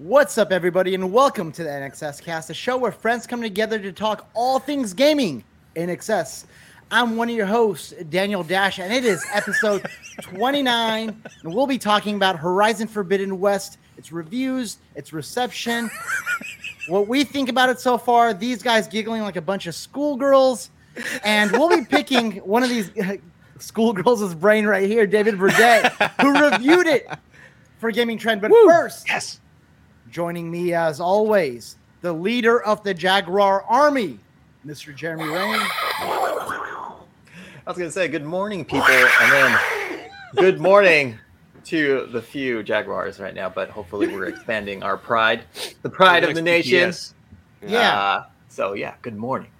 What's up, everybody, and welcome to the NXS Cast, a show where friends come together to talk all things gaming in excess. I'm one of your hosts, Daniel Dash, and it is episode 29, and we'll be talking about Horizon Forbidden West, its reviews, its reception, what we think about it so far. These guys giggling like a bunch of schoolgirls, and we'll be picking one of these schoolgirls' brain right here, David Burdett, who reviewed it for Gaming Trend. But first, Yes. Joining me as always, the leader of the Jaguar Army, Mr. Jeremy Rain. I was gonna say good morning, people, and then good morning to the few Jaguars right now. But hopefully, we're expanding our pride, the pride of the nation. Yes. Yeah. Uh, so yeah, good morning.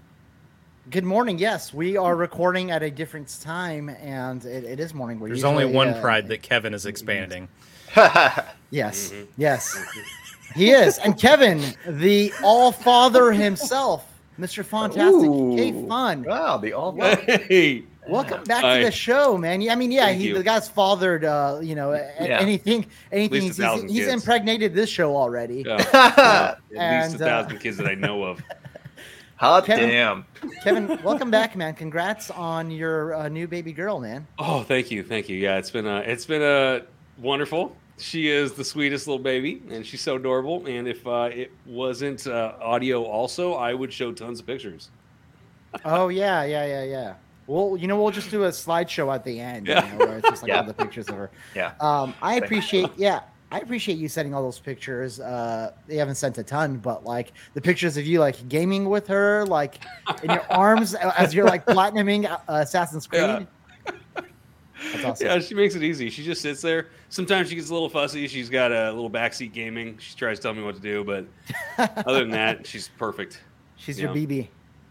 Good morning. Yes, we are recording at a different time, and it, it is morning. We're There's only one uh, pride that Kevin is expanding. Yes, yes, he is. And Kevin, the All Father himself, Mr. Fantastic K Ooh. Fun. wow, the all. Hey. Welcome back Hi. to the show, man. Yeah, I mean, yeah, Thank he you. the guy's fathered, uh, you know, Yeah. anything, anything. He's, he's, he's impregnated this show already. Yeah. At And, least uh, a thousand kids that I know of. Hot Kevin- damn. Kevin, welcome back, man. Congrats on your uh, new baby girl, man. Oh, thank you, thank you. Yeah, it's been uh, it's been uh, wonderful. She is the sweetest little baby, and she's so adorable. And if uh, it wasn't uh, audio, also, I would show tons of pictures. Oh yeah, yeah, yeah, yeah. Well, you know, we'll just do a slideshow at the end, Yeah. you know, where it's just like Yeah. all the pictures of her. Yeah. Um, I appreciate, yeah, I appreciate you sending all those pictures. Uh, they haven't sent a ton, but like the pictures of you like gaming with her, like in your arms as you're like platinuming uh, Assassin's Creed. Yeah. That's awesome. Yeah, she makes it easy. She just sits there. Sometimes she gets a little fussy. She's got a little backseat gaming. She tries to tell me what to do, but other than that, she's perfect. She's your Yeah. BB.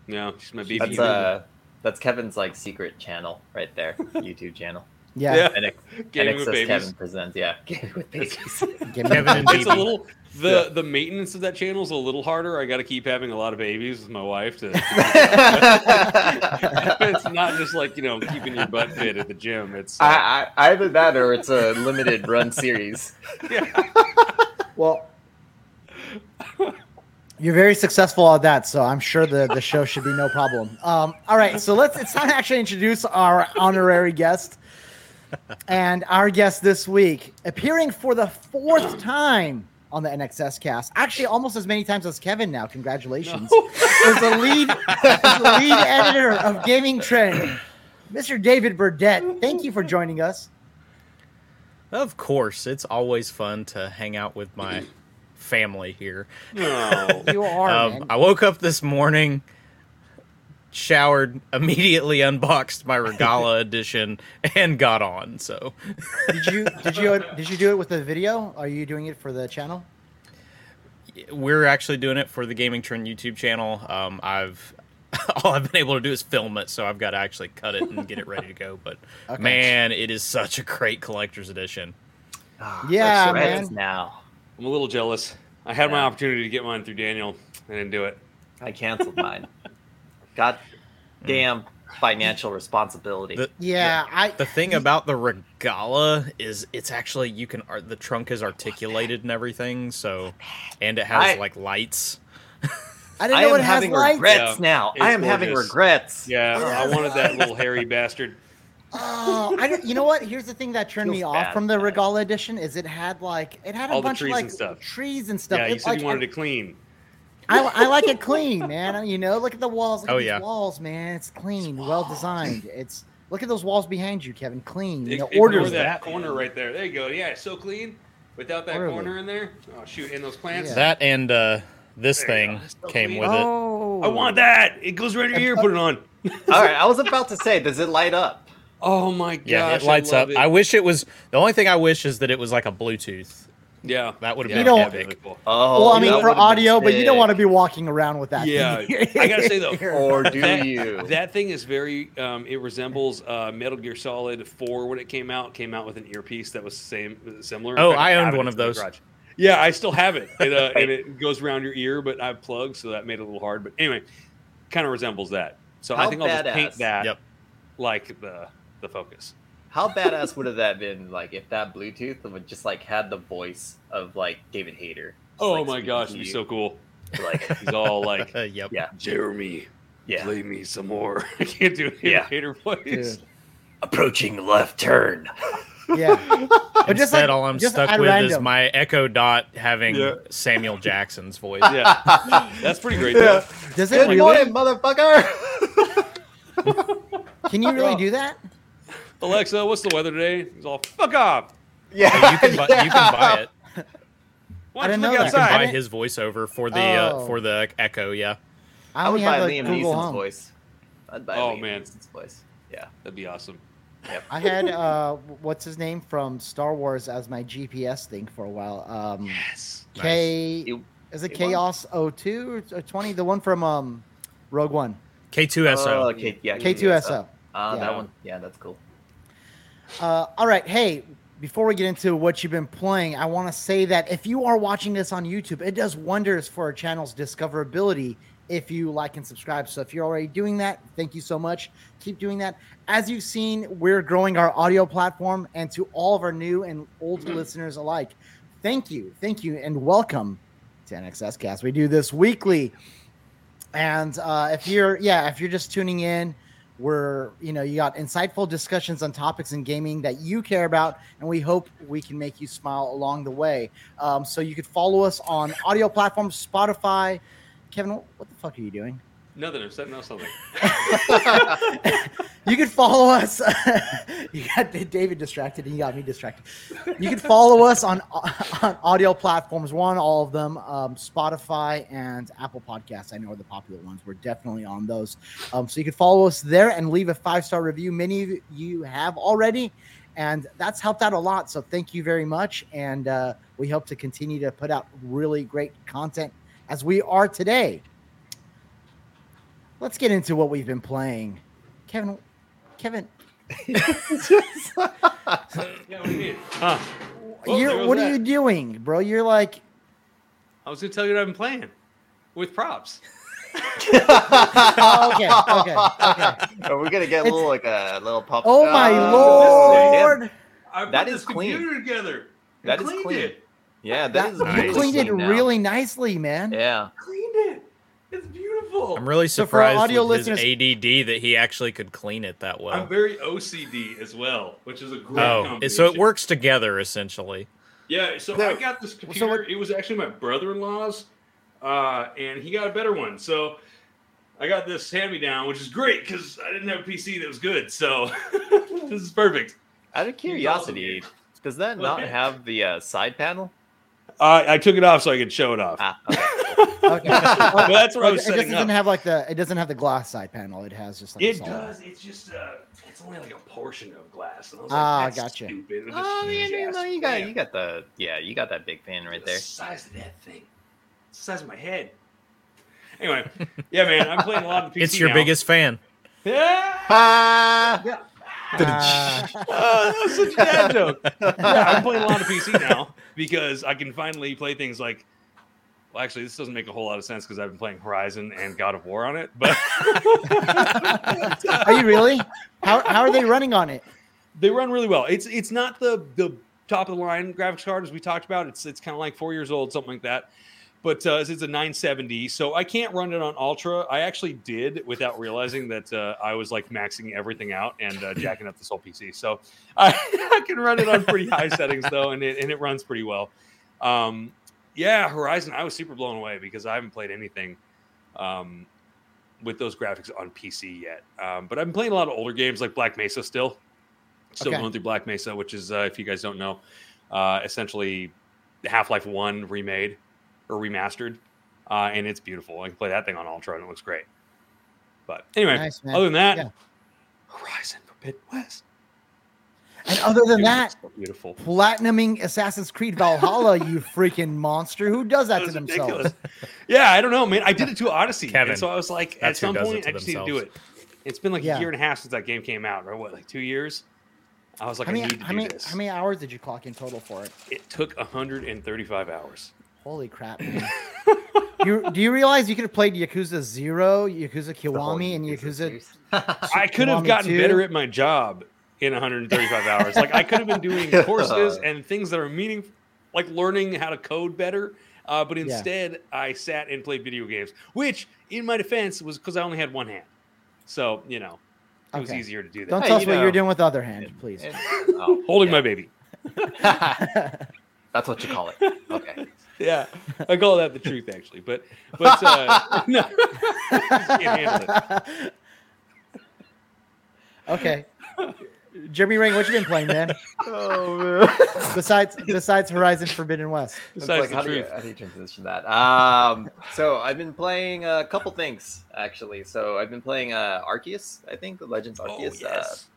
No, she's my She's baby. That's uh, that's Kevin's like secret channel right there, YouTube channel. Yeah. Yeah. NX, Gaming with babies. Kevin presents. Yeah, Gaming with babies. Kevin and it's a little the Yeah. the maintenance of that channel is a little harder. I got to keep having a lot of babies with my wife to. it's not just like you know keeping your butt fit at the gym. It's uh, I, I, either that or it's a limited run series. Yeah. Well, you're very successful at that, so I'm sure the, the show should be no problem. Um, all right, so let's it's time to actually introduce our honorary guest. And our guest this week, appearing for the fourth time on the NXS cast, actually almost as many times as Kevin now. Congratulations. is the lead, is the lead editor of Gaming Trend, Mr. David Burdett. Thank you for joining us. Of course, it's always fun to hang out with my family here. no. You are, Um, man. I woke up this morning, showered, immediately unboxed my Regalla edition, and got on. So Did you did you did you do it with the video? Are you doing it for the channel? we're actually doing it for the Gaming Trend YouTube channel. Um, I've all I've been able to do is film it, so I've got to actually cut it and get it ready to go. But Okay. man, it is such a great collector's edition. Ah, Yeah, we're man. Now I'm a little jealous. I had my opportunity to get mine through Daniel. I didn't do it. I canceled mine. God mm. damn financial responsibility. The- Yeah, I The thing about the Regalla is it's actually you can ar- the trunk is articulated and everything, so and it has I- like lights. I didn't I know am it has having lights. regrets Yeah, now. I am having regrets. Yeah, oh, I wanted that little hairy bastard. Oh, I didn't, you know what? Here's the thing that turned me Feels off from the. Regalla edition is it had like it had a All the bunch of trees like and stuff. trees and stuff. Yeah, you It, said like, you wanted I, it clean. I, I like it clean, man. You know, look at the walls. Look Oh, at these yeah. walls, man. It's clean, well designed. It's look at those walls behind you, Kevin. Clean. You know, Ignore orders. that that, corner right there. There you go. Yeah, it's so clean. Without that Orderly. corner in there. Oh shoot! And those plants. Yeah. That and uh, this There thing so came clean. with it. Oh, I want that. It goes right in your ear. Put it on. All right, I was about to say, does it light up? Oh my gosh! Yeah, it lights I up. love I wish it was the only thing I wish is that it was like a Bluetooth. Yeah, That would've yeah, been that'd epic. really cool. Oh, Well, I mean, for audio, but you don't want to be walking around with that. Yeah, thing. I gotta say, though, Or do That- you? That thing is very. Um, it resembles uh, Metal Gear Solid Four when it came out. Came out with an earpiece that was same, similar. Oh, fact, I owned have one of those. Yeah, I still have it, it uh, and it goes around your ear, but I have plugs, so that made it a little hard. But anyway, kind of resembles that. So I How think I'll just paint badass. that Yep. like the the Focus. How badass would have that been? Like if that Bluetooth would just like had the voice of like David Hayter. just, Oh like, my gosh, to it'd be so cool. Like He's all like, yep. yeah, Jeremy, yeah. play me some more. I can't do a Yeah. Hayter voice. Dude. Approaching left turn. Yeah. But just like- all I'm just stuck at with is my Echo Dot having Yeah. Samuel Jackson's voice. Yeah, that's pretty great. Yeah. Though. Does it Good really? morning, motherfucker. Can you really do that? Alexa, what's the weather today? He's all, fuck off. yeah, You can buy, you can buy it. Why I don't didn't you know look that. You can buy his voiceover for the Oh. uh, for the Echo. Yeah. I, I would buy like Liam Google Neeson's Home. voice. I'd buy Oh, Liam man. Neeson's voice. Yeah. That'd be awesome. I had uh, what's his name from Star Wars as my GPS thing for a while. Um, Yes. K You- is it K1? Chaos 02 or 20? The one from um, Rogue One. K2SO. Oh, K, yeah, K2SO. Ah, Yeah. that one. Yeah, that's cool. Uh, all right, hey, before we get into what you've been playing, I want to say that if you are watching this on YouTube, it does wonders for our channel's discoverability if you like and subscribe. So if you're already doing that, thank you so much. Keep doing that. As you've seen, we're growing our audio platform, and to all of our new and old listeners alike, thank you, thank you, and welcome to NXS Cast. We do this weekly, and uh, if you're yeah, if you're just tuning in, we're you know you got insightful discussions on topics in gaming that you care about, and we hope we can make you smile along the way. Um, so you could follow us on audio platforms, Spotify. Kevin, what the fuck are you doing? Nothing. I'm setting up something. You can follow us. you got David distracted, and you got me distracted. You can follow us on on audio platforms. We're all of them: um, Spotify and Apple Podcasts. I know are the popular ones. We're definitely on those. Um, so you can follow us there and leave a five star review. Many of you have already, and that's helped out a lot. So thank you very much. And uh, we hope to continue to put out really great content as we are today. Let's get into what we've been playing. Kevin, Kevin, Yeah, what do you mean? Huh? There you're, what are you doing, bro? You're like, I was gonna tell you what I've been playing with props. oh, okay, okay, okay. Are we gonna get a It's- little like a little pop? Oh my Uh, lord! I put That this is clean. computer together. That is clean. It. Yeah, That, that is you nice. cleaned it now. really nicely, man. Yeah. Cleaned it. It's beautiful. I'm really So surprised audio with listeners- his ADD that he actually could clean it that well. I'm very OCD as well, which is a great. oh, so it works together essentially. Yeah, so No. I got this computer. it was actually my brother-in-law's, uh, and he got a better one. So I got this hand-me-down, which is great because I didn't have a PC that was good. So this is perfect. Out of curiosity, does that not have the uh, side panel? Uh, I took it off so I could show it off. Ah, okay. Okay. Well, that's what I Okay, was it setting doesn't up. have like the it doesn't have the glass side panel. It has just like It does. It's just uh, it's only like a portion of glass. And I was Ah, like, That's gotcha. Stupid. oh, yeah, huge yeah, no, you got you got the yeah, you got that big fan right the there. size of that thing. The size of my head. Anyway, yeah, man, I'm playing a lot of PC. it's your now. biggest fan. Yeah. Ah! Ah. Oh, that was such a dad joke. Yeah, I'm playing a lot of PC now because I can finally play things like. Well, actually, this doesn't make a whole lot of sense because I've been playing Horizon and God of War on it. But are you really? How how are they running on it? they run really well. It's it's not the the top of the line graphics card as we talked about. It's it's kind of like four years old, something like that. But uh, it's a 970, so I can't run it on ultra. I actually did without realizing that uh, I was like maxing everything out and uh, jacking up this whole PC. So I, I can run it on pretty high settings though, and it and it runs pretty well. Um, yeah, Horizon. I was super blown away because I haven't played anything um, with those graphics on PC yet. Um, but I've been playing a lot of older games like Black Mesa still. Still Okay. going through Black Mesa, which is, uh, if you guys don't know, uh, essentially Half Life 1 remade or remastered. Uh, and it's beautiful. I can play that thing on Ultra and it looks great. But anyway, Nice, other than that, Yeah. Horizon Forbidden West. And other than Dude, that, so beautiful. platinuming Assassin's Creed Valhalla, you freaking monster! Who does that, That to themselves? ridiculous. yeah, I don't know, man. I did it to Odyssey. Kevin, and so I was like, at some point, I just need to do it. It's been like Yeah. a year and a half since that game came out, or what, like two years? I was like, how I many need to how do many this. how many hours did you clock in total for it? It took 135 hours. Holy crap! You do you realize you could have played Yakuza Zero, Yakuza Kiwami, and Yakuza Yakuza? I could have gotten 2? better at my job in 135 hours. Like I could have been doing courses and things that are meaningful, like learning how to code better. Uh, but instead, I sat and played video games, which, in my defense, was because I only had one hand. So you know, it was easier to do that. Don't Hey, tell us you what know. you're doing with the other hand, please. And- oh, Holding yeah. my baby. That's what you call it. Okay. Yeah, I call that the truth actually, but but uh, no, can't handle it. okay. Jeremy Ring, what you been playing, man? Oh man. Besides besides Horizon Forbidden West. Besides like, the how do, you, truth. how do you transition that? Um, so I've been playing a couple things actually. So I've been playing uh, Arceus, I think, the Legends Oh Arceus. Uh, yes,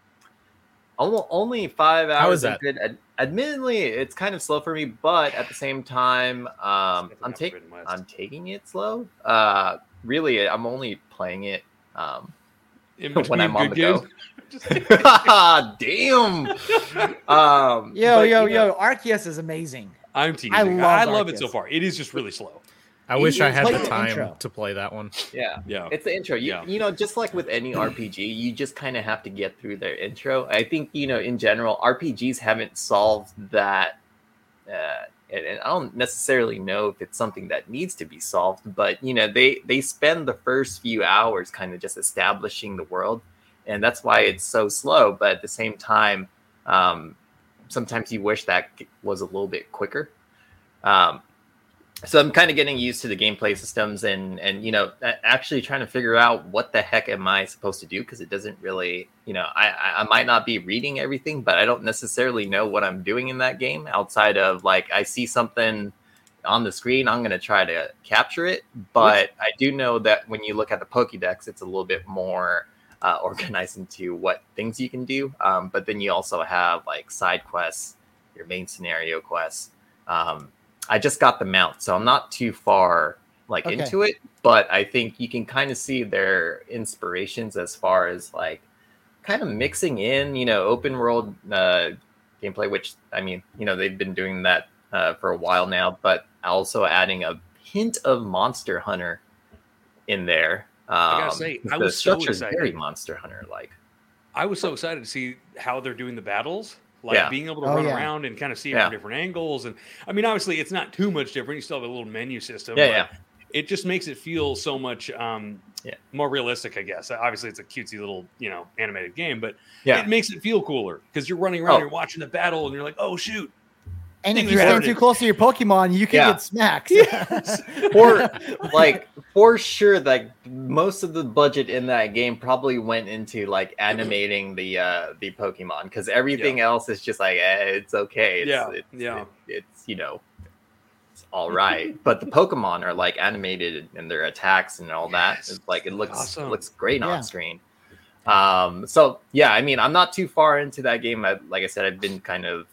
almost only five hours. is of that? Good. Ad- admittedly, it's kind of slow for me, but at the same time, um, I'm taking I'm taking it slow. Uh, really, I'm only playing it. Um, In when I'm on the go. games. Just- damn. Um, Yo, but, yo, you know, yo, Arceus is amazing. I'm teasing. I I love love, it so far. It is just really slow. I wish I had the the time intro. to play that one. Yeah. Yeah, It's the intro. You, Yeah. you know, just like with any RPG, you just kind of have to get through their intro. I think, you know, in general, RPGs haven't solved that. Uh, and, and I don't necessarily know if it's something that needs to be solved, but you know, they they spend the first few hours kind of just establishing the world, and that's why it's so slow. But at the same time, um, sometimes you wish that was a little bit quicker. Um, so I'm kind of getting used to the gameplay systems and and you know actually trying to figure out what the heck am I supposed to do because it doesn't really you know I I- might not be reading everything but I don't necessarily know what I'm doing in that game outside of like I see something on the screen I'm gonna try to capture it but I do know that when you look at the Pokédex it's a little bit more uh, organized into what things you can do um, but then you also have like side quests your main scenario quests um, I just got the mount, so I'm not too far like Okay. into it, but I think you can kind of see their inspirations as far as like kind of mixing in, you know, open world uh, gameplay, which I mean, you know, they've been doing that uh, for a while now, but also adding a hint of Monster Hunter in there. Um, gotta say, I was so excited. very Monster Hunter like. I was so excited to see how they're doing the battles. Like Yeah. being able to Oh, run yeah. around and kind of see Yeah. from different angles, and I mean, obviously, it's not too much different. You still have a little menu system. Yeah, but yeah. It just makes it feel so much um, Yeah. more realistic, I guess. Obviously, it's a cutesy little, you know, animated game, but Yeah. it makes it feel cooler because you're running around, Oh. you're watching the battle, and you're like, oh shoot, And if you are stand too close to your Pokemon, you can Yeah. get smacked. or like for sure like most of the budget in that game probably went into like animating the uh the pokemon because everything else is just like eh, it's okay it's, Yeah, it's, yeah. it- it's you know it's all right but the pokemon are like animated and their attacks and all that it's like it looks Awesome. looks great Yeah. on screen um so yeah i mean i'm not too far into that game I, like i said i've been kind of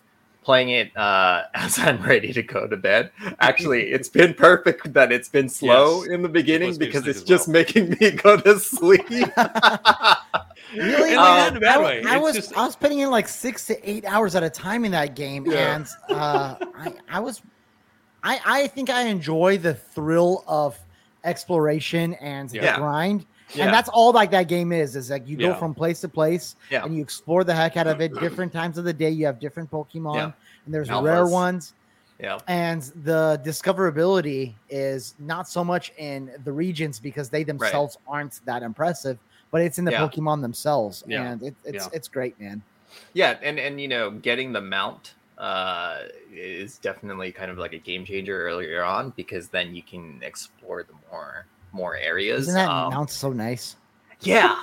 playing it uh, as I'm ready to go to bed. Actually, it's been perfect that it's been slow Yes. in the beginning puts because sleep it's just well. making me go to sleep. Really? Um, in a bad I, way. I It's was just- I was putting in like six to eight hours at a time in that game, Yeah. and uh, I I was I I think I enjoy the thrill of exploration and Yeah. the grind, Yeah. and that's all like that game is. Is like you go from place to place, Yeah. and you explore the heck out of it. Different times of the day, you have different Pokemon, Yeah. and there's rare ones. yeah, and the discoverability is not so much in the regions because they themselves aren't that impressive, but it's in the Yeah. Pokemon themselves, Yeah. and it, it's Yeah. it's great, man. yeah, and and you know, getting the mount uh, is definitely kind of like a game changer earlier on because then you can explore the more more areas. Isn't that Um, mount so nice? Yeah,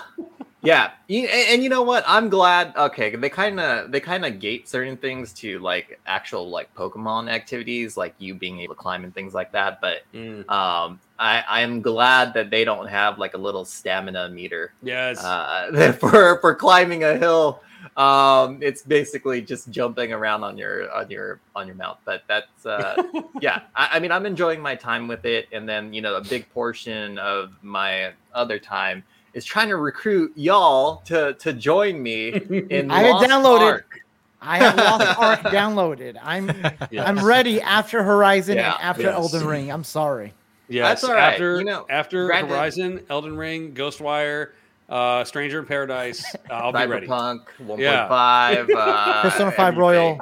yeah, and, and you know what? I'm glad. Okay, they kind of they kind of gate certain things to like actual like Pokemon activities, like you being able to climb and things like that. But Mm, um, I I am glad that they don't have like a little stamina meter yes. uh, for for climbing a hill. Um, it's basically just jumping around on your on your on your mount. But that's uh, yeah. I, I mean, I'm enjoying my time with it, and then you know, a big portion of my other time is trying to recruit y'all to to join me in. I had downloaded- Ark. I have Lost Ark downloaded. I'm Yes. I'm ready after Horizon Yeah, and after yes. Elden Ring. I'm sorry. Yeah, That's all right, after you know, after granted- Horizon, Elden Ring, Ghostwire, uh, Stranger in Paradise. Uh, I'll be ready. Cyberpunk 1.5. Yeah. Uh, Persona 5 everything. Royal.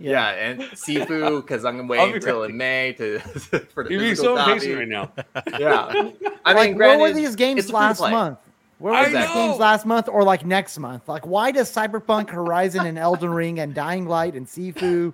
Yeah. and Sifu because I'm I'll waiting be until ready. in May to for the You're being so copy. impatient right now. Yeah, I like, mean, where were these games it's a free to last month? Where were these know. games last month or like next month? Like, why does Cyberpunk, Horizon, and Elden Ring, and Dying Light, and Sifu,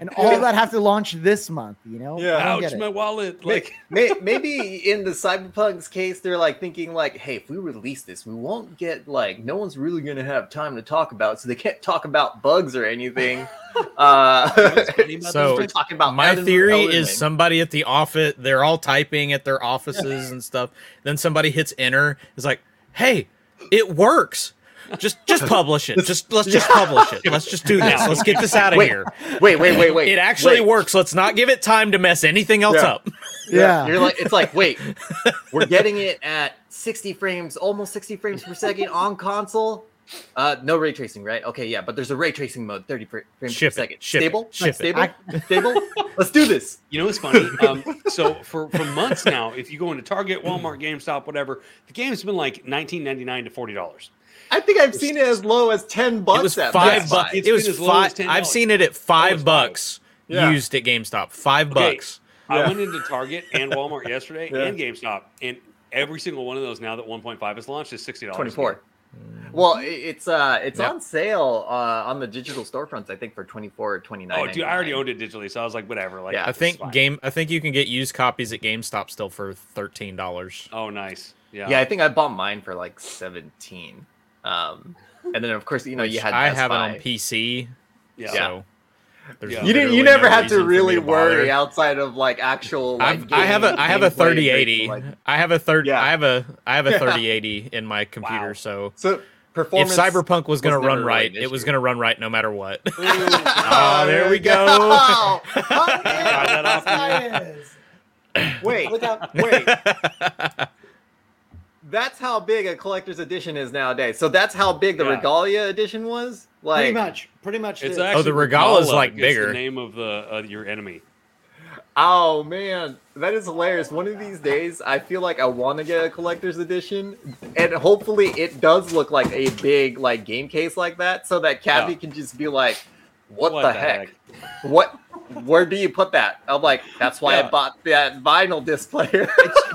and all that have to launch this month? You know? Yeah. Ouch, get it. my wallet. Like, may, maybe in the Cyberpunk's case, they're like thinking like, "Hey, if we release this, we won't get like no one's really gonna have time to talk about, so they can't talk about bugs or anything." uh, So, we're talking about My theory is Ring. somebody at the office, they're all typing at their offices and stuff. Then somebody hits enter. Is like, hey, it works. Just just publish it. Just let's just publish it. Let's just do this. Let's get this out of Wait, here. Wait, wait, wait, wait. It actually wait. works. Let's not give it time to mess anything else Yeah. up. Yeah. You're like, it's like, wait, we're getting it at 60 frames, almost 60 frames per second on console. Uh, no ray tracing, right? Okay, yeah, but there's a ray tracing mode, 30 fr- frames Ship it, per second. ship it, stable, ship it. stable, stable. Let's do this. You know what's funny? Um, so for for months now, if you go into Target, Walmart, GameStop, whatever, the game's been like nineteen ninety nine to forty dollars. I think I've seen it as low as 10 bucks. It was at five bucks. It was been as low five. $10. I've seen it at five it's five. bucks Yeah. used at GameStop. Five Okay. bucks. I Yeah. went into Target and Walmart yesterday Yeah. and GameStop, and every single one of those now that one point five is launched is sixty dollars. 24. Well, it's uh, it's Yep. on sale uh, on the digital storefronts. I think for 24 or 29. Oh, dude, I already owned it digitally, so I was like, whatever. Like, Yeah. I think game. I think you can get used copies at GameStop still for thirteen dollars. Oh, nice. Yeah. Yeah, I think I bought mine for like 17. Um, and then of course, you know, you had I Best have it on PC. Yeah. So Yeah. You didn't. You never no had to for me really bother. worry outside of like actual. Like, I've, I have a have a 3080. like- I have a third. Yeah. I have a I have a 3080 in my computer. Wow. So So if. Cyberpunk was going to run right, it was going to run right no matter what. Ooh. Oh, there we go. Oh, that wait, Look wait. That's how big a collector's edition is nowadays. So that's how big the Yeah. Regalia edition was. Like, Pretty much. Pretty much. It's is. actually the Regalla's, like, bigger. The name of the uh, your enemy. Oh man, that is hilarious. One of these days, I feel like I want to get a collector's edition, and hopefully, it does look like a big like game case like that, so that Cabby Yeah. can just be like, "What, What the, the heck? heck?" What? Where do you put that?" I'm like, "That's why I bought that vinyl disc player."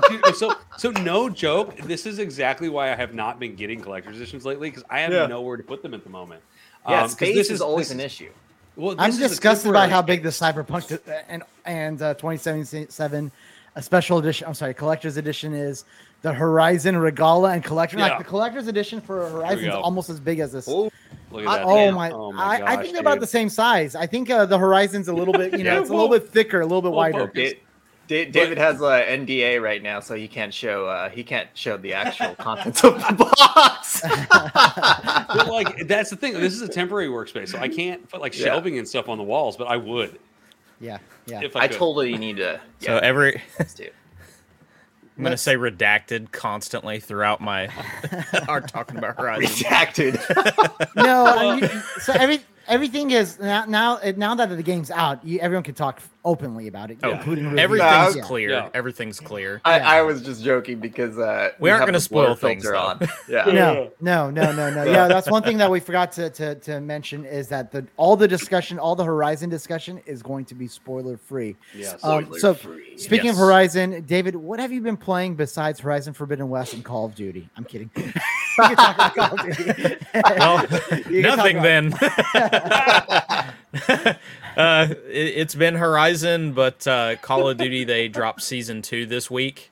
Dude, so so no joke. This is exactly why I have not been getting collector's editions lately because I have Yeah. nowhere to put them at the moment. yeah, Um, 'cause space this is, always this an issue. Well, I'm is disgusted by how big the Cyberpunk uh, and and uh, 2077 a special edition. I'm sorry, collector's edition is the Horizon Regalla and collector. Yeah. Like the collector's edition for Horizon is almost as big as this. Oh, Look at I- oh man. my! Oh I, I gosh, think they're about the same size. I think uh, the Horizon's a little bit, you know, Yeah, it's a little bit thicker, a little bit well, wider. focus. Da- Da- David has a NDA right now, so he can't show. Uh, he can't show the actual contents of the box. But like that's the thing. This is a temporary workspace, so I can't put like Yeah. shelving and stuff on the walls. But I would Yeah, yeah. if I, I could. totally need to. So every let's do it. I'm going to say redacted constantly throughout my our talking about Horizon. Redacted. no, I mean, so every everything is now now now that the game's out, you, everyone can talk openly about it, Oh, including reviews. Everything's Yeah. clear. Yeah. Everything's clear. I, Yeah. I was just joking because uh, We aren't gonna spoil things, filter on. Yeah. No, no, no, no, no. Yeah, that's one thing that we forgot to, to, to mention is that the all the discussion, all the Horizon discussion is going to be spoiler free. Yes. Um, so Spoiler-free. speaking Yes. of Horizon, David, what have you been playing besides Horizon Forbidden West and Call of Duty? I'm kidding. You can talk about Call of Duty. Well, You can talk nothing then. Uh, it, it's been Horizon, but uh, Call of Duty they dropped season two this week.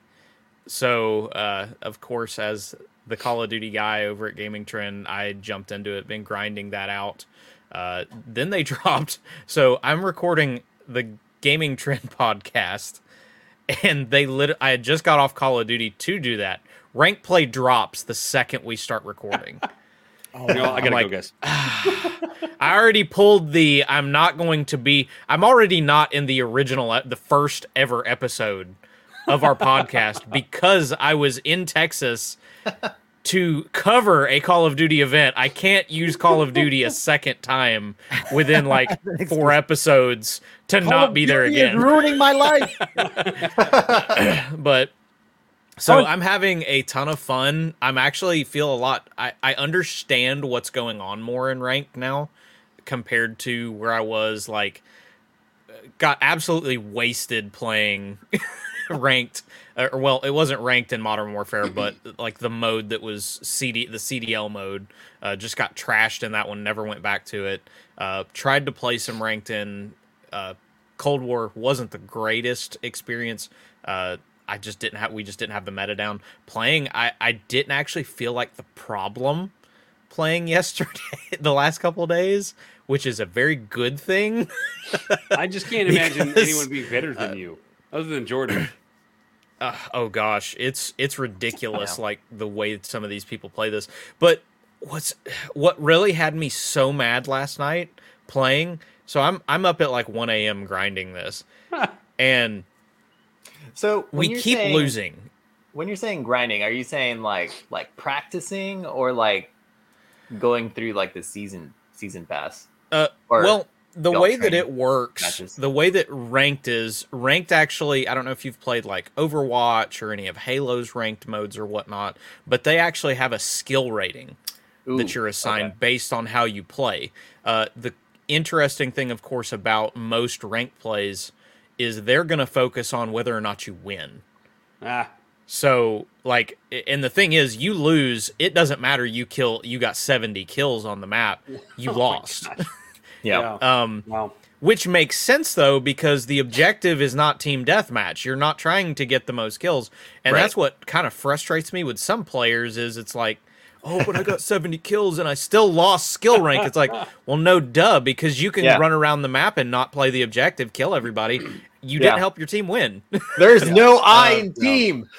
So uh, of course, as the Call of Duty guy over at Gaming Trend, I jumped into it. Been grinding that out. Uh, then they dropped. So I'm recording the Gaming Trend podcast, and they lit. I had just got off Call of Duty to do that. Rank play drops the second we start recording. Oh, You know, I gotta like- go, guys. I already pulled the I'm not going to be I'm already not in the original e- the first ever episode of our podcast because I was in Texas to cover a Call of Duty event. I can't use Call of Duty a second time within like four episodes to Call not of be there Duty is again. ruining my life. but So Oh. I'm having a ton of fun. I'm actually feel a lot. I, I understand what's going on more in ranked now compared to where I was like got absolutely wasted playing ranked or well it wasn't ranked in modern warfare but like the mode that was cd the cdl mode uh, just got trashed in that one never went back to it uh, tried to play some ranked in uh, cold war wasn't the greatest experience uh, i just didn't have we just didn't have the meta down playing i i didn't actually feel like the problem playing yesterday the last couple of days which is a very good thing I just can't imagine Because, anyone being better than you, other than Jordan. Uh, oh gosh, it's it's ridiculous like the way some of these people play this. But what's what really had me so mad last night playing? So I'm I'm up at like 1 a.m. grinding this, and So we keep saying- losing. When you're saying grinding, are you saying like like practicing or like going through like the season season pass? Uh, Or well, the way that it works, matches? the way that ranked is ranked. Actually, I don't know if you've played like Overwatch or any of Halo's ranked modes or whatnot, but they actually have a skill rating. that you're assigned okay. based on how you play. Uh, the interesting thing, of course, about most ranked plays is they're going to focus on whether or not you win. Ah, So, like, and the thing is, you lose. It doesn't matter. You kill. You got 70 kills on the map. You Oh lost. gosh. Yeah. Um, Wow. which makes sense though because the objective is not team deathmatch. You're not trying to get the most kills, and Right. that's what kind of frustrates me with some players. Is it's like, oh, but I got 70 kills and I still lost skill rank. It's like, well, no, duh, because you can Yeah. run around the map and not play the objective, kill everybody. You didn't help your team win. There's no I Uh, in team.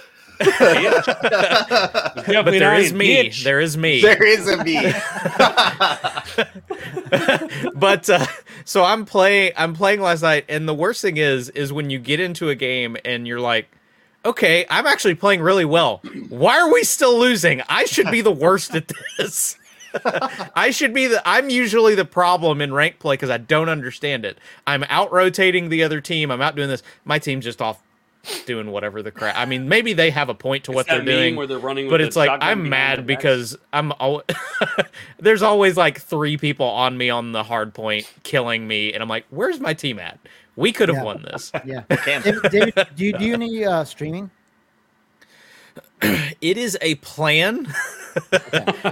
but there is me. There is me. There is a me. but uh, so I'm playing. I'm playing last night, and the worst thing is, is when you get into a game and you're like, okay, I'm actually playing really well. Why are we still losing? I should be the worst at this. I should be the. I'm usually the problem in rank play because I don't understand it. I'm out rotating the other team. I'm out doing this. My team's just off doing whatever the crap. I mean, maybe they have a point to what that they're doing where they're running but it's like I'm mad because I'm al- there's always like three people on me on the hard point killing me, and I'm like, where's my team at? We could have Yeah. won this. Yeah. Can't- David, David, do you do any uh, streaming? it is a plan. uh,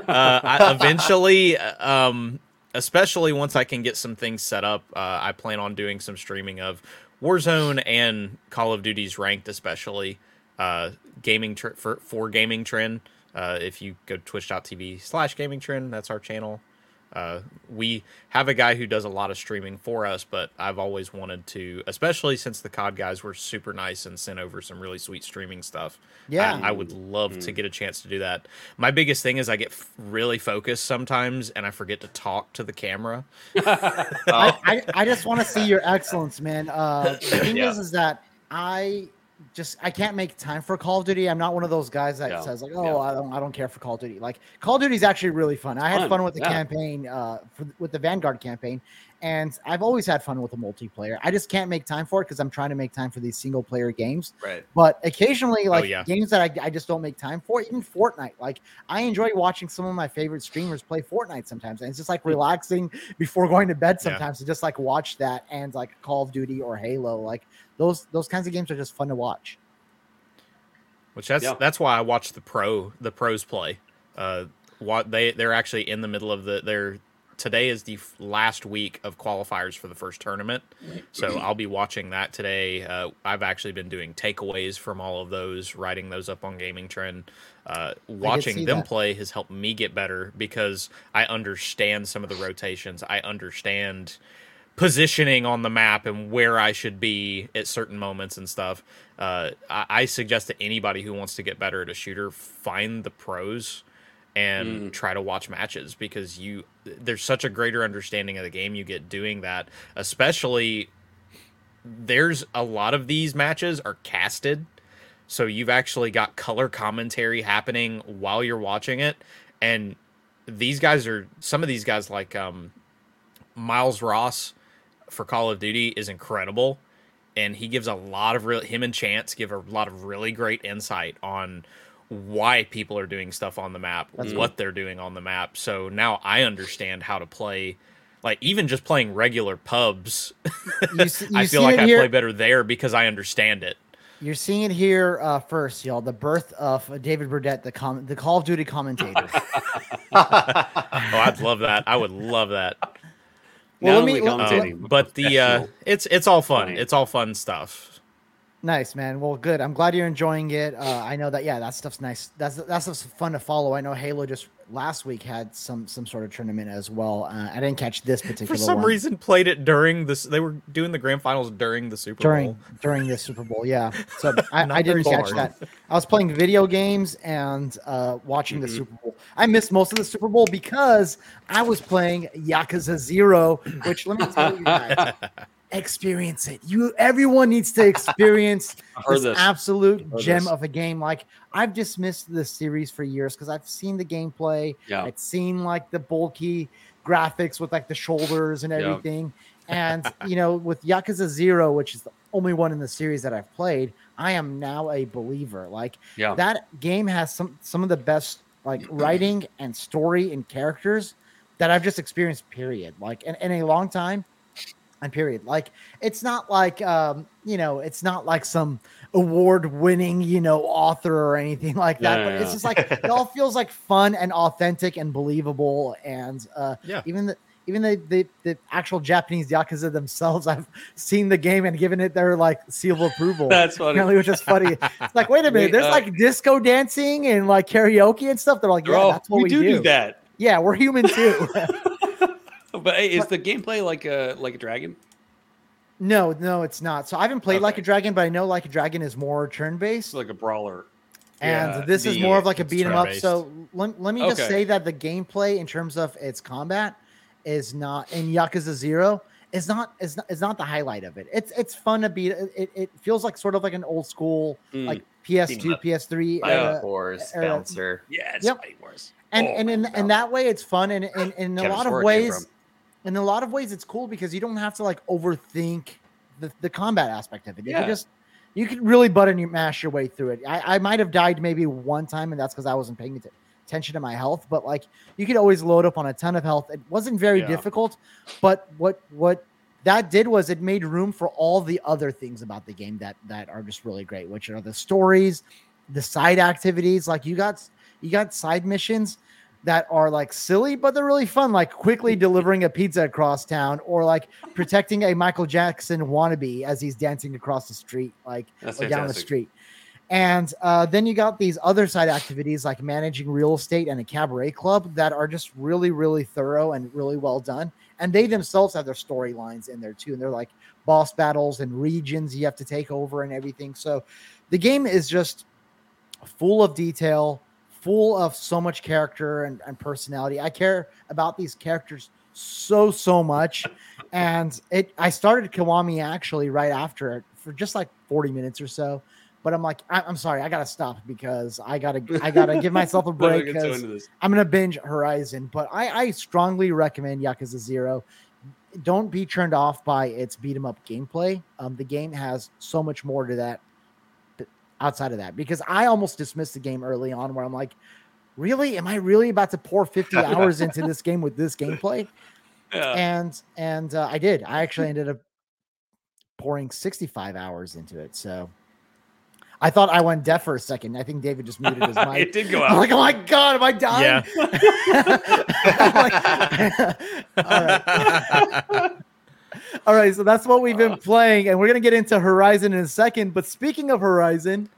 I, eventually, uh, um, especially once I can get some things set up, uh, I plan on doing some streaming of Warzone and Call of Duty's ranked, especially uh, gaming tr- for for gaming trend. Uh, if you go to twitch.tv slash gaming trend, that's our channel. Uh, we have a guy who does a lot of streaming for us, but I've always wanted to, especially since the COD guys were super nice and sent over some really sweet streaming stuff. Yeah. I, I would love to get a chance to do that. My biggest thing is I get f- really focused sometimes and I forget to talk to the camera. Oh, I, I, I just want to see your excellence, man. Uh, the thing Yeah. is, is that I just I can't make time for Call of Duty. I'm not one of those guys that Yeah. says like, oh, Yeah. I don't I don't care for Call of Duty. Like Call of Duty is actually really fun. I had Fun, fun with the yeah. campaign, uh, for, with the Vanguard campaign, and I've always had fun with the multiplayer. I just can't make time for it because I'm trying to make time for these single player games. right. But occasionally, like yeah. games that I, I just don't make time for, even Fortnite. Like I enjoy watching some of my favorite streamers play Fortnite sometimes, and it's just like relaxing before going to bed. Yeah. Sometimes to just like watch that and like Call of Duty or Halo. Like those those kinds of games are just fun to watch. which that's Yeah. that's why I watch the pro the pros play. Uh, what they they're actually in the middle of the their today is the last week of qualifiers for the first tournament, so I'll be watching that today. Uh, I've actually been doing takeaways from all of those, writing those up on Gaming Trend. Uh, watching them that. play has helped me get better because I understand some of the rotations. I understand positioning on the map and where I should be at certain moments and stuff. Uh, I, I suggest to anybody who wants to get better at a shooter, find the pros and try to watch matches because you there's such a greater understanding of the game you get doing that. Especially, there's a lot of these matches are casted, so you've actually got color commentary happening while you're watching it, and these guys are some of these guys like um Miles Ross for Call of Duty is incredible. and he gives a lot of real him and Chance give a lot of really great insight on why people are doing stuff on the map, That's what they're doing on the map. So now I understand how to play. Like even just playing regular pubs, You s- you I feel like I here- play better there because I understand it. You're seeing it here uh, first, y'all. The birth of David Burdett, the com- the Call of Duty commentator. Oh, I'd love that. I would love that. Well, let me- only let- But the uh, it's it's all fun. It's all fun stuff. Nice, man. Well, good. I'm glad you're enjoying it. Uh, I know that. Yeah, that stuff's nice. That's that stuff's fun to follow. I know Halo just last week had some some sort of tournament as well. Uh, I didn't catch this particular one. For some one reason, played it during this. They were doing the grand finals during the Super during Bowl. during the Super Bowl. Yeah, so I, I didn't catch that. I was playing video games and uh, watching the Mhm. Super Bowl. I missed most of the Super Bowl because I was playing Yakuza Zero, which let me tell you guys. experience it. You everyone needs to experience this, this. absolute gem this. of a game. Like I've dismissed this series for years because I've seen the gameplay. Yeah. I've seen like the bulky graphics with like the shoulders and Yeah. everything. And you know, with Yakuza Zero, which is the only one in the series that I've played, I am now a believer. Like Yeah. that game has some some of the best like writing and story and characters that I've just experienced. Period. Like in, in a long time. And period. Like it's not like um, you know, it's not like some award-winning, you know, author or anything like that. But it's just like it all feels like fun and authentic and believable. And uh Yeah. even the even the, the the actual Japanese Yakuza themselves, I've seen the game and given it their like seal of approval. That's funny. apparently, which is funny. It's like, wait a minute, We, there's uh, like disco dancing and like karaoke and stuff. They're like, yeah, oh, that's what we, do, do that. Yeah, we're human too. But hey, is the gameplay like a like a dragon? no, no, it's not. So I haven't played Like a Dragon, but I know Like a Dragon is more turn based. Like a brawler. and Yeah, this is more of like a it's beat 'em up. So let, let me just say that the gameplay in terms of its combat is not in Yakuza Zero is not is not is not the highlight of it. It's it's fun to beat. It, it, it feels like sort of like an old school Mm. like PS2, Beat 'em up. PS3 Fire era. Force, era. bouncer. Yeah, it's Yep. Fighting Wars. and Oh and in, in that way it's fun and, and, and in a lot of remember came ways in a lot of ways it's cool because you don't have to like overthink the, the combat aspect of it you Yeah. can just you can really button your mash your way through it i, I might have died maybe one time and that's because i wasn't paying attention to my health but like you could always load up on a ton of health it wasn't very Yeah. difficult but what what that did was it made room for all the other things about the game that that are just really great which are the stories the side activities like you got you got side missions that are like silly, but they're really fun, like quickly delivering a pizza across town or like protecting a Michael Jackson wannabe as he's dancing across the street, like down the street. And uh, then you got these other side activities like managing real estate and a cabaret club that are just really, really thorough and really well done. And they themselves have their storylines in there too. And they're like boss battles and regions you have to take over and everything. So the game is just full of detail, full of so much character and, and personality. I care about these characters so so much, and it. I started Kiwami actually right after it for just like forty minutes or so. But I'm like, I, I'm sorry, I gotta stop because I gotta, I gotta give myself a break because. I'm gonna binge Horizon. But I, I strongly recommend Yakuza Zero. Don't be turned off by its beat 'em up gameplay. Um, the game has so much more to that outside of that because I almost dismissed the game early on where I'm like, really? Am I really about to pour 50 hours into this game with this gameplay? Yeah. And and uh, I did. I actually ended up pouring 65 hours into it. So I thought I went deaf for a second. I think David just muted his mic. it did go out. I'm like, oh my god, am I dying? I'm like- all right. All right, so that's what we've been playing, and we're gonna get into Horizon in a second. But speaking of Horizon,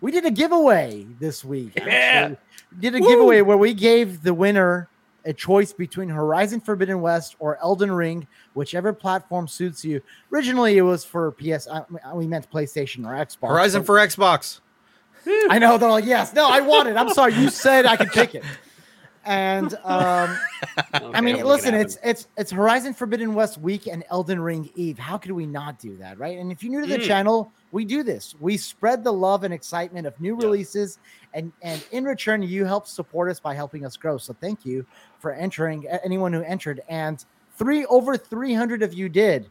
we did a giveaway this week. Yeah. We did a giveaway where we gave the winner a choice between Horizon Forbidden West or Elden Ring, whichever platform suits you. Originally, it was for PS. I, we meant PlayStation or Xbox. Horizon for Xbox. I know they're like, yes, no, I want it. I'm sorry, you said I could pick it. And um, I mean, listen, it's it's it's Horizon Forbidden West week and Elden Ring Eve. How could we not do that, right? And if you're new to the Mm. channel, we do this. We spread the love and excitement of new Yeah. releases, and and in return, you help support us by helping us grow. So thank you for entering. Anyone who entered, and three over 300 of you did.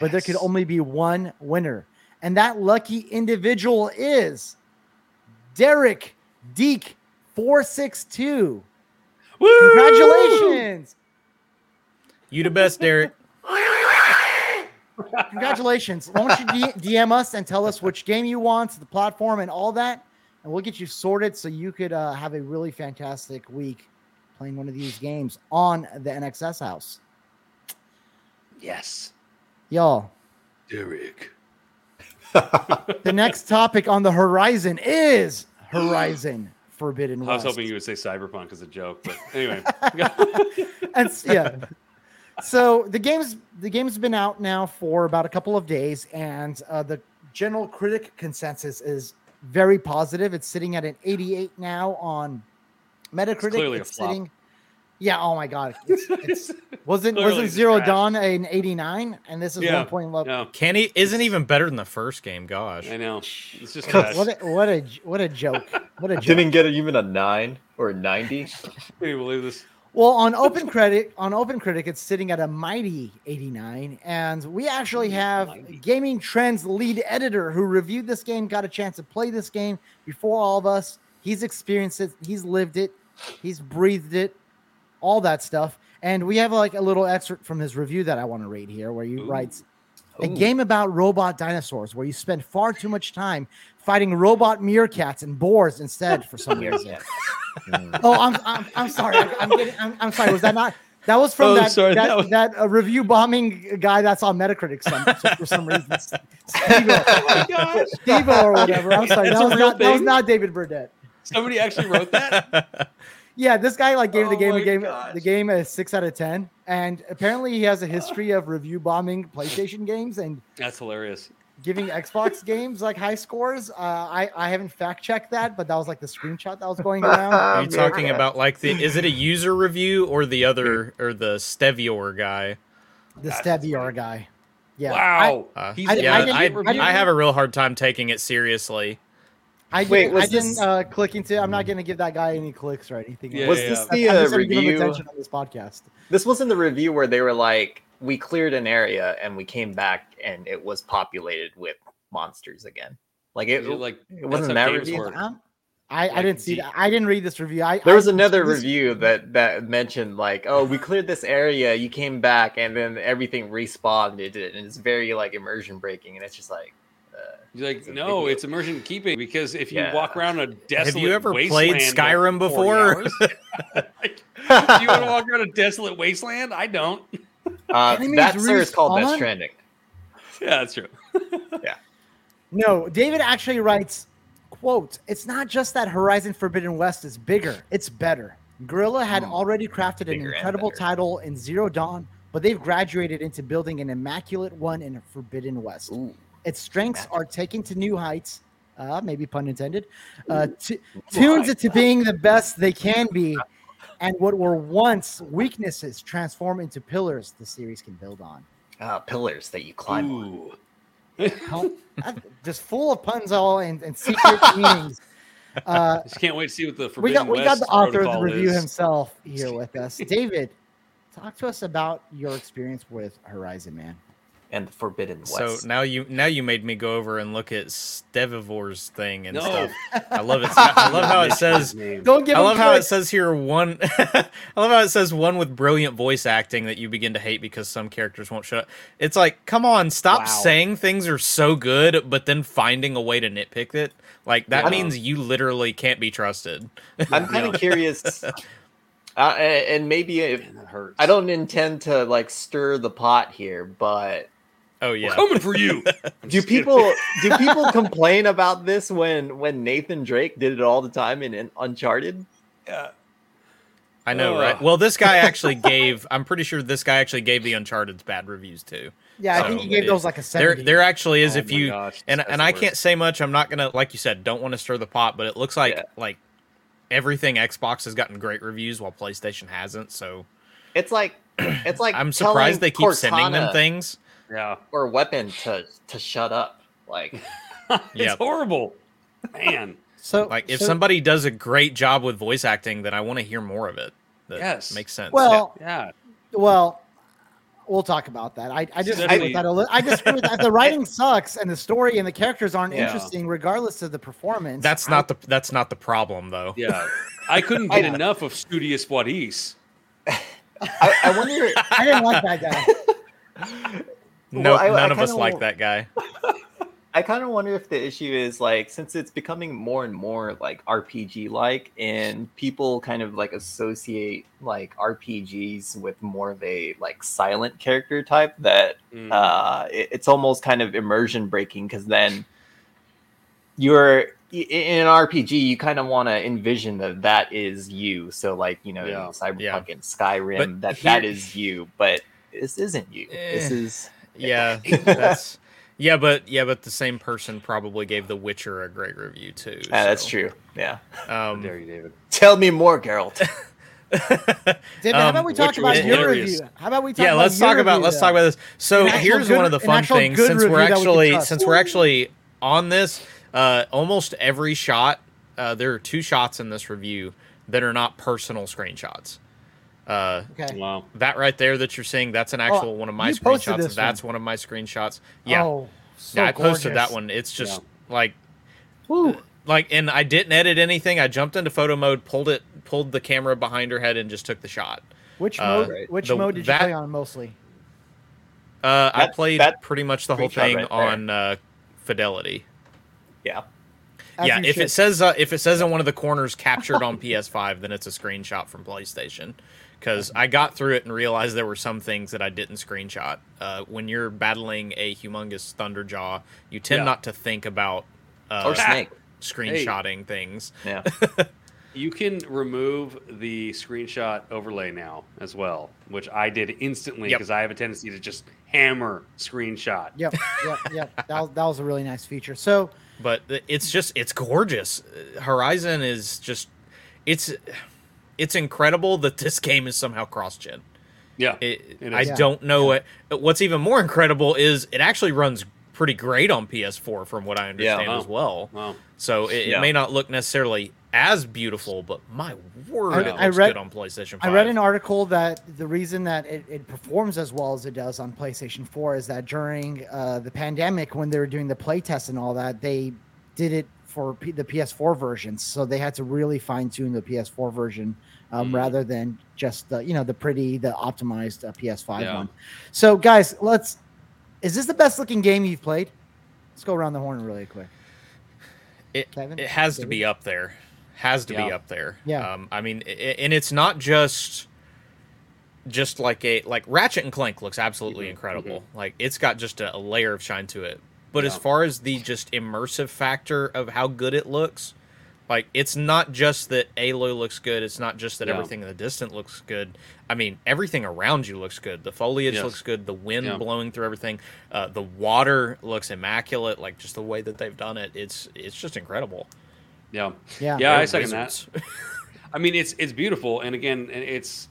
but there could only be one winner. And that lucky individual is Derek Deek 462. Woo! Congratulations. You the best, Derek. Congratulations. Why don't you DM us and tell us which game you want, the platform, and all that, and we'll get you sorted so you could uh, have a really fantastic week playing one of these games on the NXS house. Yes, Y'all, Derek. the next topic on the horizon is Horizon Forbidden I was hoping you would say cyberpunk as a joke, but anyway. and yeah. So the game's the game's been out now for about a couple of days, and uh, the general critic consensus is very positive. It's sitting at an 88 now on Metacritic. clearly a It's flop. sitting. Yeah. Oh my God. It's, it's wasn't Clearly wasn't Zero trash. Dawn an 89, and this is Yeah, one point low. no, Kenny isn't even better than the first game. Gosh. I know. It's just What trash. What a, what a what a joke! What a joke! Didn't get even a nine or a ninety. Can you believe this? Well, on Open Credit, on Open Critic, it's sitting at a mighty 89, and we actually have Mighty. Gaming Trends lead editor who reviewed this game, got a chance to play this game before all of us. He's experienced it, he's lived it, he's breathed it, all that stuff. And we have like a little excerpt from his review that I want to read here, where he Ooh. writes, "A Ooh. game about robot dinosaurs, where you spend far too much time fighting robot meerkats and boars instead for some reason." Oh, I'm I'm, I'm sorry. I'm, getting, I'm I'm sorry. Was that not? That was from Oh, that sorry, that, that was- that uh, review bombing guy that's on Metacritic some, for some reason. Steve Oh my gosh. or whatever. I'm sorry. That was, not, that was not David Burdett. Somebody actually wrote that? Yeah, this guy like gave the Oh game a game gosh. the game a six out of ten, and apparently he has a history of review bombing PlayStation games and That's hilarious. giving Xbox games like high scores. Uh, I I haven't fact checked that, but that was like the screenshot that was going around. Are you talking about like the? Is it a user review or the other or the Stevivor guy? The That's Stevivor guy. Yeah. I- wow. Uh, He's I- yeah, I a I, I I have a real hard time taking it seriously. I Wait, didn't, was I didn't this- uh, click into. I'm not going to give that guy any clicks or anything. Yeah, Was yeah, this yeah. the uh, just gonna give him review? attention on this podcast. This wasn't the review where they were like, we cleared an area and we came back and it was populated with monsters again. Like it, You're like it that's wasn't how that review. work. Um, I, I didn't see that. I didn't read this review. I There was I- another this- review that that mentioned like, oh, we cleared this area, you came back, and then everything respawned. It did, and it's very like immersion breaking, and it's just like, You're like, It's no, it's immersion keeping because if you Yeah. walk around a desolate Have you ever wasteland played Skyrim before? hours- Do you want to walk around a desolate wasteland? I don't. uh, Enemies that sir is called Death respawn? Stranding. Yeah, that's true. Yeah. No, David actually writes, "quote It's not just that Horizon Forbidden West is bigger; it's better. Guerrilla had Hmm. already crafted an incredible title in Zero Dawn, but they've graduated into building an immaculate one in Forbidden West. Ooh, Its strengths are taken to new heights." Uh, maybe pun intended. Uh, t- tunes it to being the best they can be, and what were once weaknesses transform into pillars the series can build on. uh, pillars that you climb on. Ooh. Help- that- just full of puns all and, and secret meanings. Uh, Just can't wait to see what the we Forbidden got we got the author of the review is. himself here with us. David, talk to us about your experience with Horizon, man. And the Forbidden West. So now you now you made me go over and look at Stevivor's thing and No. stuff. I love it. I love how it says. Don't give I love how it says here one. I love how it says one with brilliant voice acting that you begin to hate because some characters won't shut up. It's like, come on, stop Wow. saying things are so good, but then finding a way to nitpick it. Like that Yeah. means you literally can't be trusted. I'm kind of curious, uh, and maybe if, Man, hurts. I don't intend to like stir the pot here, but Oh We're yeah. coming for you. Do people do people complain about this when when Nathan Drake did it all the time in, in Uncharted? Yeah. I know, right? Well, this guy actually gave. I'm pretty sure this guy actually gave the Uncharted's bad reviews too. Yeah, I think he gave it- those like a There, there actually is. Oh if you gosh, and and I can't say much. I'm not gonna, like you said, don't want to stir the pot. But it looks like Yeah. like everything Xbox has gotten great reviews while PlayStation hasn't. So It's like it's like I'm surprised they keep sending them things. Yeah. or Weapon to to shut up. Like it's Yeah. horrible. Man. so Like if so- somebody does a great job with voice acting, then I want to hear more of it. That Yes. makes sense. well, Yeah. well, we'll talk about that. I, I disagree Definitely. with that. A li- I disagree with that. The writing sucks, and the story and the characters aren't Yeah. interesting, regardless of the performance. That's not the that's not the problem though. Yeah, I couldn't get enough of Studious Juarez. I, I wonder. I didn't like that guy. No, Well, I- I none of us kinda like wa- that guy. I kind of wonder if the issue is like since it's becoming more and more like RPG like, and people kind of like associate like RPGs with more of a like silent character type that Mm. uh, it- it's almost kind of immersion breaking because then you're in an RPG, you kind of want to envision that that is you. So like you know, Yeah. Cyberpunk Yeah. and Skyrim, But that here- that is you, but this isn't you. This Eh. is Yeah, that's yeah, but yeah, but the same person probably gave The Witcher a great review too. Ah, that's true. Yeah. How Um, dare you, David? Tell me more, Geralt. David, how about we talk Witcher about your hilarious. review? How about we talk yeah, about let's your talk about review, let's though? talk about this. So here's good- one of the fun things since we're review that we actually since we're actually on this. Uh, almost every shot, uh, there are two shots in this review that are not personal screenshots. Uh, Okay. Wow. that right there that you're seeing, that's an actual one of my screenshots. and that's one. of my screenshots. Yeah, Oh, so yeah, I posted that one. It's just Yeah. like Woo. like and I didn't edit anything. I jumped into photo mode, pulled it, pulled the camera behind her head, and just took the shot. Which Uh, mode? Right. Which the- mode did that- you play on mostly? Uh, I played that pretty much the whole thing right on uh, fidelity. yeah. As yeah, if should. it says uh, if it says in one of the corners captured on PS5, then it's a screenshot from PlayStation. Because I got through it and realized there were some things that I didn't screenshot. Uh, when you're battling a humongous Thunderjaw, you tend Yeah. not to think about uh, Or Snake. screenshotting things. Yeah. You can remove the screenshot overlay now as well, which I did instantly Yep. because I have a tendency to just hammer screenshot. Yep, yep, yep. That that was a really nice feature. So but it's just it's gorgeous. Horizon is just it's it's incredible that this game is somehow cross-gen. Yeah. It, It I. Yeah. don't know what. What's even more incredible is it actually runs pretty great on PS4, from what I understand wow. as well. Wow. So it, Yeah. it may not look necessarily as beautiful, but my word, I- it looks I read- good on PlayStation 5. I read an article that the reason that it, it performs as well as it does on PlayStation 4 is that during uh, the pandemic, when they were doing the playtest and all that, they did it for P- the PS4 version, So they had to really fine tune the PS4 version um, Mm. rather than just the you know the pretty the optimized uh, PS5 Yeah. one. So guys, let's. Is this the best looking game you've played? Let's go around the horn really quick. it, Kevin? it has to be up there. Has to be up there. Yeah. Um, I mean, i- and it's not just just like a like Ratchet and Clank looks absolutely Mhm, incredible. Like it's got just a, a layer of shine to it. But as far as the just immersive factor of how good it looks, like it's not just that Aloy looks good. It's not just that Yeah. everything in the distance looks good. I mean, everything around you looks good. The foliage Yes. looks good. The wind Yeah. blowing through everything. Uh, the water looks immaculate. Like just the way that they've done it, it's it's just incredible. Yeah. Yeah. Yeah, I They're second wizards. that. I mean, it's it's beautiful, and again, it's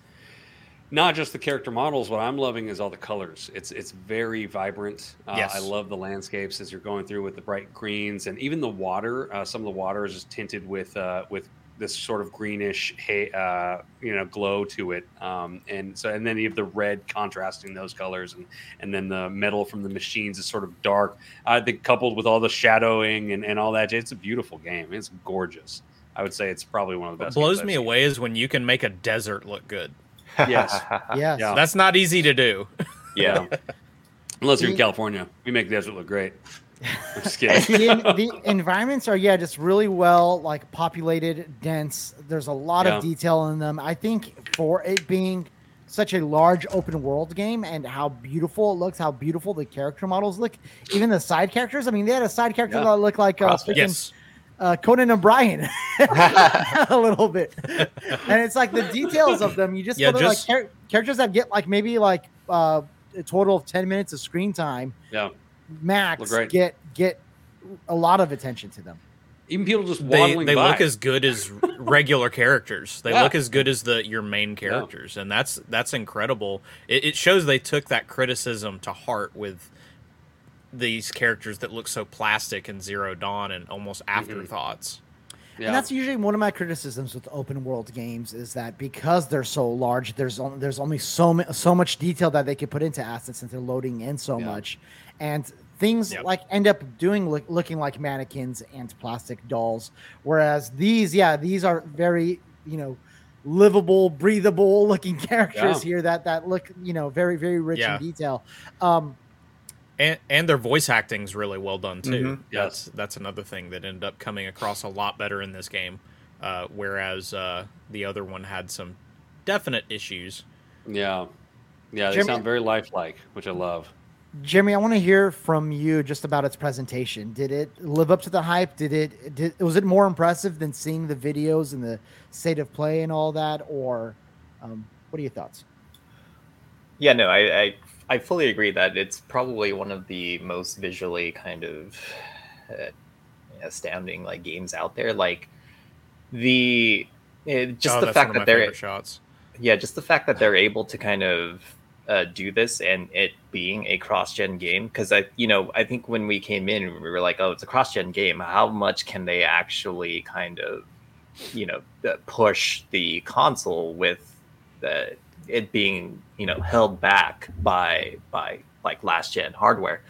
not just the character models. What I'm loving is all the colors. It's it's very vibrant. Uh, Yes. I love the landscapes as you're going through with the bright greens, and even the water. Uh, some of the water is just tinted with uh, with this sort of greenish, hay, uh, you know, glow to it. Um, and so, and then you have the red contrasting those colors, and and then the metal from the machines is sort of dark. I think coupled with all the shadowing and, and all that, it's a beautiful game. It's gorgeous. I would say it's probably one of the What best. blows games I've me away is when you can make a desert look good. Yes. Yes. Yeah. That's not easy to do. yeah. Unless you're in California, we make the desert look great. I'm just kidding. the, the environments are yeah just really well like populated dense there's a lot Yeah. of detail in them i think for it being such a large open world game and how beautiful it looks how beautiful the character models look even the side characters i mean they had a side character Yeah. that looked like uh, yes. Uh, conan o'brien a little bit and it's like the details of them you just Yeah, go to like char- characters that get like maybe like uh, a total of 10 minutes of screen time yeah. max get get a lot of attention to them. Even people just They, waddling they by. look as good as regular characters. They Yeah. look as good as the your main characters, and that's that's incredible. It, it shows they took that criticism to heart with these characters that look so plastic in Zero Dawn and almost Mm-hmm. afterthoughts. Yeah. And that's usually one of my criticisms with open world games is that because they're so large, there's only, there's only so ma- so much detail that they can put into assets since they're loading in so Yeah. much, and things Yep. like end up doing look, looking like mannequins and plastic dolls. Whereas these, yeah, these are very you know livable, breathable looking characters Yeah. here that that look you know very very rich Yeah. in detail. Um, and and their voice acting's really well done too. Mhm. That's that's another thing that ended up coming across a lot better in this game, uh, whereas uh, the other one had some definite issues. Yeah. Yeah, they Jeremy- sound very lifelike, which I love. Jeremy, I want to hear from you just about its presentation. Did it live up to the hype? Did it did was it more impressive than seeing the videos and the state of play and all that, or um, what are your thoughts? Yeah, no, I, I I fully agree that it's probably one of the most visually kind of uh, astounding like games out there. Like the it, just Oh, the fact that they're shots. yeah, just the fact that they're able to kind of uh, do this and it being a cross-gen game because I, you know, I think when we came in, we were like, oh, it's a cross-gen game. How much can they actually kind of, you know, uh, push the console with the it being, you know, held back by by like last-gen hardware?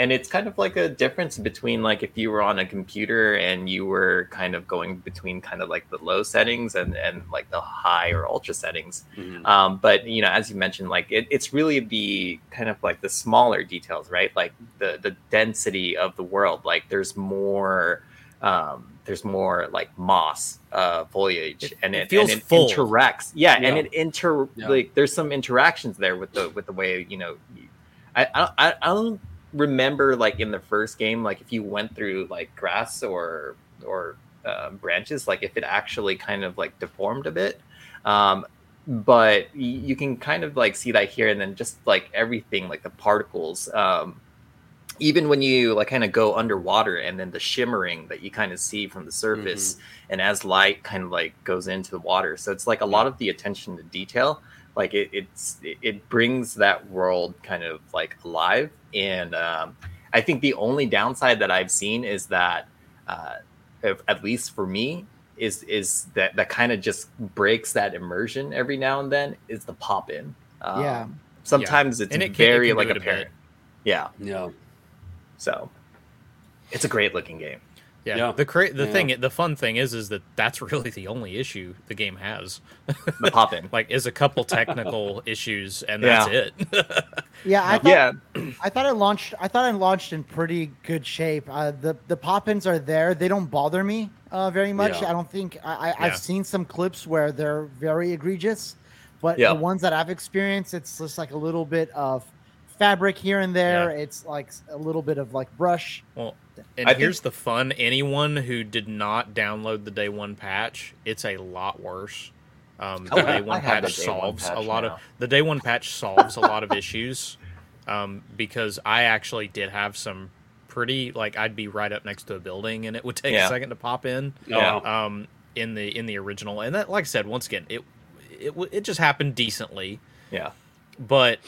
and it's kind of like a difference between like if you were on a computer and you were kind of going between kind of like the low settings and and like the high or ultra settings Mhm. um, but you know as you mentioned like it, it's really the kind of like the smaller details right like the the density of the world like there's more um, there's more like moss uh, foliage It- and it it, feels and it full. interacts yeah, and it inter Yeah. like there's some interactions there with the with the way you know you- I, I I I don't remember like in the first game like if you went through like grass or or uh, branches like if it actually kind of like deformed a bit um but y- you can kind of like see that here and then just like everything like the particles um even when you like kind of go underwater and then the shimmering that you kind of see from the surface and as light kind of like goes into the water. So it's like a lot of the attention to detail like it, it's it, it brings that world kind of like alive. And um, i think the only downside that i've seen is that uh, if, at least for me is is that that kind of just breaks that immersion every now and then is the pop in um, Yeah. sometimes it's And it can- it very can like it a bit. apparent. Yeah. Yeah. So it's a great looking game Yeah. Yeah. The cra- the Yeah. thing, the fun thing is, is that that's really the only issue the game has. the pop in Like, is a couple technical issues, and Yeah. that's it. Yeah, I thought, yeah I thought it launched. I thought it launched in pretty good shape. Uh, the the pop-ins are there. They don't bother me uh, very much. Yeah. I don't think I, I I've seen some clips where they're very egregious, but Yeah. the ones that I've experienced, it's just like a little bit of fabric here and there. It's like a little bit of like brush. well, and I think- here's the fun: anyone who did not download the day one patch, it's a lot worse. Um, the Oh, day one patch the day one solves a lot now. of the day one patch solves a lot of issues. Um, because I actually did have some pretty like I'd be right up next to a building and it would take Yeah. a second to pop in. Yeah. um, in the in the original, and that, like I said, once again, it it it just happened decently, yeah but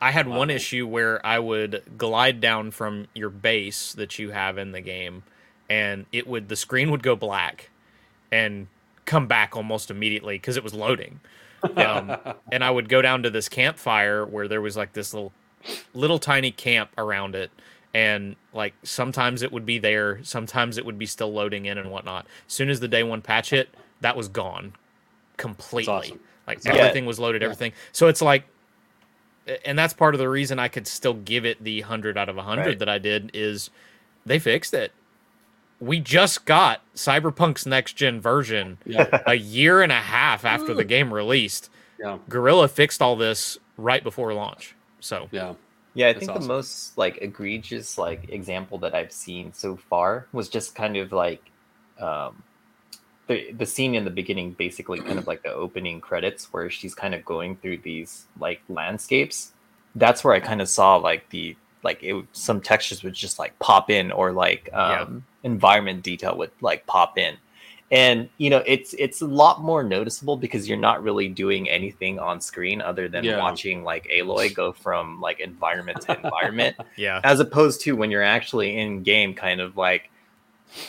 I had one issue where I would glide down from your base that you have in the game, and it would the screen would go black, and come back almost immediately because it was loading. Um, and I would go down to this campfire where there was like this little little tiny camp around it and like sometimes it would be there sometimes it would be still loading in and whatnot as soon as the day one patch hit that was gone completely awesome. like That's awesome. everything was loaded everything so it's like and that's part of the reason i could still give it the 100 out of 100 Right. that i did is they fixed it we just got cyberpunk's next gen version Yeah. a year and a half after the game released Yeah. Guerrilla fixed all this right before launch. So Yeah. Yeah, I think awesome. the most like egregious like example that I've seen so far was just kind of like um the the scene in the beginning, basically kind of like the opening credits where she's kind of going through these like landscapes. That's where I kind of saw like the like it some textures would just like pop in or like Yeah. um environment detail would like pop in. And you know, it's it's a lot more noticeable because you're not really doing anything on screen other than Yeah. watching like Aloy go from like environment to environment, yeah, as opposed to when you're actually in game, kind of like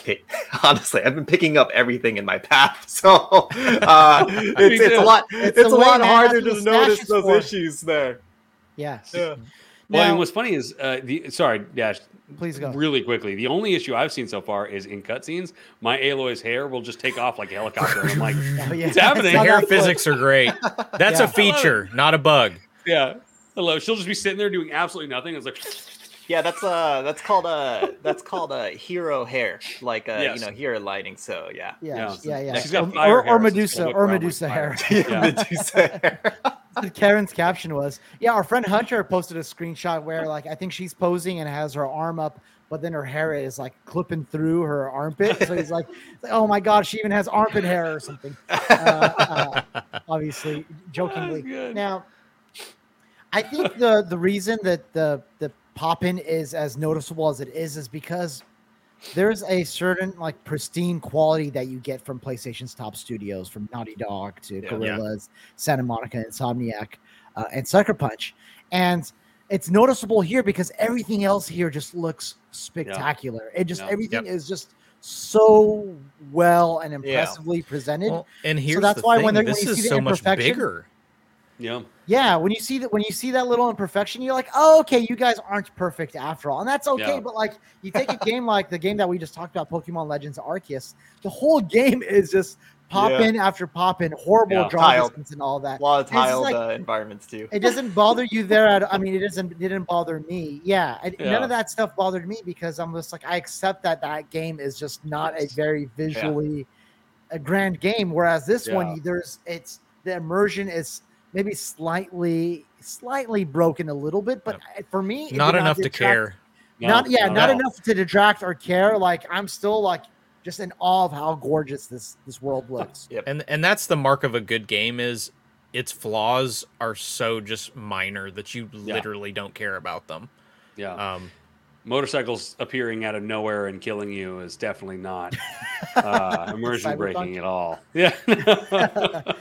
pick, honestly, I've been picking up everything in my path. So uh, it's, it's a lot. It's, It's a the lot harder to notice those for. issues there. Yes. Yeah. Well, Now- and what's funny is uh, the sorry, Dash. Please go. Really quickly, the only issue I've seen so far is in cutscenes. My Aloy's hair will just take off like a helicopter. And I'm like, Oh, yeah. What's happening? The How hair physics are great. That's Yeah. a feature, not a bug. yeah, hello. She'll just be sitting there doing absolutely nothing. It's like, Yeah, that's uh that's called uh that's called a hero hair, like uh Yes. you know hero lighting. So yeah, Yeah, Yeah. yeah, yeah. She's got Or- fire or, hair, or Medusa, gonna or Medusa hair. Yeah. Medusa hair. Karen's caption was. Yeah, our friend Hunter posted a screenshot where, like, I think she's posing and has her arm up, but then her hair is like clipping through her armpit. So he's like, "Oh my god, she even has armpit hair or something." Uh, uh, obviously, jokingly. Now, I think the the reason that the the pop in is as noticeable as it is is because there's a certain like pristine quality that you get from PlayStation's top studios, from Naughty Dog to Yeah. Guerrillas, Santa Monica, Insomniac, uh, and Sucker Punch, and it's noticeable here because everything else here just looks spectacular. It just Yeah. everything is just so well and Yeah. impressively presented. Well, and here's that's the why thing. when they're- when this you see the so much imperfection- bigger. Yeah, Yeah, when you see that when you see that little imperfection, you're like, oh, okay, you guys aren't perfect after all, and that's okay. Yeah. But like, you take a game like the game that we just talked about, Pokemon Legends Arceus, the whole game is just pop Yeah. in after pop in, horrible Yeah. draw distance and all that. A lot of And it's just tiled like- uh, environments too. It doesn't bother you there. At, I mean, it doesn't. It didn't bother me. Yeah, and none of that stuff bothered me because I'm just like, I accept that that game is just not a very visually a grand game. Whereas this Yeah. one, there's it's the immersion is maybe slightly slightly broken a little bit, but for me, it Not did enough to care. No, not yeah, no, not enough to detract or care. Like I'm still like just in awe of how gorgeous this this world looks. And and that's the mark of a good game is its flaws are so just minor that you Yeah. literally don't care about them. Yeah, Um, motorcycles appearing out of nowhere and killing you is definitely not uh, immersion breaking at all. Yeah,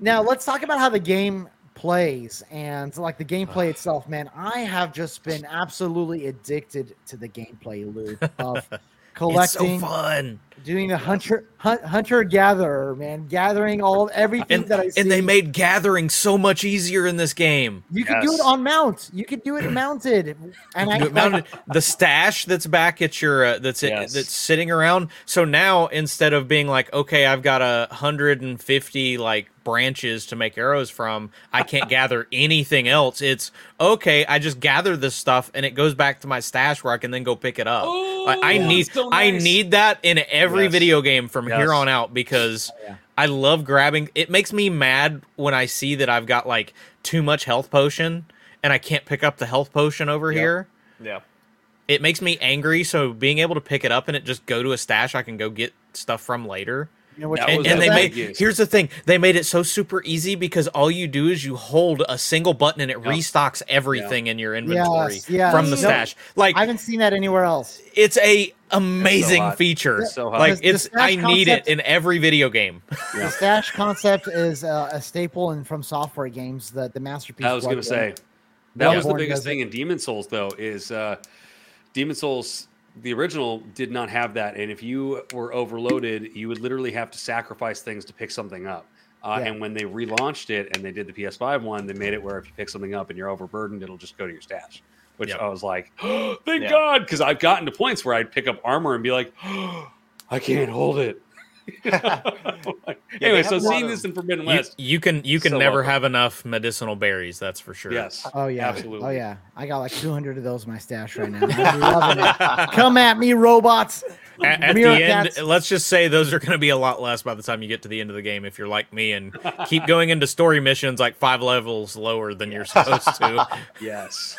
Now let's talk about how the game plays and like the gameplay itself, man. I have just been absolutely addicted to the gameplay loop of it's so collecting, fun. doing a hunter hunt, hunter gatherer, man, gathering all everything And, that I see. and they made gathering so much easier in this game. you can do it on mount. You can do it mounted, and I mounted- the stash that's back at your uh, that's it, that's sitting around. So now instead of being like, okay, I've got a hundred and fifty like branches to make arrows from, I can't gather anything else. It's okay, I just gather this stuff and it goes back to my stash where I can then go pick it up. I, I Oh, need so I need that in every Yes. video game from Yes. here on out because oh, yeah. I love grabbing. It makes me mad when I see that I've got like too much health potion and I can't pick up the health potion over Yep. here Yeah. it makes me angry. So being able to pick it up and it just go to a stash I can go get stuff from later. You know, which And, and they the made biggest. here's the thing they made it so super easy because all you do is you hold a single button and it Yep. restocks everything in your inventory Yes, yes. from the Nope. stash. Like I haven't seen that anywhere else. it's a amazing hot. feature. So. Like The- the it's stash I need concept- it in every video game. Yeah. The stash concept is uh, a staple in FromSoftware games. The the masterpiece. I was going to Bloodborne. say that was the biggest thing it. in Demon's Souls, though, is uh, Demon's Souls. The original did not have that, and if you were overloaded, you would literally have to sacrifice things to pick something up. Uh, Yeah. And when they relaunched it and they did the PS5 one, they made it where if you pick something up and you're overburdened, it'll just go to your stash. Which Yep. I was like, thank Yeah. God, because I've gotten to points where I'd pick up armor and be like, I can't hold it. they anyway, so seeing this in Forbidden You, West, you can you can So never welcome. have enough medicinal berries. That's for sure. yes, Oh yeah, absolutely. Oh yeah, I got like 200 of those in my stash right now. Loving it. Come at me, robots. At, at the Meerkats. end, let's just say those are going to be a lot less by the time you get to the end of the game if you're like me and keep going into story missions like five levels lower than you're supposed to. Yes.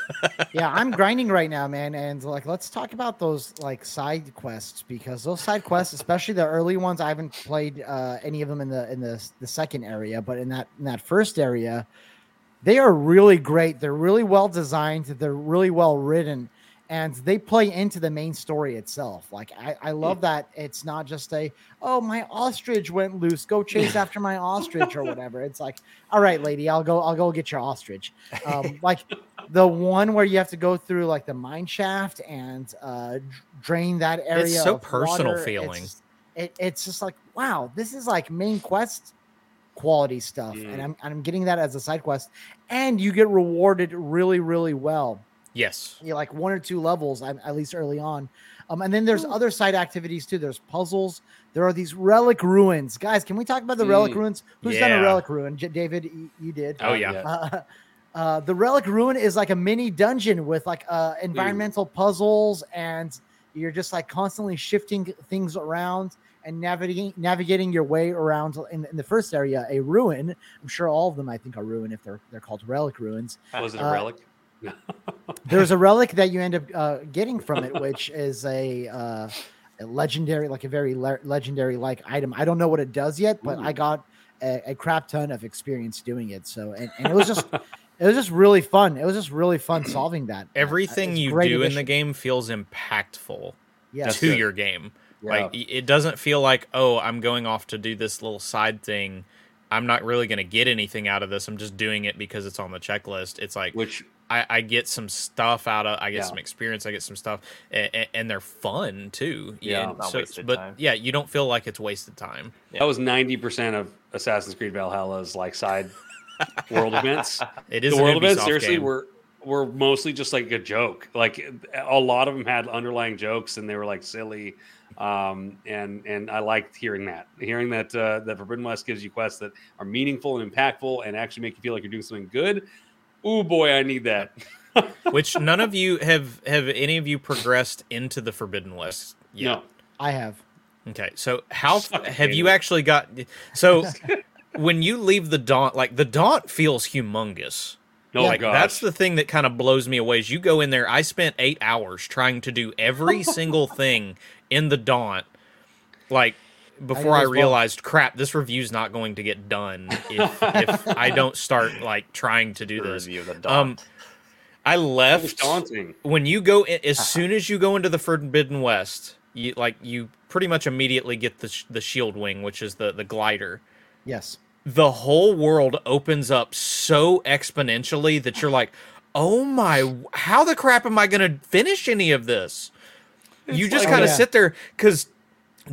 yeah, I'm grinding right now, man. And like, let's talk about those like side quests because those side quests, especially the early ones, I haven't played uh, any of them in the in the the second area, but in that in that first area, they are really great. They're really well designed. They're really well written. And they play into the main story itself. Like I, I love that it's not just a oh my ostrich went loose, go chase after my ostrich or whatever. It's like, all right, lady, I'll go, I'll go get your ostrich. Um, like the one where you have to go through like the mine shaft and uh, drain that area. It's so of personal water. feeling. It's, it, it's just like wow, this is like main quest quality stuff, Mm. and I'm I'm getting that as a side quest, and you get rewarded really really well. Yes. You know, like one or two levels, at at least early on. Um, and then there's other side activities too. There's puzzles. There are these relic ruins, guys. Can we talk about the relic Mm. ruins? Who's done a relic ruin? J- David, you, you did. Oh yeah. Uh, uh, the relic ruin is like a mini dungeon with like uh, environmental puzzles, and you're just like constantly shifting things around and navigating navigating your way around. In, in the first area, a ruin. I'm sure all of them, I think, are ruin if they're they're called relic ruins. Was it a Uh, relic? There's a relic that you end up uh, getting from it, which is a, uh, a legendary, like a very le- legendary like item. I don't know what it does yet, but I got a, a crap ton of experience doing it. So, and, and it was just, it was just really fun. It was just really fun solving that. Everything It's you great do in the game feels impactful yes. to good. your game. Yeah. Like it doesn't feel like, oh, I'm going off to do this little side thing. I'm not really going to get anything out of this. I'm just doing it because it's on the checklist. It's like Which I, I get some stuff out of, I get Yeah. some experience, I get some stuff, and, and they're fun too. Yeah. Not so, but time. yeah, you don't feel like it's wasted time. Yeah. that was ninety percent of Assassin's Creed Valhalla's like side world events. It is the world events Ubisoft seriously game. were were mostly just like a joke. Like a lot of them had underlying jokes and they were like silly. Um, and and I liked hearing that, hearing that uh, that Forbidden West gives you quests that are meaningful and impactful and actually make you feel like you're doing something good. Oh boy, I need that. Which none of you have have any of you progressed into the Forbidden West yet? No, I have. Okay, so how Suck have you David. actually got? So when you leave the daunt, like the daunt feels humongous. Oh Yeah, my god. That's the thing that kind of blows me away. Is you go in there. I spent eight hours trying to do every single thing in the daunt, like before I, as well. realized, crap, this review's not going to get done if if I don't start like trying to do The this. review of the Um, I That was left daunting. when you go in, as soon as you go into the Forbidden West, you like you pretty much immediately get the sh- the shield wing, which is the the glider. Yes. The whole world opens up so exponentially that you're like, "Oh my, how the crap am I going to finish any of this?" You just like- kind of yeah. sit there cuz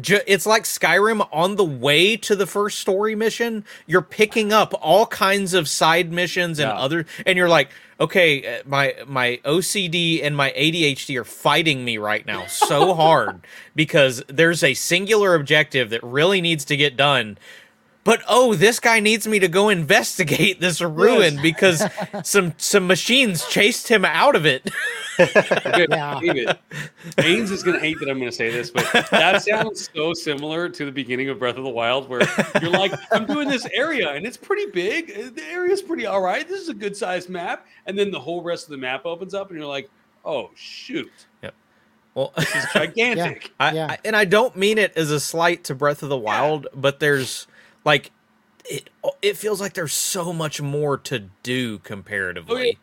Ju- it's like Skyrim on the way to the first story mission. You're picking up all kinds of side missions and Yeah. other, and you're like, okay, uh, my my OCD and my ADHD are fighting me right now so hard because there's a singular objective that really needs to get done. But oh, this guy needs me to go investigate this ruin because some some machines chased him out of it. Okay, Yeah. David, Ains is going to hate that I'm going to say this, but that sounds so similar to the beginning of Breath of the Wild, where you're like, I'm doing this area and it's pretty big. The area's pretty all right. This is a good sized map. And then the whole rest of the map opens up and you're like, oh, shoot. Well, This is gigantic. I, Yeah. I- and I don't mean it as a slight to Breath of the Wild, but there's like it. It feels like there's so much more to do comparatively. Oh,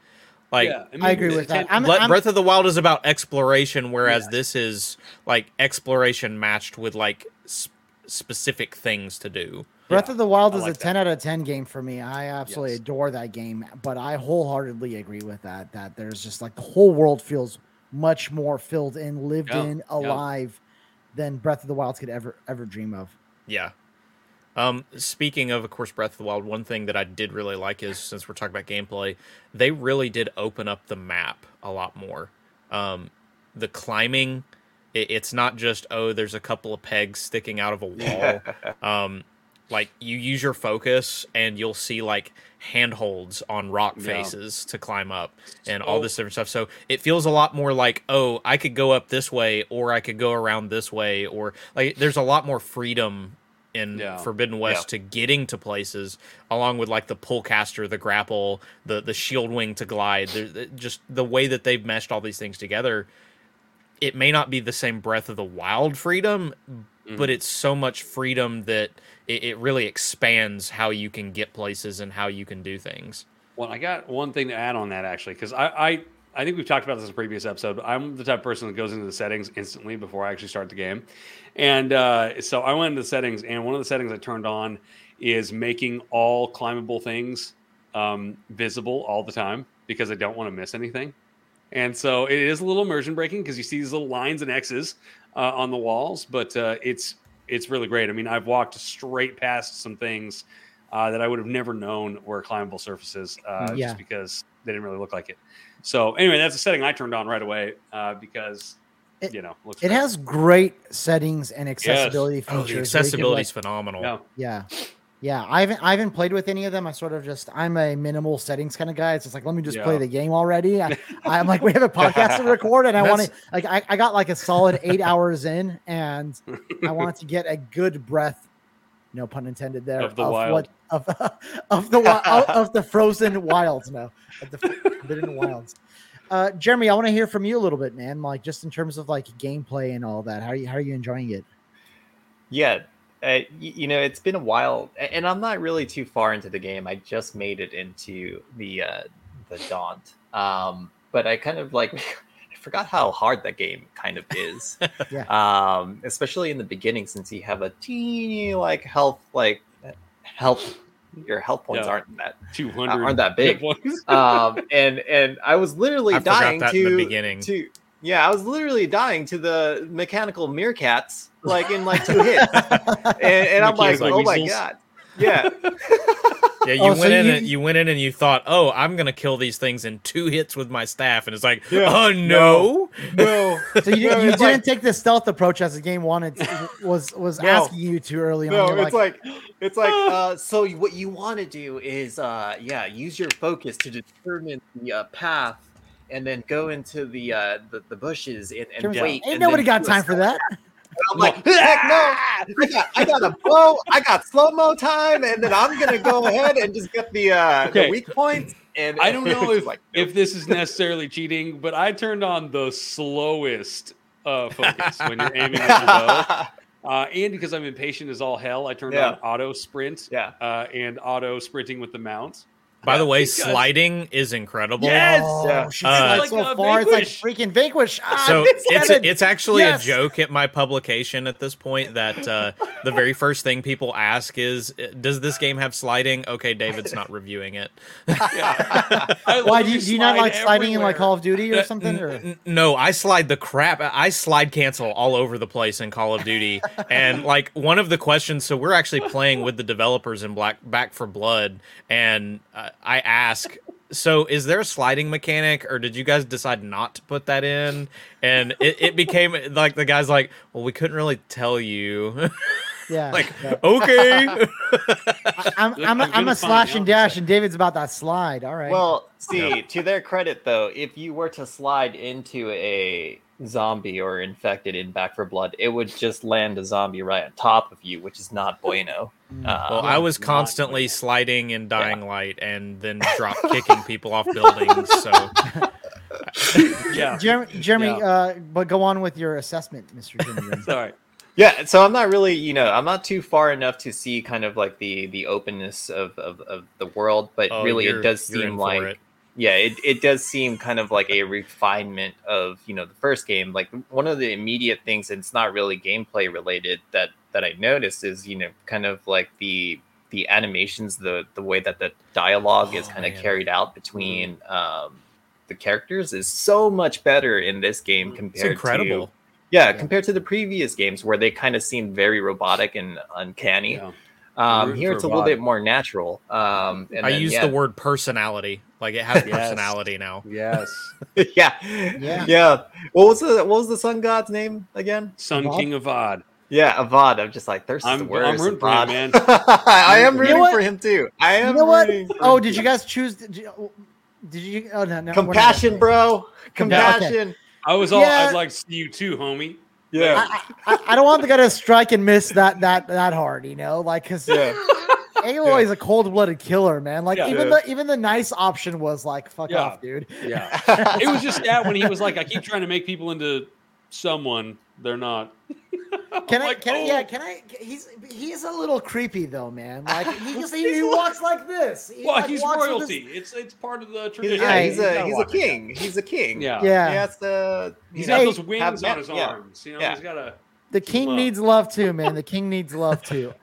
like yeah. mean, I agree with that. can- I'm- Breath of the Wild is about exploration, whereas Yeah. this is like exploration matched with like sp- specific things to do. Breath Yeah, of the Wild I is like a that. 10 out of 10 game for me. I absolutely Yes. adore that game, but I wholeheartedly agree with that. That there's just like the whole world feels much more filled in, lived Yeah, in, yeah. alive than Breath of the Wild could ever ever dream of. Yeah. Um, speaking of, of course, Breath of the Wild, one thing that I did really like is since we're talking about gameplay, they really did open up the map a lot more. Um, the climbing, it, it's not just oh, there's a couple of pegs sticking out of a wall. um, like you use your focus and you'll see like handholds on rock Yeah. faces to climb up and all So- this different stuff. So it feels a lot more like, oh, I could go up this way or I could go around this way or like there's a lot more freedom in Yeah. Forbidden West to getting to places along with like the pull caster, the grapple, the the shield wing to glide. Just the way that they've meshed all these things together. It may not be the same Breath of the Wild freedom, mm-hmm. but it's so much freedom that it, it really expands how you can get places and how you can do things. Well, I got one thing to add on that actually, because I, I I think we've talked about this in a previous episode. But I'm the type of person that goes into the settings instantly before I actually start the game, and uh, so I went into the settings, and one of the settings I turned on is making all climbable things um, visible all the time because I don't want to miss anything. And so it is a little immersion breaking because you see these little lines and X's uh, on the walls, but uh, it's it's really great. I mean, I've walked straight past some things uh, that I would have never known were climbable surfaces uh, Yeah. just because they didn't really look like it. So anyway, that's a setting I turned on right away uh, because It- you know looks It great. has great settings and accessibility Oh, features. the where you can, accessibility like- is phenomenal. yeah. Yeah. Yeah, I haven't I haven't played with any of them. I sort of just I'm a minimal settings kind of guy. It's just like let me just play the game already. I, I'm like we have a podcast to record, and I want to like I, I got like a solid eight hours in, and I wanted to get a good breath, no pun intended there, Of the wild. what of of the of, of the frozen wilds. No, of the forbidden wilds. Uh, Jeremy, I want to hear from you a little bit, man. Like just in terms of like gameplay and all that. How are you how are you enjoying it? Yeah, uh, you know, it's been a while, and I'm not really too far into the game. I just made it into the uh, the Daunt, um, but I kind of like I forgot how hard that game kind of is. Yeah. Um, especially in the beginning, since you have a teeny like health like health, your health points Yeah. aren't that two hundred aren't that big. um, and and I was literally I dying to the beginning. to yeah, I was literally dying to the mechanical meerkats like in like two hits, and, and I'm like, Mechanical oh my god, yeah, Yeah, you Oh, went so in you- and you went in and you thought, "Oh, I'm gonna kill these things in two hits with my staff," and it's like, Yeah. "Oh no!" no, So you, No, you didn't like- take the stealth approach as the game wanted was was No. asking you to early on. no, it's like, it's like uh, so what you want to do is uh, yeah, use your focus to determine the uh, path. And then go into the uh, the, the bushes and, and wait. ain't and nobody got time for that. I'm like, heck no! I got, I got a bow. I got slow mo time, and then I'm gonna go ahead and just get the uh, Okay. the weak points. And I don't know if like, if this is necessarily cheating, but I turned on the slowest uh, focus when you're aiming at the bow. Uh, and because I'm impatient as all hell, I turned Yeah. on auto sprint yeah, uh, and auto sprinting with the mount. By the way, Because- sliding is incredible. Yes! Oh, Yeah. she Uh, Like so a far. It's like freaking vanquish. Ah, So it's it's it's actually Yes. a joke at my publication at this point that uh, the very first thing people ask is, "Does this game have sliding?" Okay, David's not reviewing it. Yeah. Why do you, do you not like sliding in like. Call of Duty or Uh, something? n- Or n- no, I slide the crap. I slide cancel all over the place in Call of Duty, and like one of the questions. So we're actually playing with the developers in Black Back for Blood, and uh, I ask. So, is there a sliding mechanic, or did you guys decide not to put that in? And it, it became like the guy's like, "Well, we couldn't really tell you." yeah, like, yeah. okay, I- I'm Good- I'm a, I'm I'm a slash and dash, and David's about that slide. All right. Well, see, to their credit though, if you were to slide into a zombie or infected in Back for Blood, it would just land a zombie right on top of you, which is not bueno. Uh, Well, I was constantly really. sliding in Dying Light and then drop kicking people off buildings. So Yeah. Jeremy, Jeremy Yeah. uh, but go on with your assessment, Mr. Jimmy. Sorry. yeah, so I'm not really, you know, I'm not too far enough to see kind of like the the openness of of, of the world, but oh, really it does seem like it. yeah it, it does seem kind of like a refinement of you know the first game like one of the immediate things and it's not really gameplay related that that i noticed is you know kind of like the the animations the the way that the dialogue is Oh, kind of carried out between um the characters is so much better in this game It's It's compared incredible. to yeah, Yeah. compared to the previous games where they kind of seemed very robotic and uncanny Yeah. um here it's a little Vod. bit more natural um and I then, use yeah. the word personality. Like it has Yes. personality now. Yes. yeah. Yeah. Yeah. What was the what was the sun god's name again? Sun Avad? King of Odd. Yeah, Avad. I'm just like there's I'm- the I'm worst. rooting for him, man. I am You rooting know for him too. I am You know what? Oh, did you guys choose? Did you, did you oh, no, no, compassion, bro? Compassion. Compassion. I was all Yeah. I'd like to see you too, homie. Yeah. I, I, I don't want the guy to strike and miss that that that hard, you know, like because Yeah. Aloy is a cold blooded killer, man. Like Yeah. even Yeah. the even the nice option was like fuck Yeah. off, dude. Yeah. it was just that when he was like, I keep trying to make people into someone they're not. Can I? Like, Can I? oh. Yeah. Can I? He's he's a little creepy though, man. Like he just he, he walks like this. He, Well, like, he's royalty. his- It's it's part of the He's, tradition. yeah, Hey, he's a he's a walk like king. He's a king. that. Yeah. Yeah. He has to. He's you got those wings have on his yeah. arms. You know, Yeah. he's got a the king up. needs love too, man. The king needs love too.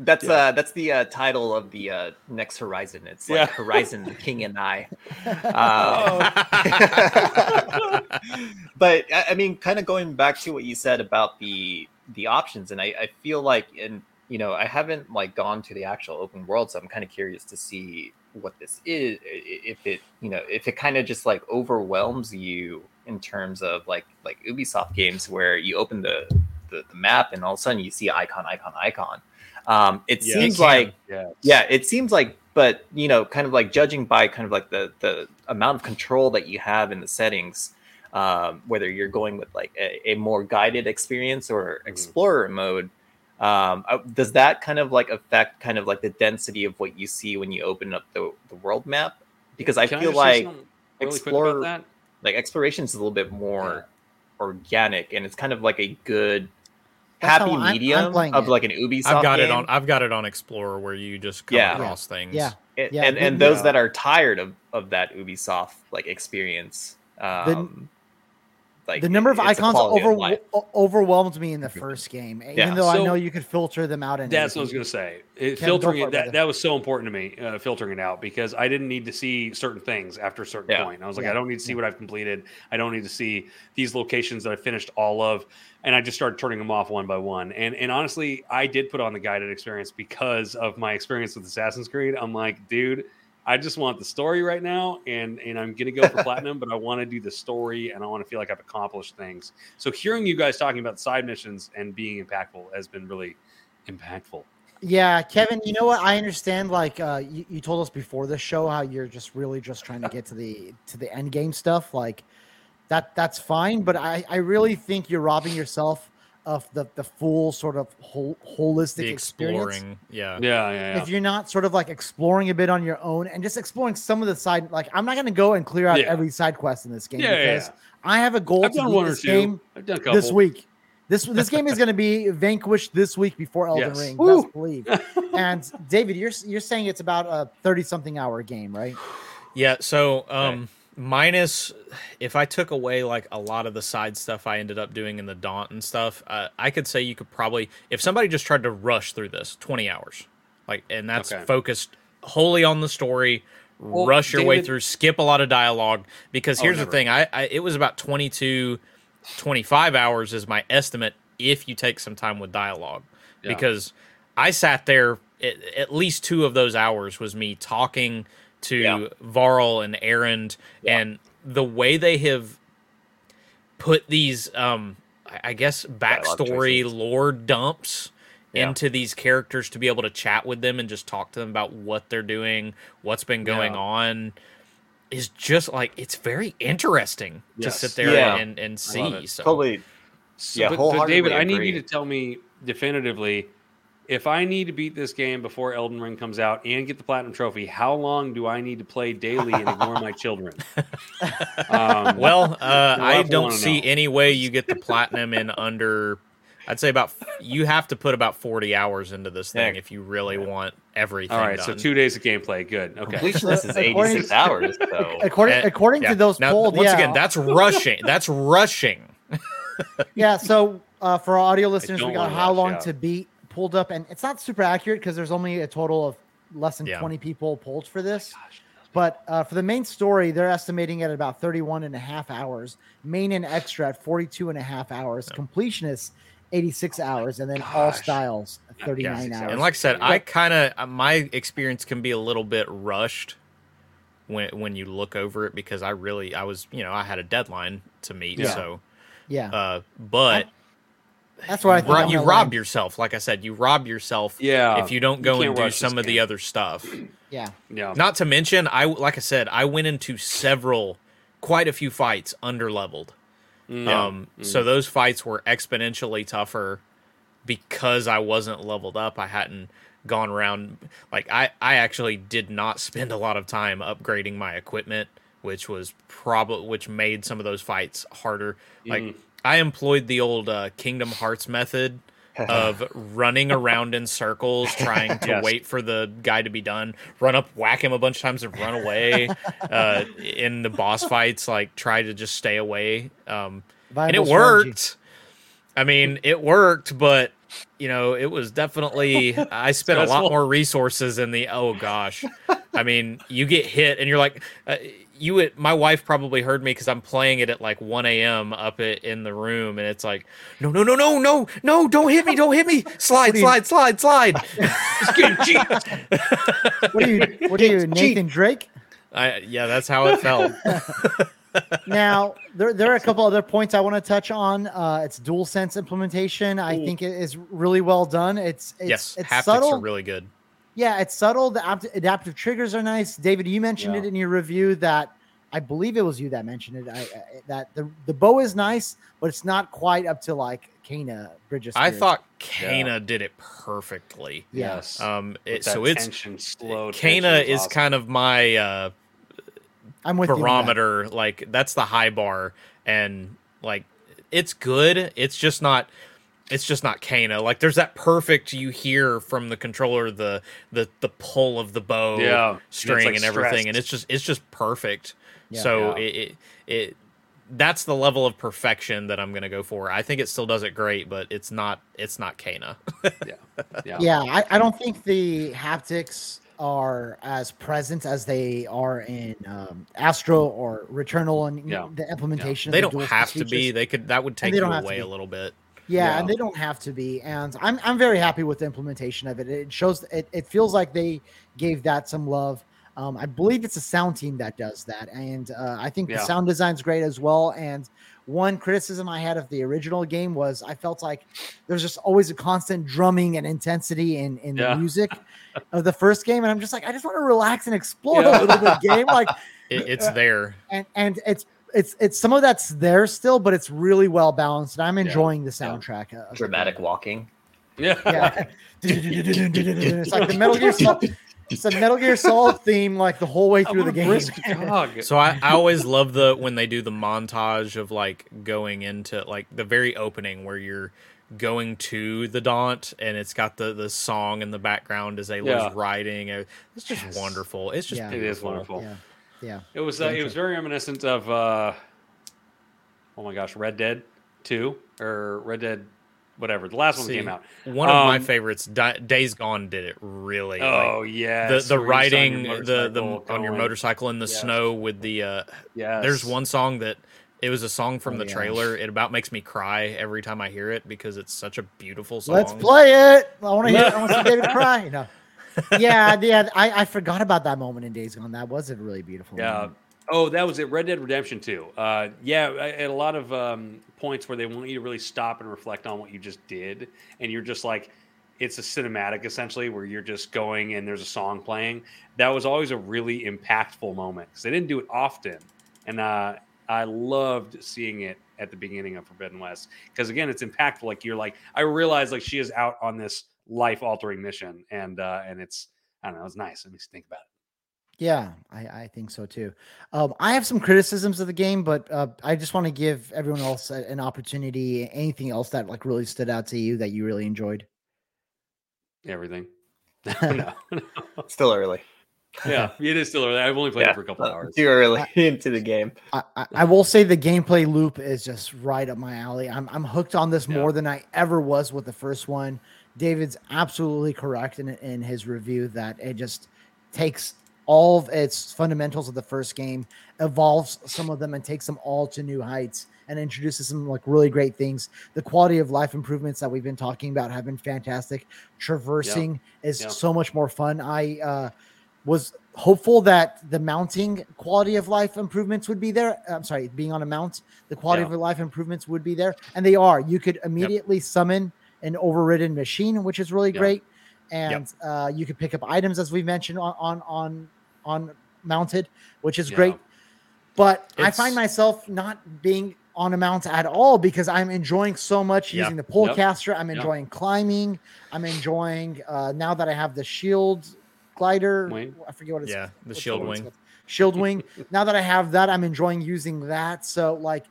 That's Yeah. uh that's the uh, title of the uh, next Horizon. It's like Yeah. Horizon the King and I. Oh. Uh, but I I mean, kind of going back to what you said about the the options, and I, I feel like, and you know, I haven't like gone to the actual open world, so I'm kind of curious to see what this is. i- i- If it, you know, if it kind of just like overwhelms you in terms of like like Ubisoft games where you open the the, the map and all of a sudden you see icon, icon, icon. Um, it Yeah. seems It like Yeah. yeah it seems like but you know kind of like judging by kind of like the the amount of control that you have in the settings um, whether you're going with like a, a more guided experience or explorer mode um, uh, does that kind of like affect kind of like the density of what you see when you open up the, the world map because i Can feel just say like something really quick explore- about that? like exploration is a little bit more organic and it's kind of like a good That's how happy I'm- I'm medium of it. like an ubisoft I've got it on. I've got it on Explorer where you just come Yeah. across things. Yeah. and Yeah, and, and those yeah. that are tired of of that Ubisoft like experience, um, like the number of icons quality of over, overwhelmed me in the first game, even Yeah. though I know you could filter them out. And That's what I was going to say. It, filtering it, it, that, brother. that was so important to me, uh, filtering it out, because I didn't need to see certain things after a certain Yeah. point. I was like, Yeah. I don't need to see what I've completed. I don't need to see these locations that I finished all of. And I just started turning them off one by one. And and honestly, I did put on the guided experience because of my experience with Assassin's Creed. I'm like, dude, I just want the story right now, and and I'm gonna go for platinum, but I want to do the story, and I want to feel like I've accomplished things. So hearing you guys talking about side missions and being impactful has been really impactful. Yeah, Kevin, you know what? I understand. Like uh, you, you told us before the show how you're just really just trying to get to the to the end game stuff. Like that that's fine, but I I really think you're robbing yourself of the the full sort of whole, holistic The experience. exploring. Yeah. Yeah, yeah, yeah. If you're not sort of like exploring a bit on your own and just exploring some of the side, like I'm not going to go and clear out Yeah. every side quest in this game Yeah, yeah, because yeah. I have a goal I've to done beat one or this two. game I've done a couple. this week. This this game is going to be vanquished this week before Elden Yes. Ring. Woo. Best believe. and David, you're you're saying it's about a thirty something hour game, right? Yeah, so um minus if I took away like a lot of the side stuff I ended up doing in the Daunt and stuff, uh, I could say you could probably if somebody just tried to rush through this, 20 hours. Like and that's Okay. focused wholly on the story, Well, rush your way through, skip a lot of dialogue because Oh, here's the thing, I, I it was about 22 25 hours is my estimate if you take some time with dialogue Yeah. because I sat there at, at least two of those hours was me talking to Yeah. Varl and Erend Yeah. and the way they have put these um I- I guess backstory choices. lore dumps Yeah. into these characters to be able to chat with them and just talk to them about what they're doing, what's been going Yeah. on is just like it's very interesting Yes. to sit there Yeah. and, and see. So Totally, So, Yeah, but, but wholeheartedly David, I need you to tell me definitively if I need to beat this game before Elden Ring comes out and get the platinum trophy. How long do I need to play daily and ignore my children? Um, Well, uh, I don't see know. any way you get the platinum in under. I'd say about you have to put about forty hours into this thing Yeah. if you really want everything. all right, done. so two days of gameplay. Good. Okay. completionist is 86 hours. So According Uh, according Yeah. to those now, polled, once yeah, again, that's rushing. That's rushing. yeah. So uh, for our audio listeners, we got how long out. to beat pulled up, and it's not super accurate because there's only a total of less than Yeah. 20 people polled for this. But uh, for the main story, they're estimating at about 31 and a half hours. Main and extra at 42 and a half hours. Completionists, 86 hours. And then all styles, 39 Yeah. hours. And like I said, I kind of my experience can be a little bit rushed when when you look over it because I really I was you know I had a deadline to meet. Yeah. So, yeah. uh, but That's what I think. ro- you rob land. yourself. Like I said, you rob yourself Yeah. if you don't you go and do some of the other stuff. Yeah. Yeah. Not to mention, I like I said, I went into several, quite a few fights under leveled. Mm. Um, so those fights were exponentially tougher because I wasn't leveled up. I hadn't gone around like I I actually did not spend a lot of time upgrading my equipment, which was probably which made some of those fights harder. Like Mm. I employed the old uh, Kingdom Hearts method of running around in circles trying to Yes. wait for the guy to be done run up whack him a bunch of times and run away uh, in the boss fights like try to just stay away um, and it strategy. worked i mean it worked but you know, it was definitely I spent a lot more resources in the oh gosh. I mean, you get hit and you're like uh, you would, my wife probably heard me because I'm playing it at like 1 a.m. up i- in the room, and it's like, no, no, no, no, no, no, don't hit me, don't hit me, slide, do slide, slide, slide. It's getting cheap. What are you? What are you, Nathan Drake? I, yeah, that's how it felt. Now, there, there are a couple other points I want to touch on. Uh, it's dual sense implementation. I Ooh. think it is really well done. It's, it's yes, it's haptics subtle. are really good. Yeah, it's subtle. The apt- adaptive triggers are nice. David, you mentioned Yeah. it in your review that I believe it was you that mentioned it. I, I, that the the bow is nice, but it's not quite up to like Kena Bridges. I thought Kena did it perfectly. Yes. Um, it, that so it's tension, slow. Kena is awesome. kind of my uh, I'm with you on that. barometer. Like that's the high bar, and like it's good. It's just not. It's just not Kena. Like there's that perfect you hear from the controller the the the pull of the bow Yeah, and it's, string like, and everything, stressed. and it's just it's just perfect. Yeah. so Yeah. It, it it that's the level of perfection that I'm gonna go for. I think it still does it great, but it's not it's not Kena. yeah. Yeah, I, I don't think the haptics are as present as they are in um, Astro or Returnal and Yeah. the implementation. they of the don't have to be. They could that would take they you don't have to away a little bit. Yeah, Yeah. and they don't have to be. And I'm I'm very happy with the implementation of it. It shows it, it feels like they gave that some love. Um, I believe it's a sound team that does that, and uh, I think the sound design's great as well. And one criticism I had of the original game was I felt like there's just always a constant drumming and intensity in in Yeah. the music of the first game, and I'm just like I just want to relax and explore Yeah. a little bit game, like It, it's Uh, there. and and it's. It's it's some of that's there still, but it's really well balanced, and I'm enjoying the soundtrack. uh, of the Dramatic walking. Yeah. yeah. it's like the Metal Gear Solid. It's a Metal Gear Solid theme, like the whole way through the game. So I, I always love the when they do the montage of like going into like the very opening where you're going to the daunt and it's got the the song in the background as they yeah. riding. Uh, It's just Yes. wonderful. It's just Yeah. It is wonderful. yeah, yeah. It was uh, it was very reminiscent of uh, oh my gosh, Red Dead Two or Red Dead, whatever. The last one See, came out. One of my Um, favorites, Di- Days Gone, did it really. Oh like, yeah, the the riding the the on your motorcycle in the Yes. snow with the uh Yeah, there's one song that it was a song from Oh, the yeah. trailer it about makes me cry every time i hear it because it's such a beautiful song Let's play it. I want to hear. I want to see David cry. No. Yeah, yeah. I, I forgot about that moment in Days Gone. That was a really beautiful. Yeah. moment. Oh, that was it. Red Dead Redemption 2. Uh, yeah, at a lot of um, points where they want you to really stop and reflect on what you just did, and you're just like, it's a cinematic essentially, where you're just going and there's a song playing. That was always a really impactful moment because they didn't do it often, and uh, I loved seeing it at the beginning of Forbidden West because again, it's impactful. Like you're like, I realize like she is out on this life altering mission, and uh, and it's I don't know, it's nice. Let me think about it. Yeah, I, I think so too. Um, I have some criticisms of the game, but uh, I just want to give everyone else an opportunity. Anything else that like really stood out to you that you really enjoyed? Everything. no, no. Still early. yeah, it is still early. I've only played Yeah, it for a couple uh, hours. Too early into the game. I, I, I will say the gameplay loop is just right up my alley. I'm I'm hooked on this Yeah. more than I ever was with the first one. David's absolutely correct in in his review that it just takes all of its fundamentals of the first game, evolves some of them, and takes them all to new heights and introduces some like really great things. The quality of life improvements that we've been talking about have been fantastic. Traversing is Yeah. so much more fun. I uh, was hopeful that the mounting quality of life improvements would be there. I'm sorry, being on a mount, the quality Yeah. of life improvements would be there, and they are. You could immediately summon an overridden machine, which is really Yeah. great, and uh, you can pick up items as we mentioned on on on, on mounted, which is Yeah. great. But I find myself not being on a mount at all because I'm enjoying so much Yeah. using the Yep. Pullcaster. I'm Yep. enjoying climbing. I'm enjoying uh, now that I have the shield glider. Wing? I forget what it's yeah the shield wing? Shield wing. now that I have that, I'm enjoying using that. So like,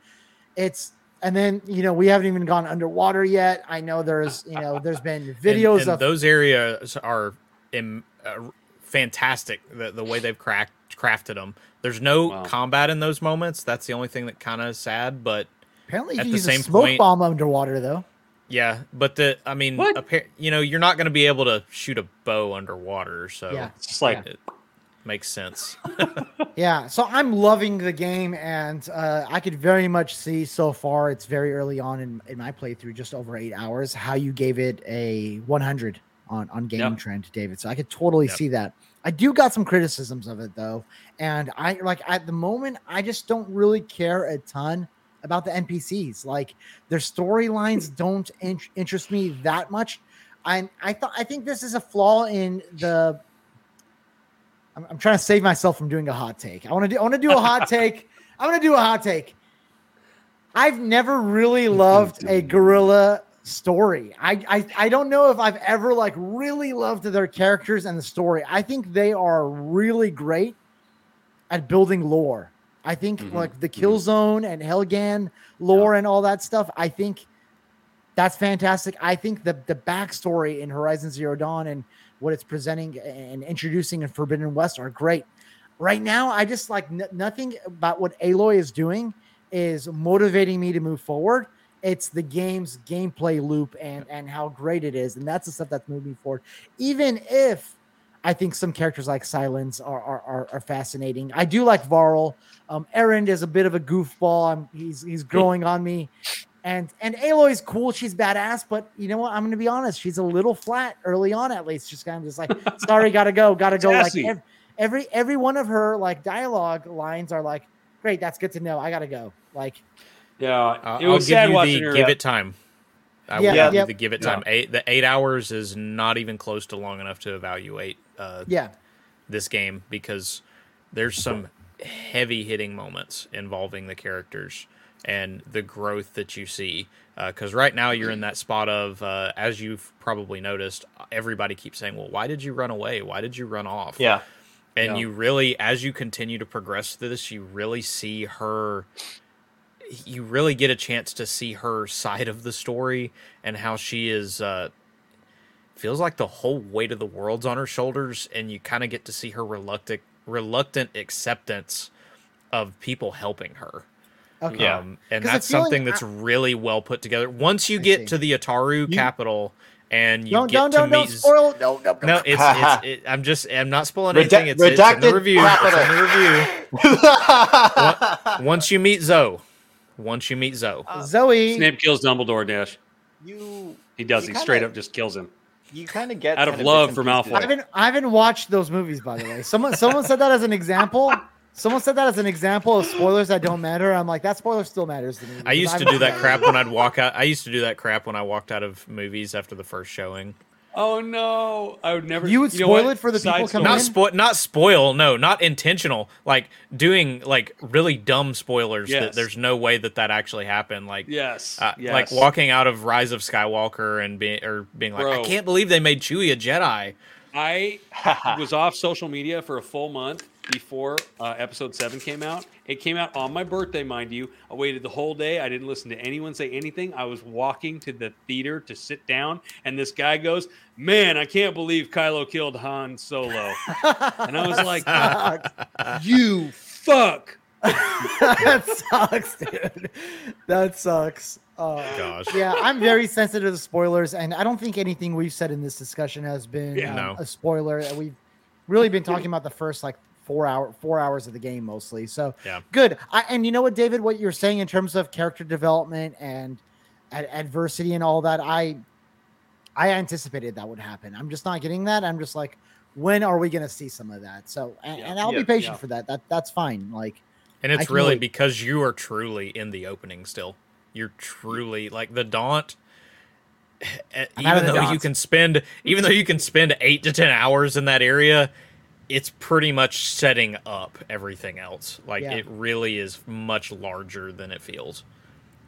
it's and then you know we haven't even gone underwater yet. I know there's you know there's been videos and, and of those areas are Im, uh, fantastic the, the way they've cracked crafted them there's no Wow. combat in those moments that's the only thing that kind of is sad but apparently you at can the use same a smoke point- bomb underwater though. Yeah, but the I mean, What? appar- you know, you're not going to be able to shoot a bow underwater, so Yeah. It's just like it makes sense. Yeah, so I'm loving the game, and uh, I could very much see so far. It's very early on in, in my playthrough, just over eight hours. How you gave it a 100 on on Gaming Yep. Trend, David. So I could totally Yep. see that. I do got some criticisms of it though, and I like at the moment I just don't really care a ton about the NPCs. Like their storylines don't in- interest me that much. I I thought I think this is a flaw in the I'm, I'm trying to save myself from doing a hot take. I want to do. I want to do a hot take. I want to do a hot take. I've never really loved a Guerrilla story. I, I I don't know if I've ever like really loved their characters and the story. I think they are really great at building lore. I think Mhm, like the Killzone and Helghan lore and all that stuff. I think that's fantastic. I think the the backstory in Horizon Zero Dawn and what it's presenting and introducing in Forbidden West are great. Right now, I just like n- nothing about what Aloy is doing is motivating me to move forward. It's the game's gameplay loop and and how great it is, and that's the stuff that's moving forward. Even if I think some characters like Silence are are, are, are fascinating. I do like Varl. Um, Erend is a bit of a goofball. I'm, he's he's growing on me, and and Aloy's cool. She's badass, but you know what? I'm gonna be honest. She's a little flat early on, at least. Just kind of just like, sorry, gotta go, gotta go. Like Sassy. every every one of her like dialogue lines are like, great, that's good to know. I gotta go. Like, yeah, I'll, it I'll was give sad you watching the her. give uh, it time. I Yeah, will yeah. give the give it Yeah. time. Eight the eight hours is not even close to long enough to evaluate uh, yeah, this game because there's some heavy hitting moments involving the characters and the growth that you see. Because right now you're in that spot of, uh, as you've probably noticed, everybody keeps saying, "Well, why did you run away? Why did you run off?" Yeah. and Yeah. you really as you continue to progress through this you really see her you really get a chance to see her side of the story and how she is uh feels like the whole weight of the world's on her shoulders and you kind of get to see her reluctant reluctant acceptance of people helping her okay. Yeah. um, and 'Cause that's the feeling- something that's really well put together once you I get see. to the Utaru capital and you Don't get don't to don't don't meet Z- spoil. No no no, it's, it's it, I'm just I'm not spoiling Redact- anything. It's, it's in the redacted review. It's in the review. Once you meet Zoe, once you meet Zoe, Zoe. Snape kills Dumbledore. Dash. you He does. You he kinda- straight up just kills him. you kind of get Out of love for and pieces. I haven't I haven't watched those movies by the way. Someone someone said that as an example. Someone said that as an example of spoilers that don't matter. I'm like that spoiler still matters to me. I used to haven't do that crap when I'd walk out. I used to do that crap when I walked out of movies after the first showing. Oh no! I would never. You would know spoil what? it for the people coming story. Not spoil, not spoil. No, not intentional. Like doing like really dumb spoilers that there's no way that that actually happened. Like Yes. Uh, yes. Like walking out of Rise of Skywalker and being or being like, I can't believe they made Chewie a Jedi. I was off social media for a full month before uh, episode seven came out. It came out on my birthday, mind you. I waited the whole day. I didn't listen to anyone say anything. I was walking to the theater to sit down, and this guy goes, "Man, I can't believe Kylo killed Han Solo." and I was like, "You fuck." that sucks, dude. That sucks. Uh, Gosh. Yeah, I'm very sensitive to spoilers, and I don't think anything we've said in this discussion has been Yeah. um, No. a spoiler. We've really been talking about the first like four hour four hours of the game mostly. So Yeah. good. I, and you know what, David, what you're saying in terms of character development and ad- adversity and all that, I I anticipated that would happen. I'm just not getting that. I'm just like, when are we going to see some of that? So, and, Yeah, and I'll yeah, be patient yeah. for that. That that's fine. Like, And it's really relate. because you are truly in the opening still. You're truly like the Daunt. eh, I'm Even though you can spend, even though you can spend eight to ten hours in that area, it's pretty much setting up everything else. Like Yeah. it really is much larger than it feels.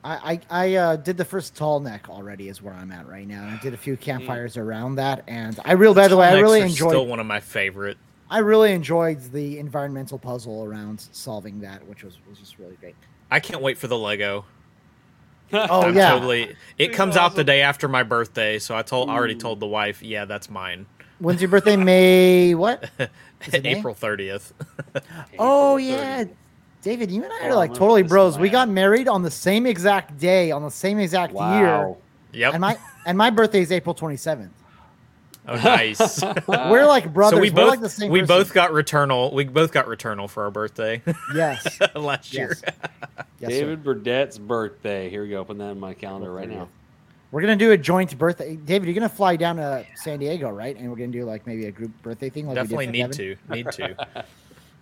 I I, I uh, did the first tall neck already is where I'm at right now. And I did a few campfires around that, and I real by the way, I really enjoyed. Still one of my favorite. I really enjoyed the environmental puzzle around solving that, which was was just really great. I can't wait for the Lego. Oh I'm yeah, totally. It It's comes out the day after my birthday, so I told I already told the wife, yeah, that's mine. when's your birthday? May what? April thirtieth. Oh April yeah, David, you and I are like I'm totally gonna bros. We got married on the same exact day, on the same exact year. Wow. Yep. And my and my birthday is April 27th. Oh, nice. We're like brothers. so we We're both like the same we person. both got Returnal. We both got Returnal for our birthday yes. last year. Yes. yes sir. David Burdett's birthday. Here we go. Put that in my calendar right now. We're gonna do a joint birthday. David, you're gonna fly down to San Diego, right? And we're gonna do like maybe a group birthday thing. Like Definitely we need did to. Need to.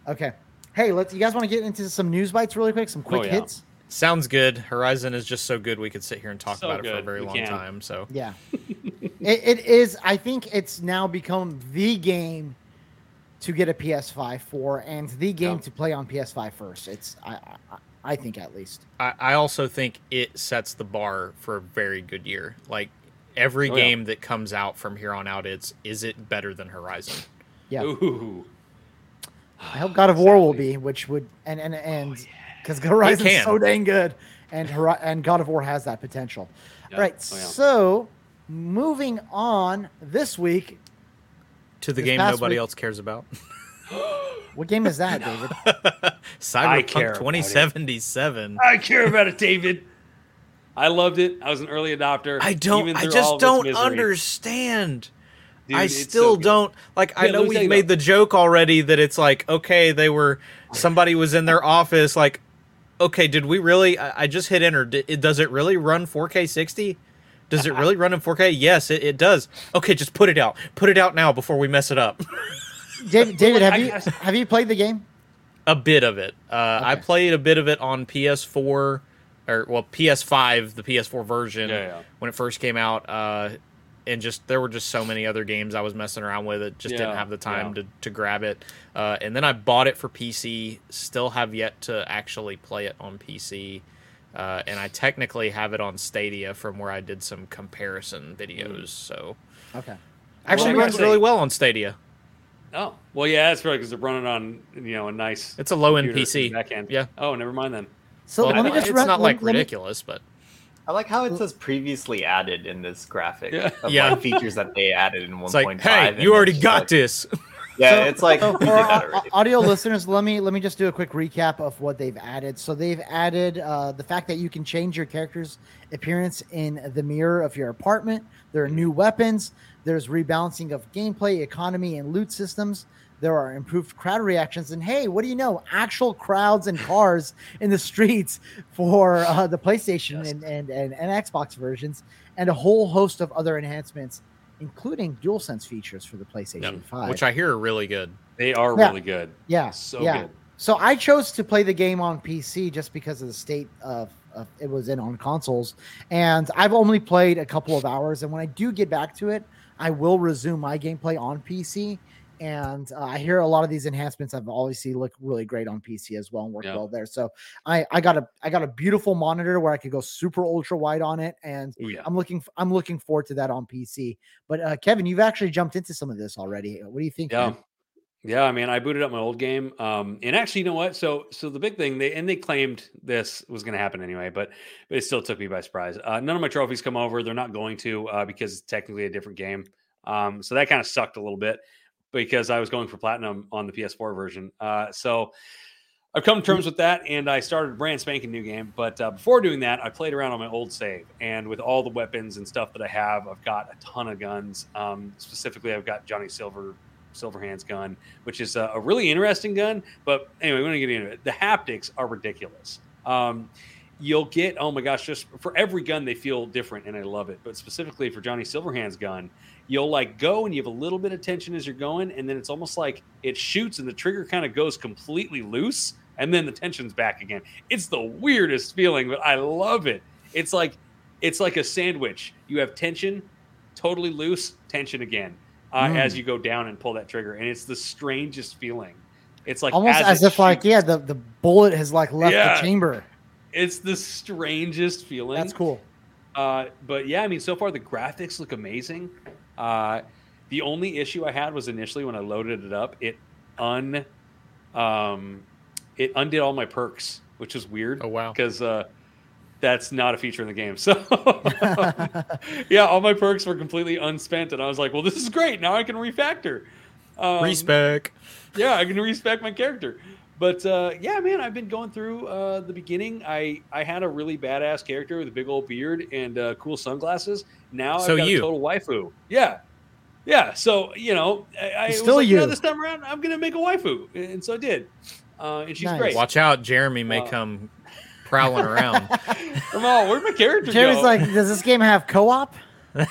Okay. Hey, let's. You guys want to get into some news bites really quick? Some oh, quick Oh, yeah. hits. Sounds good. Horizon is just so good we could sit here and talk So about it for a very We long can. time. So Yeah. it, it is. I think it's now become the game to get a PS5 for, and the game Yeah. to play on PS5 first. It's. I. I, I think at least. I, I also think it sets the bar for a very good year. Like every Oh, yeah. game that comes out from here on out, it's is it better than Horizon? Yeah. Ooh. I hope God of War will be, which would and and Oh, and because Horizon is so dang good, and and God of War has that potential. Yeah. All right, Oh, yeah. so moving on this week, To the game nobody week- else cares about. what game is that, David? Cyberpunk 2077. I care about it, David. I loved it. I was an early adopter. I don't. even I just don't understand. Dude, I it's so still don't like. I know let me tell we've made though. the joke already that it's like okay, they were somebody was in their office. Like, okay, did we really? I, I just hit enter. Did, does it really run 4K 60? Does it really run in 4K? Yes, it, it does. Okay, just put it out. Put it out now before we mess it up. David, David, have you have you played the game? a bit of it. Uh, I played a bit of it on PS4 or well PS5, the PS4 version Yeah, yeah. when it first came out. Uh, and just there were just so many other games I was messing around with. It just didn't have the time yeah. to, to grab it. Uh, and then I bought it for PC. Still have yet to actually play it on PC. Uh, and I technically have it on Stadia from where I did some comparison videos. So Okay. actually, I it gotta runs say- really well on Stadia. Oh, well, yeah, that's right because they're running on you know a nice. It's a low end PC. back end. Yeah. Oh, never mind then. So Well, let me I- just it's run, not let- like let me- ridiculous, but I like how it says previously added in this graphic Yeah. of Yeah. like features that they added in 1.5. it's like, hey, you already got like- this. Yeah, So- it's like so for did our that au- already. audio listeners, let me let me just do a quick recap of what they've added. So they've added uh, the fact that you can change your character's appearance in the mirror of your apartment. There are new weapons. There's rebalancing of gameplay, economy, and loot systems. There are improved crowd reactions, and hey, what do you know? Actual crowds and cars in the streets for uh, the PlayStation Yes. and, and, and and Xbox versions, and a whole host of other enhancements, including DualSense features for the PlayStation Five. which I hear are really good. They are Yeah. really good. Yeah, So yeah. good. So I chose to play the game on PC just because of the state of, of it was in on consoles, and I've only played a couple of hours. And when I do get back to it, I will resume my gameplay on PC. And uh, I hear a lot of these enhancements have obviously look really great on PC as well and work Yeah. well there. So I I got a I got a beautiful monitor where I could go super ultra wide on it, and Oh yeah. I'm looking I'm looking forward to that on PC. But uh, Kevin, you've actually jumped into some of this already. What do you think? Yeah. man? Yeah, I mean, I booted up my old game. Um, and actually, you know what? So, so the big thing they and they claimed this was going to happen anyway, but, but it still took me by surprise. Uh, none of my trophies come over. They're not going to uh, because it's technically a different game. Um, so that kind of sucked a little bit because I was going for platinum on the PS4 version. Uh, so I've come to terms with that, and I started a brand spanking new game. But uh, before doing that, I played around on my old save, and with all the weapons and stuff that I have, I've got a ton of guns. Um, specifically, I've got Johnny Silver Silverhand's gun, which is a, a really interesting gun. But anyway, we're gonna get into it. The haptics are ridiculous. Um, you'll get oh my gosh, just for every gun they feel different, and I love it. But specifically for Johnny Silverhand's gun, you'll like go and you have a little bit of tension as you're going, and then it's almost like it shoots and the trigger kind of goes completely loose, and then the tension's back again. It's the weirdest feeling, but I love it. It's like it's like a sandwich. You have tension, totally loose, tension again. Uh, Mm. As you go down and pull that trigger, and it's the strangest feeling. It's like almost as, it if like yeah the, the bullet has like left Yeah. the chamber it's the strangest feeling. that's cool Uh, but yeah, I mean, so far the graphics look amazing. Uh, the only issue I had was initially when I loaded it up, it un, um, it undid all my perks, which was weird. Oh wow. because uh, that's not a feature in the game. So yeah, all my perks were completely unspent, and I was like, "Well, this is great. Now I can refactor." Um, Respec. yeah, I can respec my character. But uh, yeah, man, I've been going through uh, the beginning. I I had a really badass character with a big old beard and uh, cool sunglasses. Now So I've got you. a total waifu. Yeah, yeah. So you know, I, I was Still like, you. know, this time around, I'm gonna make a waifu, and so I did. Uh, and she's Nice. great. Watch out, Jeremy may Wow. come prowling around. Come on, where'd my character Jeremy's go? like, does this game have co-op? but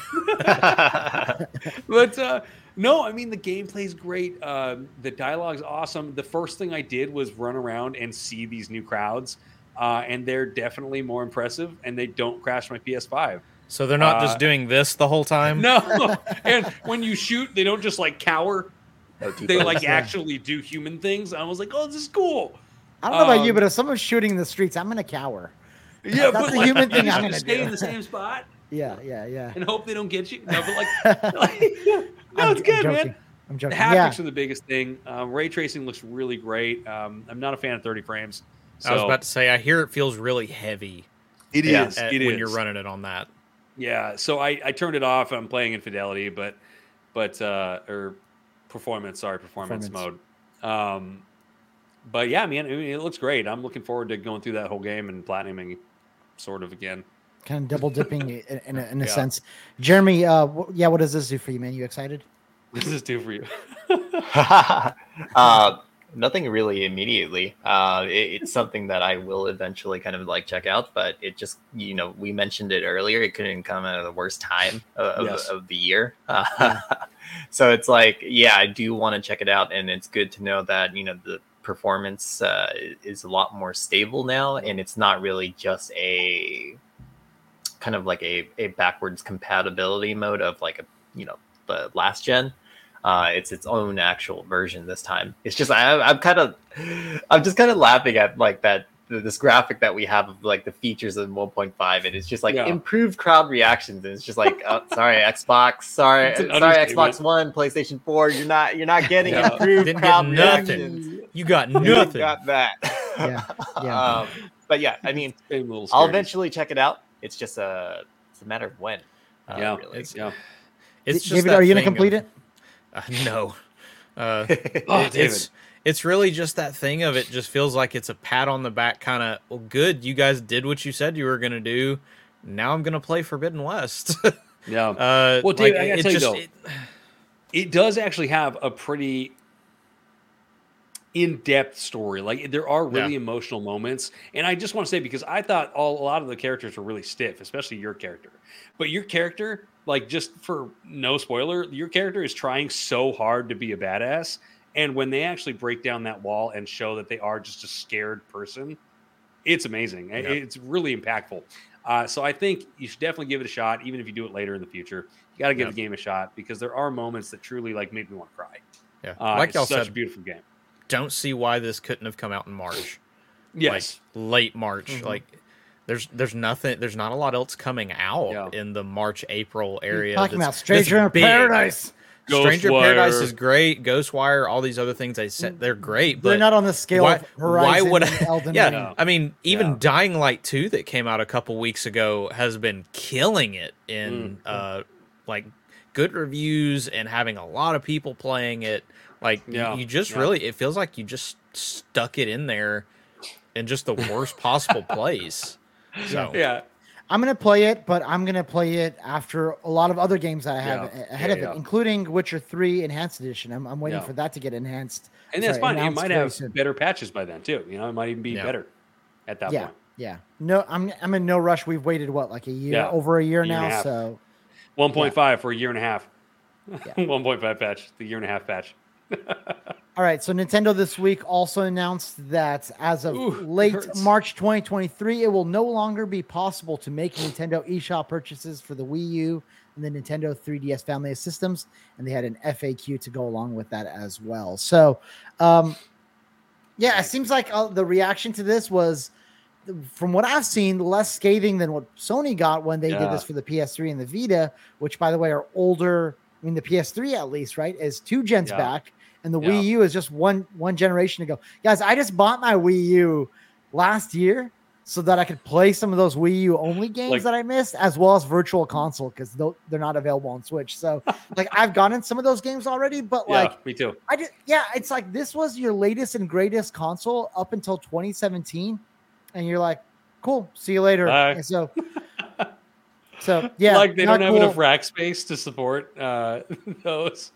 uh, no, I mean the gameplay's great. Um, the dialogue's awesome. The first thing I did was run around and see these new crowds, uh, and they're definitely more impressive. And they don't crash my PS5. So they're not Uh, just doing this the whole time. No, and when you shoot, they don't just like cower. No They like Yeah. actually do human things. I was like, oh, this is cool. I don't know about you, Um, but if someone's shooting in the streets, I'm gonna cower. Yeah, That's but a like, human thing I'm gonna stay do. in the same spot Yeah, yeah, yeah. and hope they don't get you. No, but like, like no, I'm- it's good, I'm man. joking. I'm The joking. haptics Yeah, are the biggest thing. Um, ray tracing looks really great. Um, I'm not a fan of 30 frames. So I was about to say, I hear it feels really heavy it is. Yeah. at- It when is. you're running it on that. Yeah. So I, I turned it off. I'm playing Infidelity, but but uh, or performance. Sorry, performance, Performance. mode. Um, but yeah, man, I mean, it looks great. I'm looking forward to going through that whole game and platinuming, sort of again. kind of double dipping in, in a, in a Yeah. sense. Jeremy, uh, wh- yeah, what does this do for you, man? You excited? What does this do for you? uh, nothing really immediately. Uh, it, it's something that I will eventually kind of like check out, but it just you know we mentioned it earlier. It couldn't come at the worst time of, Yes. of the year. Uh, so it's like, yeah, I do want to check it out, and it's good to know that you know the performance uh, is a lot more stable now, and it's not really just a kind of like a, a backwards compatibility mode of like a you know the last gen uh, it's its own actual version this time. It's just I, I'm kind of, I'm just kind of laughing at like that this graphic that we have of like the features of 1.5, and it's just like Yeah. improved crowd reactions, and it's just like, oh, sorry Xbox, sorry, sorry. Xbox One, PlayStation 4, you're not, you're not getting Yeah. improved Didn't crowd get nothing. reactions. You got nothing. You nothing. got that. Yeah, yeah. um, but yeah, I mean, I'm a little I'll eventually check it out. It's just a, it's a matter of when. Uh, Yeah, really. It's- Yeah. It's just David, are you gonna complete of- it? Uh, no. Uh, Oh, it- it's it's really just that thing of it. Just feels like it's a pat on the back, kind of. Well, good, you guys did what you said you were gonna do. Now I'm gonna play Forbidden West. Yeah. uh, Well, David, I gotta it tell you though, it- it does actually have a pretty in-depth story like there are really Yeah. emotional moments and i just want to say because i thought all a lot of the characters were really stiff especially your character but your character like just for no spoiler your character is trying so hard to be a badass and when they actually break down that wall and show that they are just a scared person it's amazing Yeah. it's really impactful uh, so i think you should definitely give it a shot even if you do it later in the future you got to give Yeah. the game a shot because there are moments that truly like make me want to cry yeah, uh, like it's y'all such a said, beautiful game. don't see why this couldn't have come out in March. Yes, like late March. Mhm. Like there's there's nothing there's not a lot else coming out Yeah. in the March April area. Talking that's- about Stranger in that's big. Paradise. Stranger Ghostwire. Paradise is great. Ghostwire, all these other things they said they're great, but They're not on the scale why, of Horizon why would I? Elden Yeah, No. I mean, even Yeah. Dying Light two that came out a couple weeks ago has been killing it in uh like good reviews and having a lot of people playing it. Like you- you, just yeah. really, it feels like you just stuck it in there in just the worst possible place. So yeah, I'm gonna play it, but I'm gonna play it after a lot of other games that I have Yeah, ahead yeah, of it, yeah. including Witcher Three Enhanced Edition. I'm, I'm waiting Yeah. for that to get enhanced. and that's Sorry, fine. It might have soon. better patches by then too. You know, it might even be Yeah. better at that yeah, point. yeah. No, I'm I'm in no rush. We've waited what like a year, Yeah, over a year year and a now. So One point five for a year and a half. Yeah. One point five patch, the year and a half patch. All right, so Nintendo this week also announced that as of Ooh, late. March 2023, it will no longer be possible to make Nintendo eShop purchases for the Wii U and the Nintendo 3DS family of systems, and they had an FAQ to go along with that as well. So, um, yeah, it seems like uh, the reaction to this was, from what I've seen, less scathing than what Sony got when they did this for the PS3 and the Vita, which, by the way, are older. I mean, the PS3 at least, right, is two gens Yeah. back, and the Yeah. Wii U is just one one generation ago. Guys, I just bought my Wii U last year, so that I could play some of those Wii U only games Like- that I missed, as well as Virtual Console because they're not available on Switch. So, like, I've gotten some of those games already, but like, yeah, me too. I just yeah, it's like this was your latest and greatest console up until 2017, and you're like, cool, see you later. So, so yeah, like they don't have cool. enough rack space to support uh, those.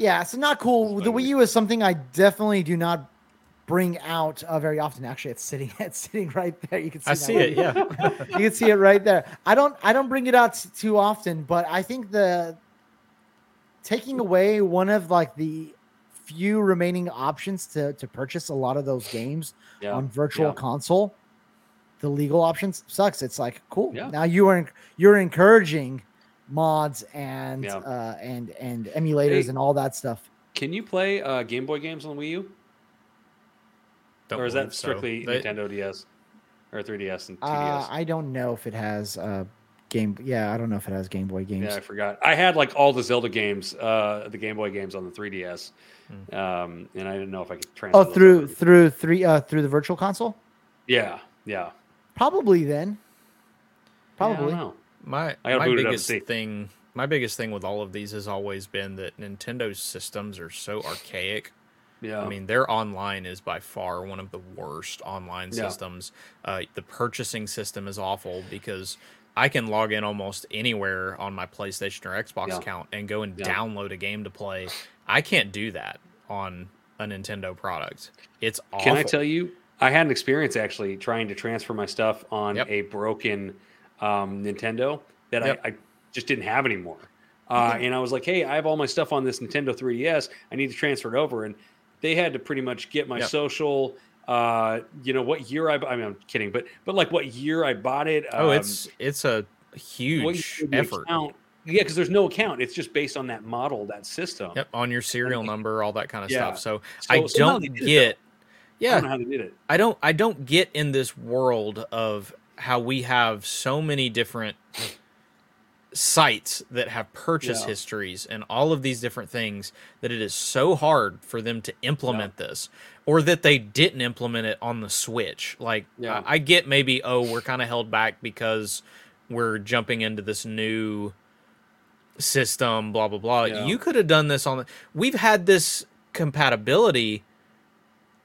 Yeah, so not cool. The Wii U is something I definitely do not bring out uh, very often. Actually, it's sitting it's sitting right there. You can see I see right it. Yeah. you can see it right there. I don't I don't bring it out t- too often, but I think the taking away one of like the few remaining options to to purchase a lot of those games Yeah, on virtual yeah. console, the legal options sucks. It's like cool. Yeah. Now you are you're encouraging mods and Yeah. uh and and emulators Hey. and all that stuff. Can you play uh, Game Boy games on the Wii U, Don't or is believe that so. strictly They- Nintendo DS or 3DS and 2DS? Uh, I don't know if it has uh game yeah, I don't know if it has Game Boy games. Yeah, I forgot. I had like all the Zelda games, uh, the Game Boy games on the 3DS, um, and I didn't know if I could transfer. Oh, through over. through three uh through the virtual console? Yeah, yeah. Probably then. Yeah, I don't Probably. know. My my boot it up and biggest thing my biggest thing with all of these has always been that Nintendo's systems are so archaic. Yeah, I mean, their online is by far one of the worst online Yeah. systems. Uh, the purchasing system is awful because I can log in almost anywhere on my PlayStation or Xbox Yeah. account and go and Yeah. download a game to play. I can't do that on a Nintendo product. It's awful. Can I tell you? I had an experience actually trying to transfer my stuff on Yep. a broken um, Nintendo that Yep. I, I just didn't have anymore. Uh, and I was like, "Hey, I have all my stuff on this Nintendo 3DS. I need to transfer it over." And they had to pretty much get my Yep. social. Uh, you know what year I? I mean, I'm kidding, but but like what year I bought it? Oh, um, it's it's a huge effort. account- Yeah, because there's no account. It's just based on that model, that system. Yep, on your serial number, all that kind of Yeah. stuff. So, So I somehow don't did it, get. I Yeah, don't know how they did it. I don't I don't get in this world of how we have so many different sites that have purchase Yeah. histories and all of these different things that it is so hard for them to implement this or that they didn't implement it on the switch like Yeah. I, I get maybe oh we're kind of held back because we're jumping into this new system blah blah blah Yeah. you could have done this on the we've had this compatibility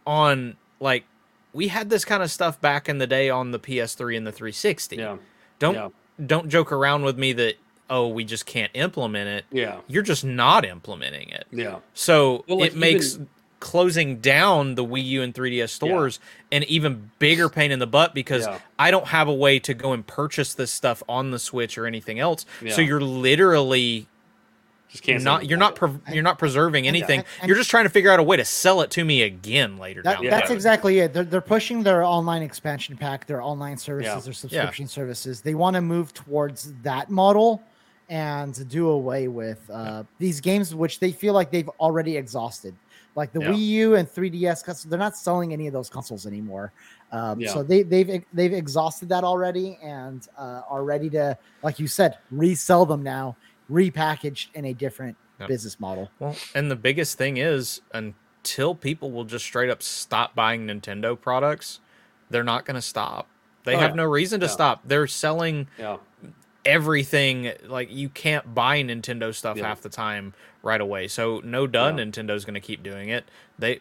on like we had this kind of stuff back in the day on the PS3 and the 360. Yeah, Don't yeah. don't joke around with me that oh we just can't implement it. yeah, You're just not implementing it. yeah. So Well, like, it makes even- closing down the Wii U and 3DS stores an even bigger pain in the butt because Yeah. I don't have a way to go and purchase this stuff on the Switch or anything else. So you're literally Just can't. not you're not pre- you're not preserving anything. and- you're just trying to figure out a way to sell it to me again later That, down. Yeah. That's road. exactly it. They're, they're pushing their online expansion pack, their online services, Yeah. their subscription services. They want to move towards that model and do away with uh, these games, which they feel like they've already exhausted. Like the Yeah. Wii U and 3DS, they're not selling any of those consoles anymore. Um, Yeah. So they, they've they've exhausted that already and uh, are ready to, like you said, resell them now, repackaged in a different Yep. business model. Well, and the biggest thing is until people will just straight up stop buying Nintendo products, they're not going to stop. They Oh, have yeah. no reason to Yeah. stop. They're selling Yeah, everything like you can't buy Nintendo stuff Yeah. half the time right away. So no done Yeah. Nintendo's going to keep doing it. They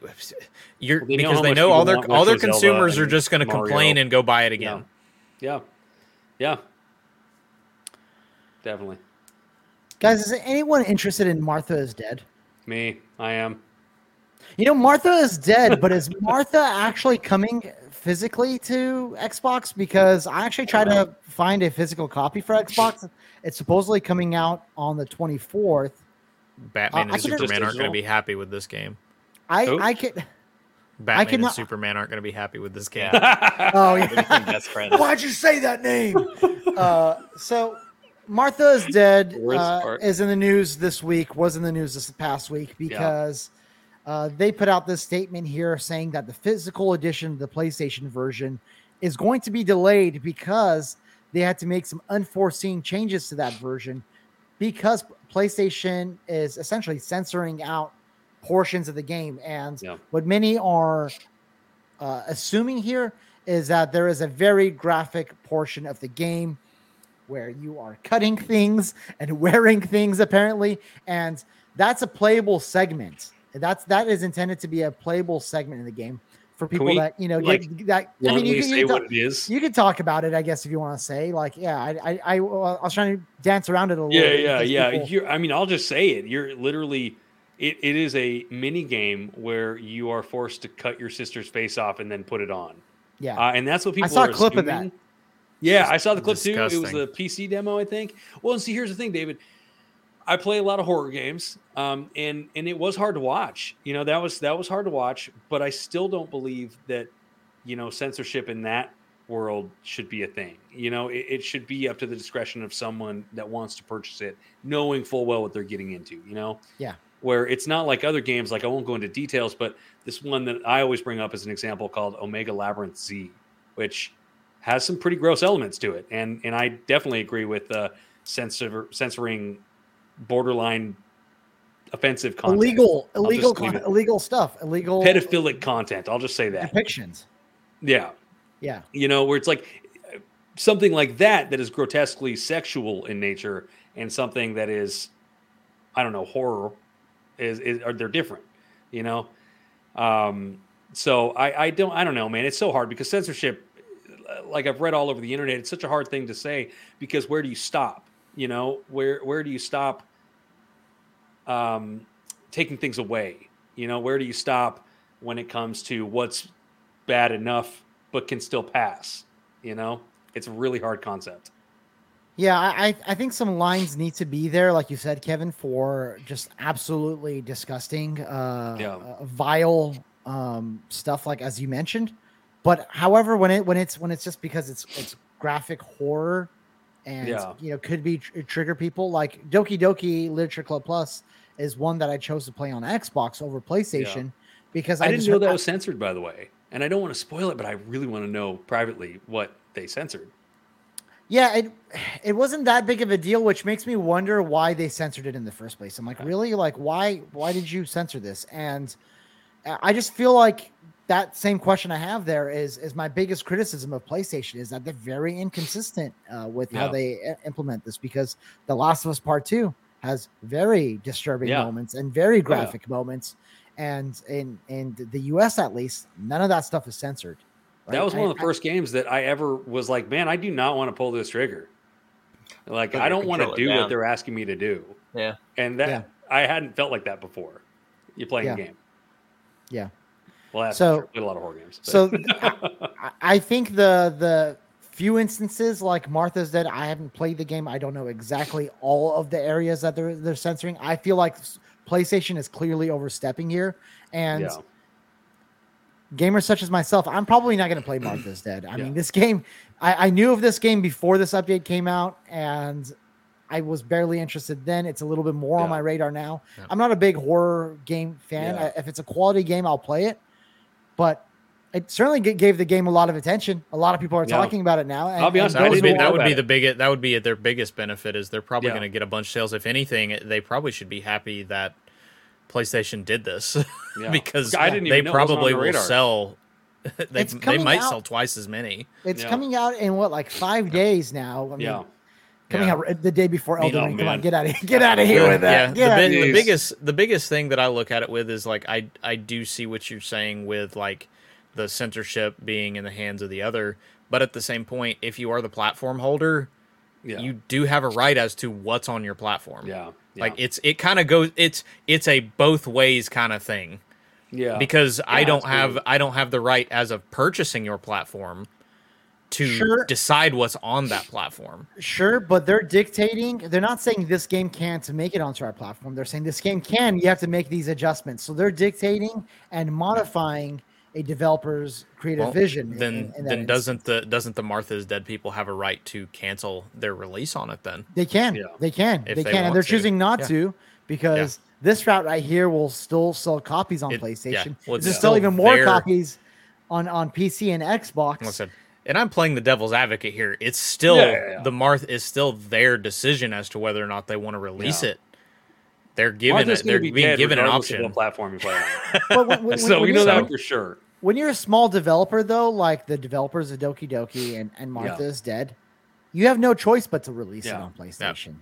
you're Well, they because how they know all their all their Legend of Zelda consumers are just going to complain and go buy it again. yeah, yeah. Definitely. Guys, is anyone interested in Martha is Dead? Me, I am. You know, Martha is dead, but is Martha actually coming physically to Xbox? Because I actually tried to find a physical copy for Xbox. It's supposedly coming out on the 24th. Batman Uh, and Superman aren't going to be happy with this game. I Who? I could. Batman could and Superman aren't going to be happy with this game. Yeah. Oh They yeah. became best friends. Why'd you say that name? uh, so Martha is dead uh, is in the news this week. Was in the news this past week because uh, they put out this statement here saying that the physical edition of the PlayStation version is going to be delayed because they had to make some unforeseen changes to that version because PlayStation is essentially censoring out portions of the game and Yeah. what many are uh, assuming here is that there is a very graphic portion of the game where you are cutting things and wearing things apparently. And that's a playable segment. That's that is intended to be a playable segment in the game for people we, that you know like, get, that i mean you, can- say you, can what talk, it is. you can talk about it i guess if you want to say like yeah i i i, was trying to dance around it a little yeah bit yeah yeah. people- you're, i mean i'll just say it. You're literally it, it is a mini game where you are forced to cut your sister's face off and then put it on. Yeah. Uh, and that's what people i saw a clip of that. Assuming. yeah i saw the clip too it was disgusting. the pc demo i think well and see here's the thing david i play a lot of horror games um, and and it was hard to watch you know that was that was hard to watch but i still don't believe that you know censorship in that world should be a thing you know it, it should be up to the discretion of someone that wants to purchase it knowing full well what they're getting into you know Yeah. where it's not like other games like i won't go into details but this one that i always bring up as an example called omega labyrinth z which has some pretty gross elements to it. And and i definitely agree with uh censor, censoring borderline offensive content. Illegal I'll illegal con- illegal stuff illegal pedophilic content i'll just say that. depictions. Yeah. Yeah. You know where it's like uh, something like that that is grotesquely sexual in nature and something that is i don't know horror is, is are they're different you know? Um so i i don't i don't know man. It's so hard because censorship like i've read all over the internet it's such a hard thing to say because where do you stop you know where where do you stop um taking things away you know where do you stop when it comes to what's bad enough but can still pass you know it's a really hard concept Yeah, I I- think some lines need to be there, like you said, Kevin, for just absolutely disgusting, uh, Yeah. uh, vile um, stuff, like as you mentioned. But however, when it when it's when it's just because it's it's graphic horror, and Yeah. you know could be tr- trigger people, like Doki Doki Literature Club Plus is one that I chose to play on Xbox over PlayStation because i, I, didn't know that I- was censored by the way and i don't want to spoil it but i really want to know privately what they censored Yeah, it it wasn't that big of a deal, which makes me wonder why they censored it in the first place. I'm like, really? Like, why why did you censor this? And uh, I just feel like that same question I have there is is my biggest criticism of PlayStation is that they're very inconsistent uh, with how they i- implement this because The Last of Us Part Two has very disturbing Yeah. moments and very yeah. graphic moments, and in in the U.S. at least, none of that stuff is censored. that was one I- of the first games that i ever was like man i do not want to pull this trigger like i don't want to do down. what they're asking me to do Yeah. and that Yeah. i hadn't felt like that before you playing a game Yeah. Well that's So- played a lot of horror games but- So I, I think the the few instances like Martha's Dead, I haven't played the game. I don't know exactly all of the areas that they're they're censoring. I feel like PlayStation is clearly overstepping here, and yeah gamers such as myself, I'm probably not going to play Martha's Dead. I Yeah. mean, this game, I, I knew of this game before this update came out, and I was barely interested then. It's a little bit more on my radar now. Yeah. I'm not a big horror game fan. Yeah. I- if it's a quality game, I'll play it, but it certainly gave the game a lot of attention. A lot of people are Yeah. talking about it now. And, I'll be honest, That would be didn't who know that would be the biggest that would be their biggest benefit is they're probably Yeah. going to get a bunch of sales. If anything, they probably should be happy that PlayStation did this Yeah. because I didn't they even know it was on probably the will radar. sell. They, It's they might out- sell twice as many. It's Yeah. coming out in what like five days now. I mean, yeah coming Yeah. out the day before Elden Oh, Ring. Come on, get out of here! Get out of here Yeah, with that. Yeah, Yeah, the, bi- the biggest the biggest thing that I look at it with is like I I do see what you're saying with like the censorship being in the hands of the other, but at the same point, if you are the platform holder, yeah you do have a right as to what's on your platform. yeah Like it's it kind of goes it's it's a both ways kind of thing yeah because I don't have absolutely. I don't have the right as of purchasing your platform to Sure. decide what's on that platform. Sure, but they're dictating. They're not saying this game can't make it onto our platform. They're saying this game can. You have to make these adjustments. So they're dictating and modifying a developer's creative Well, vision. Then in that then instance. doesn't the doesn't the Martha's Dead people have a right to cancel their release on it then? they can? Yeah. They can. If they they can, and they're to. choosing not Yeah. to because this route right here will still sell copies on It- yeah. PlayStation. Well, it's There's still still even more their- copies on on PC and Xbox. Listen, and I'm playing the devil's advocate here. It's still Yeah, yeah, yeah. the Marth is still their decision as to whether or not they want to release Yeah. it. They're given Martha's it. They're be being given an regardless of option. What platform you play on? But when- when- so when we you know say- that for sure. when you're a small developer though, like the developers of Doki Doki and, and Martha Yeah. is Dead, you have no choice but to release it on PlayStation.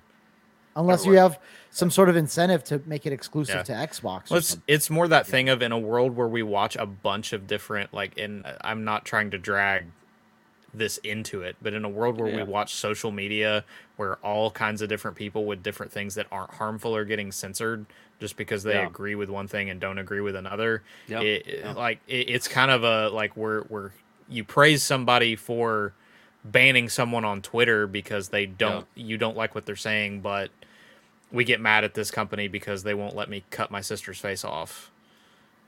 Unless you have some sort of incentive to make it exclusive Yeah. to Xbox. Well, it's, it's more that thing of in a world where we watch a bunch of different like and i'm not trying to drag this into it but in a world where Yeah. we watch social media where all kinds of different people with different things that aren't harmful are getting censored just because they Yeah. agree with one thing and don't agree with another Yeah. it, Yeah. like it, it's kind of a like where where you praise somebody for banning someone on twitter because they don't you don't like what they're saying but we get mad at this company because they won't let me cut my sister's face off.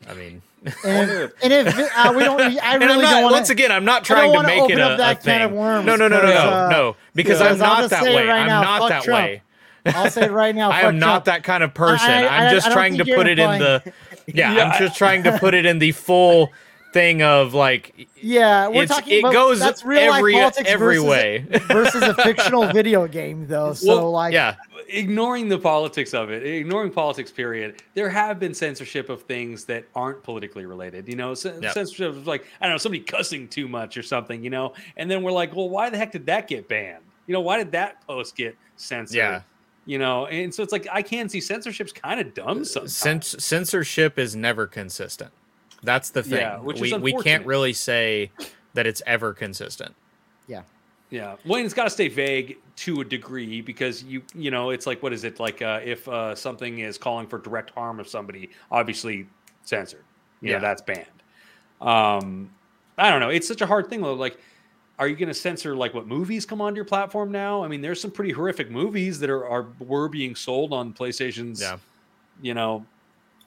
I mean, and if, and if uh, we don't, I really not, don't want once again, I'm not trying to wanna make it open a, up that a thing. can of worms no, no, no, no, no, because, uh, no, because because I'm not that way. right I'm now, not that Trump. way. I'll say it right now. I fuck am not Trump. that kind of person. I- I- I'm just I don't trying to put it in the yeah, Yeah, I'm just trying to put it in the full thing of like Yeah, we're it's, talking it goes that's real life every politics every versus, way. versus a fictional video game, though. So Well, like, yeah, ignoring the politics of it, ignoring politics, period, there have been censorship of things that aren't politically related. You know, c- Yep. censorship of like, I don't know, somebody cussing too much or something, you know, and then we're like, well, why the heck did that get banned? You know, why did that post get censored? Yeah. You know, and so it's like, I can see censorship's kind of dumb uh, sometimes. Cens- censorship is never consistent. That's the thing. Yeah, which is we we can't really say that it's ever consistent. Yeah, well, and it's got to stay vague to a degree because you you know it's like what is it like uh, if uh, something is calling for direct harm of somebody, obviously censored. You know Yeah. that's banned. Um, I don't know. It's such a hard thing though. Like, are you going to censor like what movies come onto your platform now? I mean, there's some pretty horrific movies that are are were being sold on PlayStation's Yeah. you know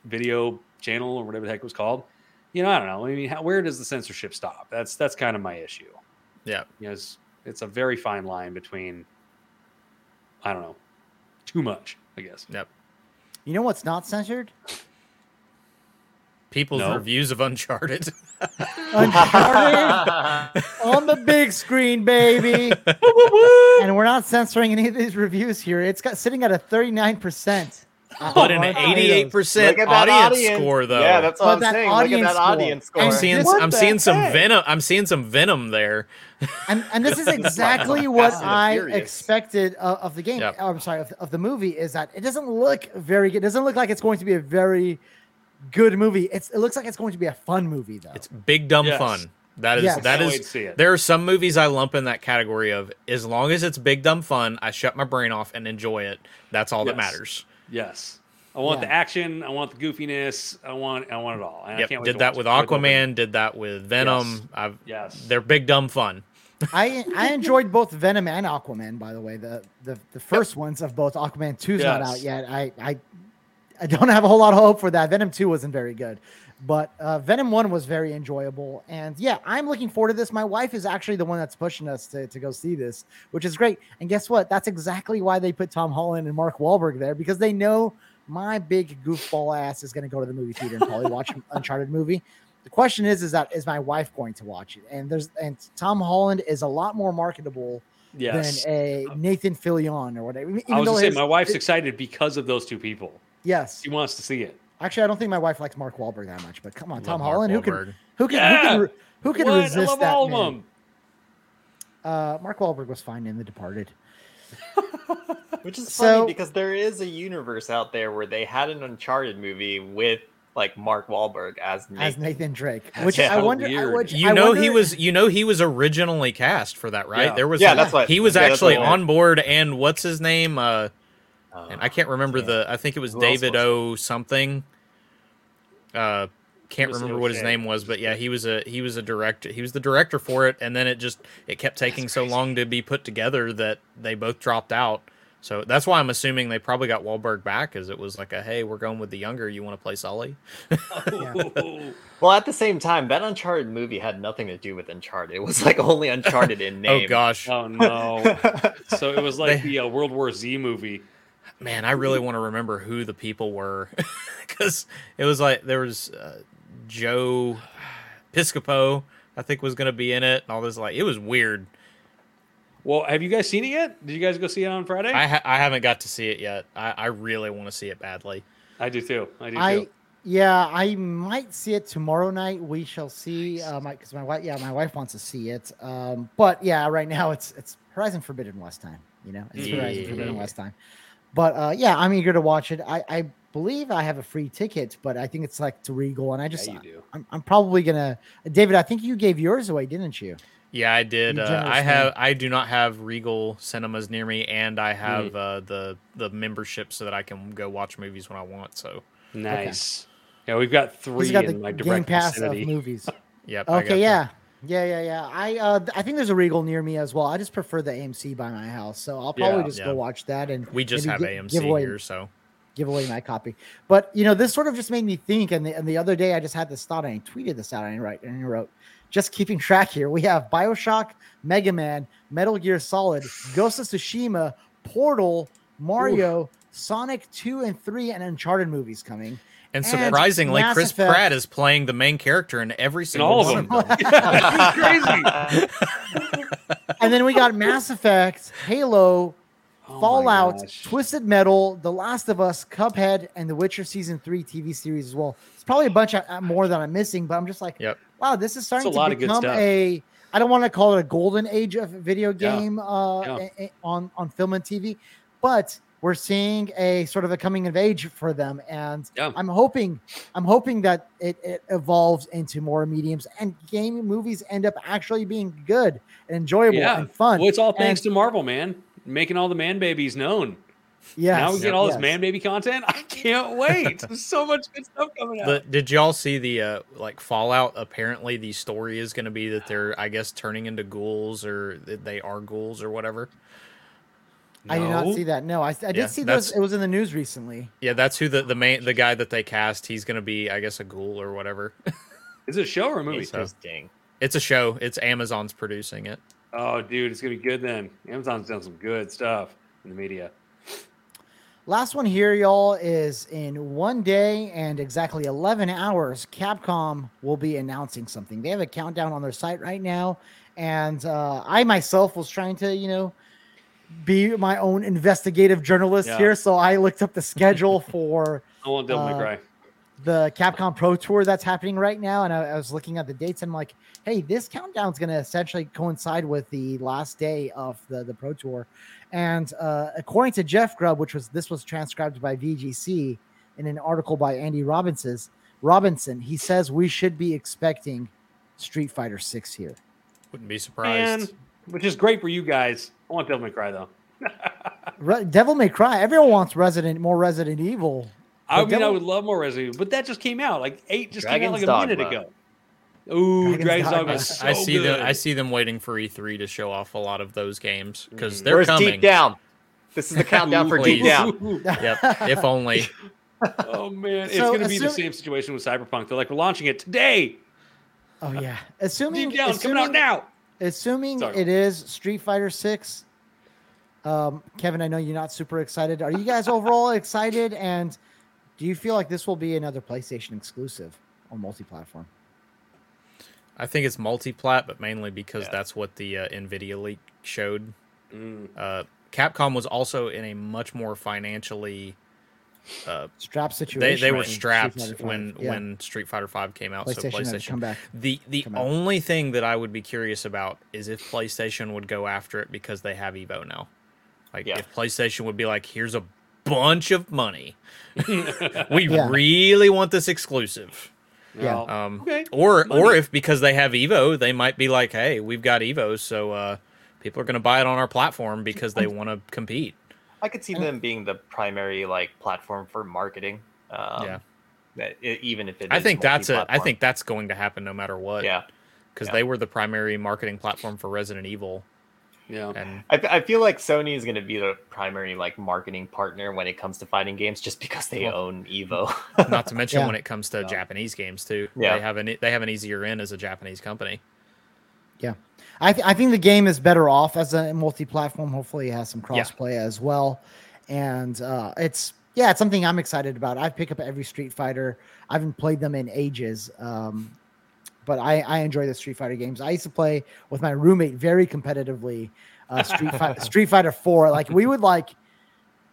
video channel or whatever the heck it was called. You know, I don't know. I mean, how, where does the censorship stop? That's that's kind of my issue Yeah. you know, it's, it's a very fine line between I don't know, too much, I guess. Yep. you know what's not censored? People's No. reviews of Uncharted. Uncharted on the big screen, baby. and we're not censoring any of these reviews here. It's got sitting at a thirty nine percent. but an 88% Look audience, score though. Yeah, that's But what I'm that saying. Look at that score. audience score. I'm seeing What I'm the seeing some venom. I'm seeing some venom there. And and this is exactly what I Furious. expected uh, of the game. Yep. oh, I'm sorry, of, of the movie is that it doesn't look very good. It doesn't look like it's going to be a very good movie. It's it looks like it's going to be a fun movie though. It's big dumb Yes. fun. That is Yes. that Can't wait is to see it. there are some movies I lump in that category of as long as it's big dumb fun, I shut my brain off and enjoy it. That's all that matters. Yes. I want Yeah. the action, I want the goofiness, I want I want it all. And I Yep. can't wait Did to that with it. I will. Aquaman, did that with Venom. Yes. I've Yes. they're big dumb fun. I I enjoyed both Venom and Aquaman. By the way, the the, the first ones of both Aquaman 2's not out yet. I, I I don't have a whole lot of hope for that. Venom two wasn't very good, but uh, Venom one was very enjoyable. And yeah, I'm looking forward to this. My wife is actually the one that's pushing us to, to go see this, which is great. And guess what? That's exactly why they put Tom Holland and Mark Wahlberg there because they know my big goofball ass is going to go to the movie theater and probably watch an Uncharted movie. The question is, is that is my wife going to watch it? And there's and Tom Holland is a lot more marketable Yes. than a Nathan Fillion or whatever. Even I was though gonna say his- my wife's it- excited because of those two people. yes, She wants to see it. Actually, I don't think my wife likes Mark Wahlberg that much. But come on, Tom Love Mark Holland, who can who can Yeah! who can, who can What? I resist love that all man? of them. Uh, Mark Wahlberg was fine in The Departed. Which is So- funny because there is a universe out there where they had an Uncharted movie with like Mark Wahlberg as Nathan. as Nathan Drake, That's which I wonder. I, weird. which You I know wonder- he was you know he was originally cast for that, right? Yeah. There was Yeah, that's what- he was yeah, actually on board and what's his name? Uh Uh, and I can't remember the I think it was Who David was it? O something. Uh can't was remember what his name was, but yeah, he was a he was a director. He was the director for it, and then it just it kept taking so long to be put together that they both dropped out. So that's why I'm assuming they probably got Wahlberg back, as it was like a hey, we're going with the younger. You want to play Sully? well, at the same time, that Uncharted movie had nothing to do with Uncharted. It was like only Uncharted in name. Oh gosh, oh no. So it was like They- the uh, World War Z movie. Man, I really want to remember who the people were because it was like there was uh, Joe Piscopo, I think, was going to be in it, and all this. Like, it was weird. Well, have you guys seen it yet? Did you guys go see it on Friday? I ha- I haven't got to see it yet. I, I really want to see it badly. I do too. I do I too. Yeah, I might see it tomorrow night. We shall see. Uh, my because my wife, yeah, my wife wants to see it. Um, but yeah, right now it's it's Horizon Forbidden West time. You know, it's Horizon Forbidden West time. But uh, yeah, I'm eager to watch it. I, I believe I have a free ticket, but I think it's like to Regal, and I just yeah, you do. I'm, I'm probably gonna. David, I think you gave yours away, didn't you? Yeah, I did. Uh, I have. I do not have Regal cinemas near me, and I have uh, the the membership so that I can go watch movies when I want. So, Nice. Yeah, we've got three He's got the in my Game Pass vicinity. of movies. yep. I got Okay, the- yeah. Yeah, yeah, yeah. I uh I think there's a Regal near me as well. I just prefer the AMC by my house, so I'll probably Yeah. just Yeah. go watch that and We just have gi- AMC give away, here, so give away my copy. But you know, this sort of just made me think. And the, and the other day, I just had this thought, and I tweeted this out, and I write and I wrote, just keeping track here. We have Bioshock, Mega Man, Metal Gear Solid, Ghost of Tsushima, Portal, Mario, Sonic Two and Three, and Uncharted movies coming. And And surprisingly, Mass Chris Effect- Pratt is playing the main character in every In single all one of of them. them. It's crazy. and then we got Mass Effect, Halo, Oh Fallout. Twisted Metal, The Last of Us, Cuphead, and The Witcher season three TV series as well. It's probably a bunch of, uh, more that I'm missing, but I'm just like, Yep. wow, this is starting to become stuff. a. I don't want to call it a golden age of video Yeah. game uh, Yeah. a- a- on on film and TV, but we're seeing a sort of a coming of age for them, and Yeah. I'm hoping I'm hoping that it, it evolves into more mediums and game movies end up actually being good and enjoyable Yeah. and fun. Well, it's all thanks And- to Marvel, man, making all the man babies known. yeah now we get all yes. this man baby content. I can't wait. There's so much good stuff coming out. The, did y'all see the uh, like Fallout? Apparently, the story is going to be that they're, I guess, turning into ghouls or that they are ghouls or whatever. I did not see that. No, I, I did Yeah, see those. It was in the news recently. Yeah, that's who the the main the guy that they cast. He's going to be, I guess, a ghoul or whatever. Is it a show or a movie? Interesting. it's a show. It's Amazon's producing it. Oh, dude, it's gonna be good then. Amazon's done some good stuff in the media. Last one here, y'all, is in one day and exactly 11 hours. Capcom will be announcing something. They have a countdown on their site right now, and uh, I myself was trying to, you know, be my own investigative journalist Yeah. here. So I looked up the schedule for I want Devil May Uh, Cry. the Capcom Pro Tour that's happening right now, and I, I was looking at the dates. And I'm like, hey, this countdown's going to essentially coincide with the last day of the the Pro Tour. And uh, according to Jeff Grubb, which was this was transcribed by VGC in an article by Andy Robinson's Robinson, he says we should be expecting Street Fighter Six here. Wouldn't be Man, surprised. Which is great for you guys. I want Devil May Cry though. Re- Devil May Cry. Everyone wants Resident more Resident Evil. I But mean, I would love more Resident Evil, but that just came out. Like eight just came out Dragon's like a minute ago. Ooh, Dragon's Dragon's Dogma Dogma. is so I see good. them. I see them waiting for E3 to show off a lot of those games because Mm. they're Where's coming. Deep Down? This is the countdown for Deep Down. Yep. If only. Oh man, it's So, going to be the same situation with Cyberpunk. They're like, we're launching it today. Oh yeah, assuming Deep Down coming out now. Assuming Sorry. it is Street Fighter Six, um, Kevin, I know you're not super excited. Are you guys overall excited? And do you feel like this will be another PlayStation exclusive or multi-platform? I think it's multi-plat, but mainly because Yeah. that's what the uh, Nvidia leak showed. Mm. Uh, Capcom was also in a much more financially. Uh, Strap they situation. they were strapped when Yeah. when Street Fighter Five came out. PlayStation, so PlayStation. come back. The the come out. only thing that I would be curious about is if PlayStation would go after it because they have Evo now. Like Yeah. if PlayStation would be like, here's a bunch of money. we Yeah. really want this exclusive. Yeah. Um, okay. Or or if because they have Evo, they might be like, hey, we've got Evo, so uh, people are going to buy it on our platform because they want to compete. I could see them being the primary like platform for marketing. Um, Yeah. that- e- even if it. I is think that's a. I multi-platform. think that's going to happen no matter what. Yeah. Because yeah. they were the primary marketing platform for Resident Evil, yeah. and I, I feel like Sony is going to be the primary like marketing partner when it comes to fighting games, just because they Well, own Evo. not to mention Yeah. when it comes to Yeah. Japanese games too. Yeah. They have an they have an easier in as a Japanese company. I, th- I think the game is better off as a multi-platform. Hopefully, it has some crossplay as well, and uh, it's yeah, it's something I'm excited about. I pick up every Street Fighter. I haven't played them in ages, um, but I, I enjoy the Street Fighter games. I used to play with my roommate very competitively. Uh, Street Fighter, Street Fighter Four. Like we would like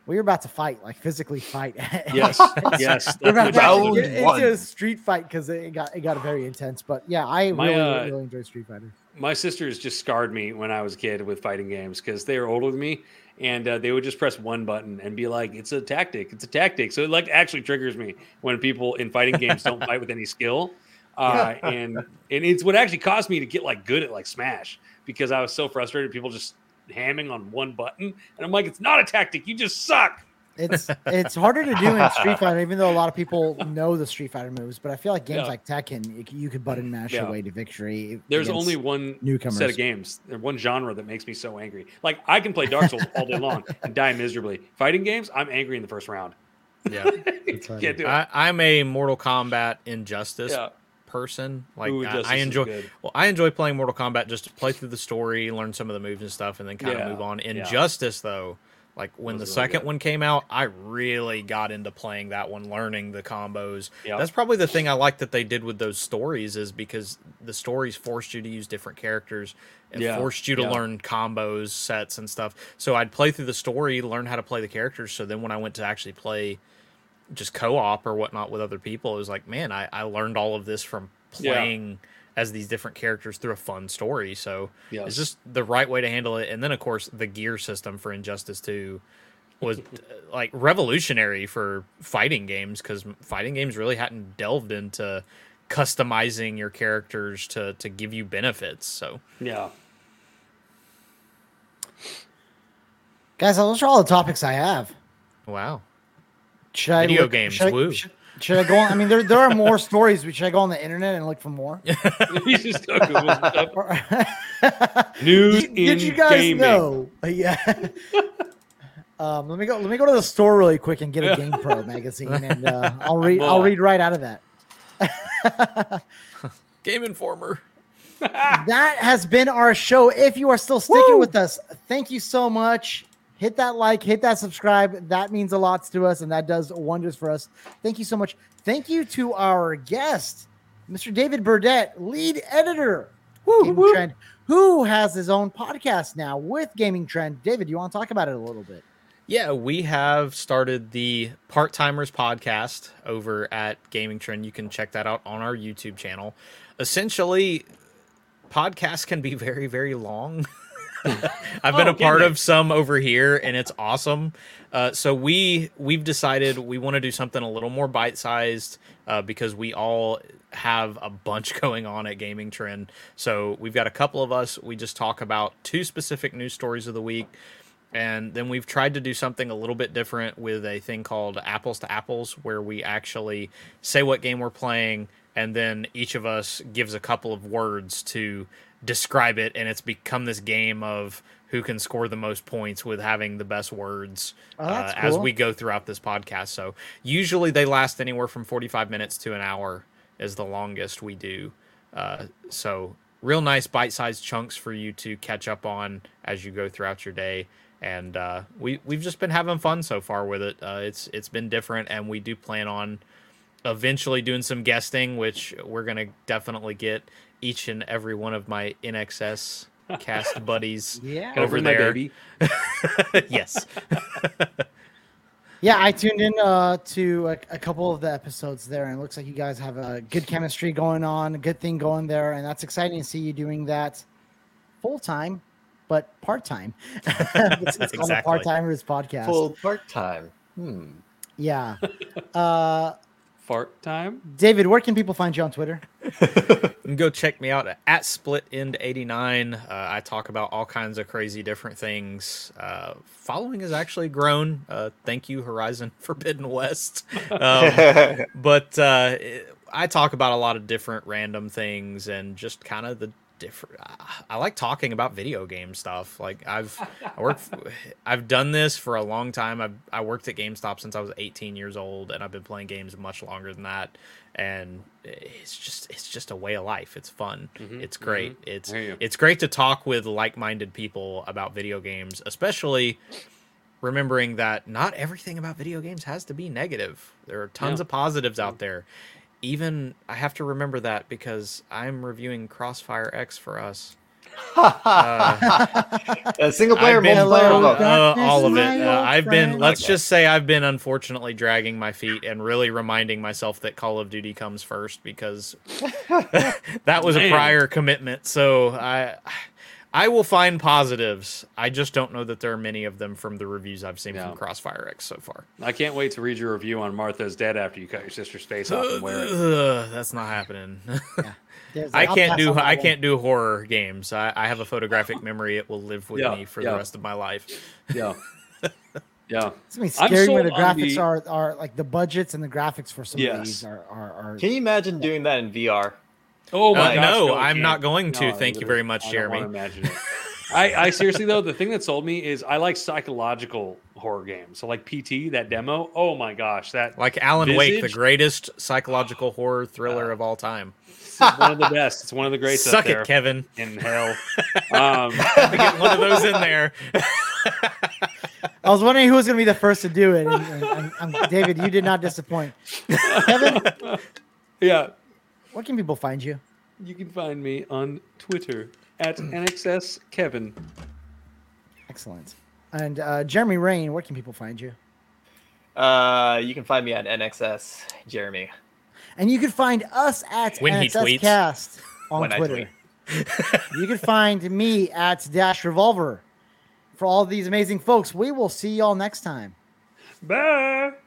we were about to fight, like physically fight. Yes, yes. we're about That's to what Round get one. into a street fight because it got it got very intense. But yeah, I My, really uh, really enjoy Street Fighter. my sisters just scarred me when I was a kid with fighting games because they were older than me, and uh, they would just press one button and be like, "It's a tactic, it's a tactic." So it like actually triggers me when people in fighting games don't fight with any skill, uh, and and it's what actually caused me to get like good at like Smash because I was so frustrated people just hamming on one button, and I'm like, "It's not a tactic, you just suck." It's it's harder to do in Street Fighter, even though a lot of people know the Street Fighter moves. But I feel like games Yeah. like Tekken, you, c- you could button mash Yeah. your way to victory. There's only one newcomers. set of games, one genre that makes me so angry. Like I can play Dark Souls all day long and die miserably. Fighting games, I'm angry in the first round. Yeah. Can't do it. I, I'm a Mortal Kombat Injustice yeah. Person. Like Ooh, I, I enjoy. Well, I enjoy playing Mortal Kombat just to play through the story, learn some of the moves and stuff, and then kind Yeah, of move on. yeah. Injustice, though, like when the really second good. one came out, I really got into playing that one, learning the combos. Yeah. That's probably the thing I like that they did with those stories is because the stories forced you to use different characters and Yeah, forced you to yeah. learn combos, sets, and stuff. So I'd play through the story, learn how to play the characters. So then when I went to actually play just co-op or whatnot with other people, it was like, man, I, I learned all of this from Yeah. playing as these different characters through a fun story. So Yes. it's just the right way to handle it. And then of course the gear system for Injustice 2 was like revolutionary for fighting games because fighting games really hadn't delved into customizing your characters to to give you benefits. So Yeah. Guys, those are all the topics I have. wow. Should I Video look- games, Should I, should, should I go on? I mean, there there are more stories. Should I go on the internet and look for more? You just don't stuff. News did, in did you guys gaming. know? Yeah. um, let me go. Let me go to the store really quick and get a. GamePro magazine, and uh, I'll read. I'll read right out of that. Game Informer. that has been our show. If you are still sticking Woo! with us, thank you so much. Hit that like, hit that subscribe. That means a lot to us, and that does wonders for us. Thank you so much. Thank you to our guest, Mr. David Burdett, lead editor, Gaming Trend, who has his own podcast now with Gaming Trend. David, you want to talk about it a little bit? Yeah, we have started the Part Timers podcast over at Gaming Trend. You can check that out on our YouTube channel. Essentially, podcasts can be very, very long. I've been Oh, a part of some over here, and it's awesome. Uh, so we we've decided we want to do something a little more bite sized uh, because we all have a bunch going on at Gaming Trend. So we've got a couple of us. We just talk about two specific news stories of the week. And then we've tried to do something a little bit different with a thing called Apples to Apples, where we actually say what game we're playing, and then each of us gives a couple of words to describe it. And it's become this game of who can score the most points with having the best words Oh, uh, as we go throughout this podcast. So usually they last anywhere from 45 minutes to an hour, is the longest we do. Uh, so real nice bite-sized chunks for you to catch up on as you go throughout your day and uh, we we've just been having fun so far with it uh, it's it's been different and we do plan on eventually doing some guesting which we're gonna definitely get each and every one of my nxs cast buddies Yeah. Over my there baby. yes Yeah, I tuned in uh, to a, a couple of the episodes there, and it looks like you guys have a good chemistry going on, a good thing going there, and that's exciting to see you doing that full time, but part time. it's, it's called a Exactly. part timers podcast. Full part time. Hmm. Yeah. Uh, Fart time. David, where can people find you on Twitter? You can go check me out at split end 89 uh, i talk about all kinds of crazy different things uh, following has actually grown uh, thank you horizon forbidden west um, but uh, it- i talk about a lot of different random things and just kind of the different i like talking about video game stuff. Like i've i work i've done this for a long time. I've, i worked at gamestop since i was 18 years old and i've been playing games much longer than that. And it's just it's just a way of life. It's fun. Mhm, it's great. Mhm. it's I hear you. it's great to talk with like-minded people about video games especially remembering that not everything about video games has to be negative. There are tons Yeah. of positives out there even i have to remember that because i'm reviewing crossfire x for us a single player, been, multiplayer, uh, all of it. Uh, I've been. Let's Okay. just say I've been unfortunately dragging my feet and really reminding myself that Call of Duty comes first because that was a prior commitment. So I, I will find positives. I just don't know that there are many of them from the reviews I've seen Yeah. from Crossfire X so far. I can't wait to read your review on Martha's Dead after you cut your sister's face off and wear it. Ugh, that's not happening. There's- I can't do I can't do horror games. I, I have a photographic memory. It will live with Yeah, me for yeah. the rest of my life. Yeah. Yeah. It's gonna be I'm scary when the sold on graphics the- are are like the budgets and the graphics for some of Yes. these are are, are Can you imagine doing that in VR? Oh my Uh, gosh, no, I I'm can't. going to. No, Thank you very much, I don't Jeremy. imagine it. I, I seriously though, the thing that sold me is I like psychological horror games. So like PT, that demo. Oh my gosh, that Like Alan Wake, the greatest psychological horror thriller of all time. it's one of the best. It's one of the greats. up Suck there it, Kevin. In hell. Um, Get one of those in there. I was wondering who was going to be the first to do it. And, and, and, and David, you did not disappoint. Kevin, yeah. Where can people find you? You can find me on Twitter at NXS Kevin. Excellent. And uh, Jeremy Rain, where can people find you? Uh, you can find me at NXS Jeremy. And you can find us at When he tweets. NXScast on When I Twitter. you can find me at Dash Revolver. For all these amazing folks, we will see y'all next time. Bye.